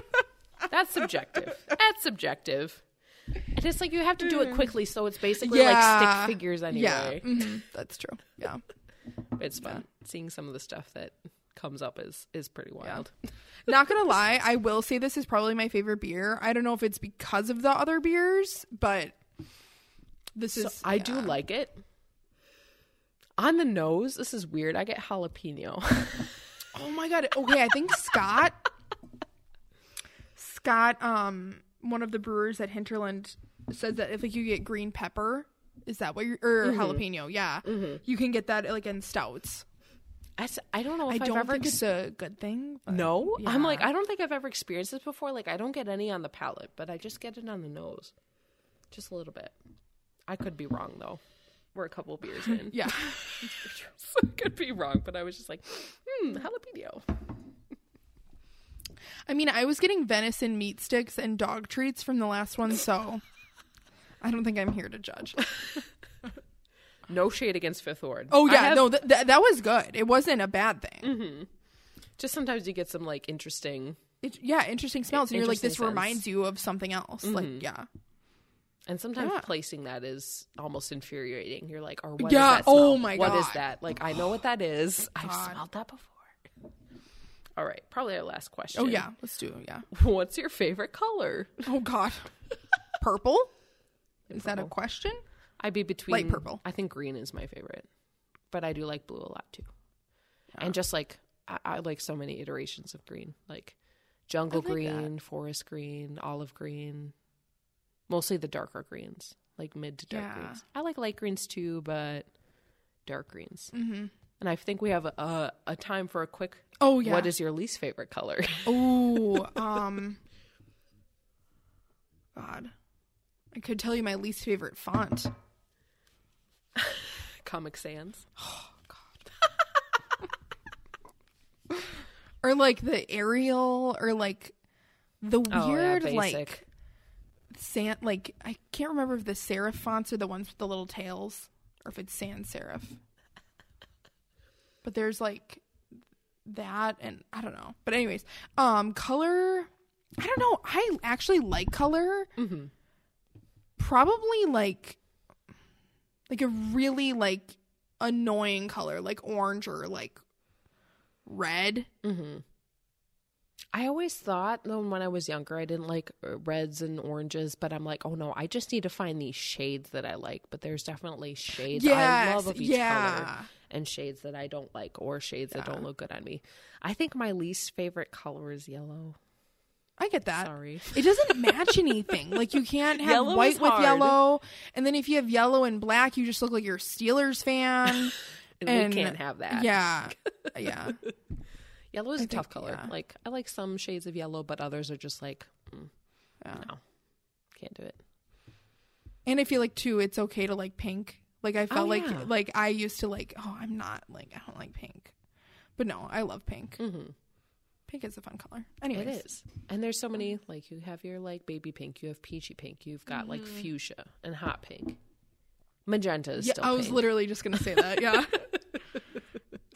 That's subjective. That's subjective. And it's like you have to do it quickly, so it's basically like stick figures yeah, anyway. mhm, that's true. Yeah, It's fun. Seeing some of the stuff that comes up is is pretty wild. not gonna lie, I will say this is probably my favorite beer. I don't know if it's because of the other beers, but this So is. I do like it. On the nose, this is weird. I get jalapeno. Oh my god. Okay, I think Scott Scott um one of the brewers at Hinterland says that if like you get green pepper, is that what you're or Mm-hmm. jalapeno, yeah. You can get that like in stouts. I, s- I don't know if I have don't ever think ex- it's a good thing. but- No, I'm like I don't think I've ever experienced this before. Like I don't get any on the palate, but I just get it on the nose, just a little bit. I could be wrong though. We're a couple beers in. Yeah. so could be wrong, but I was just like, hmm, jalapeno. I mean, I was getting venison meat sticks and dog treats from the last one, so I don't think I'm here to judge. No shade against Fifth Ward. Oh yeah, have- no, th- th- that was good. It wasn't a bad thing. Mm-hmm. Just sometimes you get some like interesting, It, yeah, interesting smells, and you're like, this sense. reminds you of something else. Like, mm-hmm. yeah, and sometimes Yeah. placing that is almost infuriating. You're like, or what is Yeah, that? Smell? oh my god, What is that? Like I know what that is. I've smelled that before. All right, probably our last question. Oh yeah, let's do. Yeah. What's your favorite color? Oh god, purple. Is that a question? I'd be between Light purple. I think green is my favorite, but I do like blue a lot too. And just like I, I like so many iterations of green, like jungle like that. green, forest green, olive green, mostly the darker greens, like mid to dark Yeah. greens. I like light greens too, but dark greens. Mm-hmm. And I think we have a, a, a time for a quick. Oh yeah. What is your least favorite color? Oh, um, God, I could tell you my least favorite font. Comic Sans. Oh god. or like the Arial, or like the Oh, yeah, weird basic. like san like I can't remember if the serif fonts are the ones with the little tails or if it's sans serif. But there's like that and I don't know. But anyways, um color I don't know. I actually like color. Mhm. Probably like like a really like annoying color like orange or like red. Mm-hmm. I always thought, though, when I was younger, I didn't like uh, reds and oranges, but I'm like, oh no, I just need to find these shades that I like. But there's definitely shades I love of each yeah. color and shades that I don't like or shades that don't look good on me. I think my least favorite color is yellow. I get that. Sorry. It doesn't match anything. Like you can't have Yellow white with yellow, and then if you have yellow and black, you just look like you're a Steelers fan. And, And- we can't have that. yeah, yeah. Yellow is I a tough color. yeah. Like I like some shades of yellow, but others are just like mm, yeah. no, can't do it. And I feel like too, it's okay to like pink. Like I felt Oh, like yeah. like I used to like. Oh, I'm not like I don't like pink, but no, I love pink. hmm Pink is a fun color. Anyways, It is, and there's so many. Like you have your like baby pink, you have peachy pink, you've got like fuchsia and hot pink. Magenta is Mm-hmm. Yeah, still I was pink. literally just gonna say that. Yeah.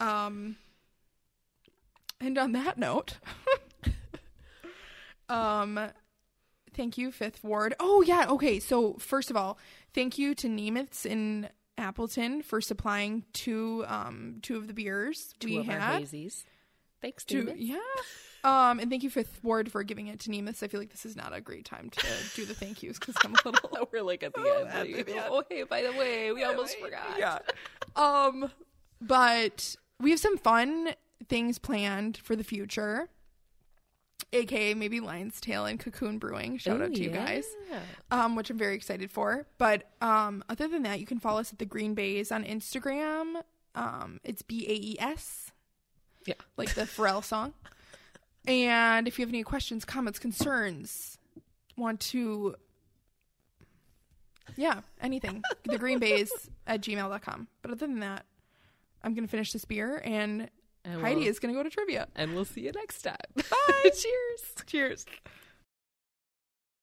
um. And on that note, um, thank you, Fifth Ward. Oh yeah, okay. So first of all, thank you to Nemeth's in Appleton for supplying two um two of the beers two we of our had. hazies. Thanks, Two, David. yeah. Um, and thank you, Fifth Ward, for giving it to Nemeth's. I feel like this is not a great time to do the thank yous because I'm a little We're like at the end. At the end. oh, hey, by the way, we almost forgot. Yeah. Um, but we have some fun things planned for the future. AKA maybe Lion's Tail and Cocoon Brewing. Shout Ooh, out to you yeah. guys. Um, which I'm very excited for. But um other than that, you can follow us at the Green Baes on Instagram. Um, it's B A E S. Yeah. Like the Pharrell song. And if you have any questions, comments, concerns, want to yeah, anything. the green baes at gmail.com. But other than that, I'm gonna finish this beer and And Heidi we'll- is gonna go to trivia. And we'll see you next time. Bye. Cheers. Cheers.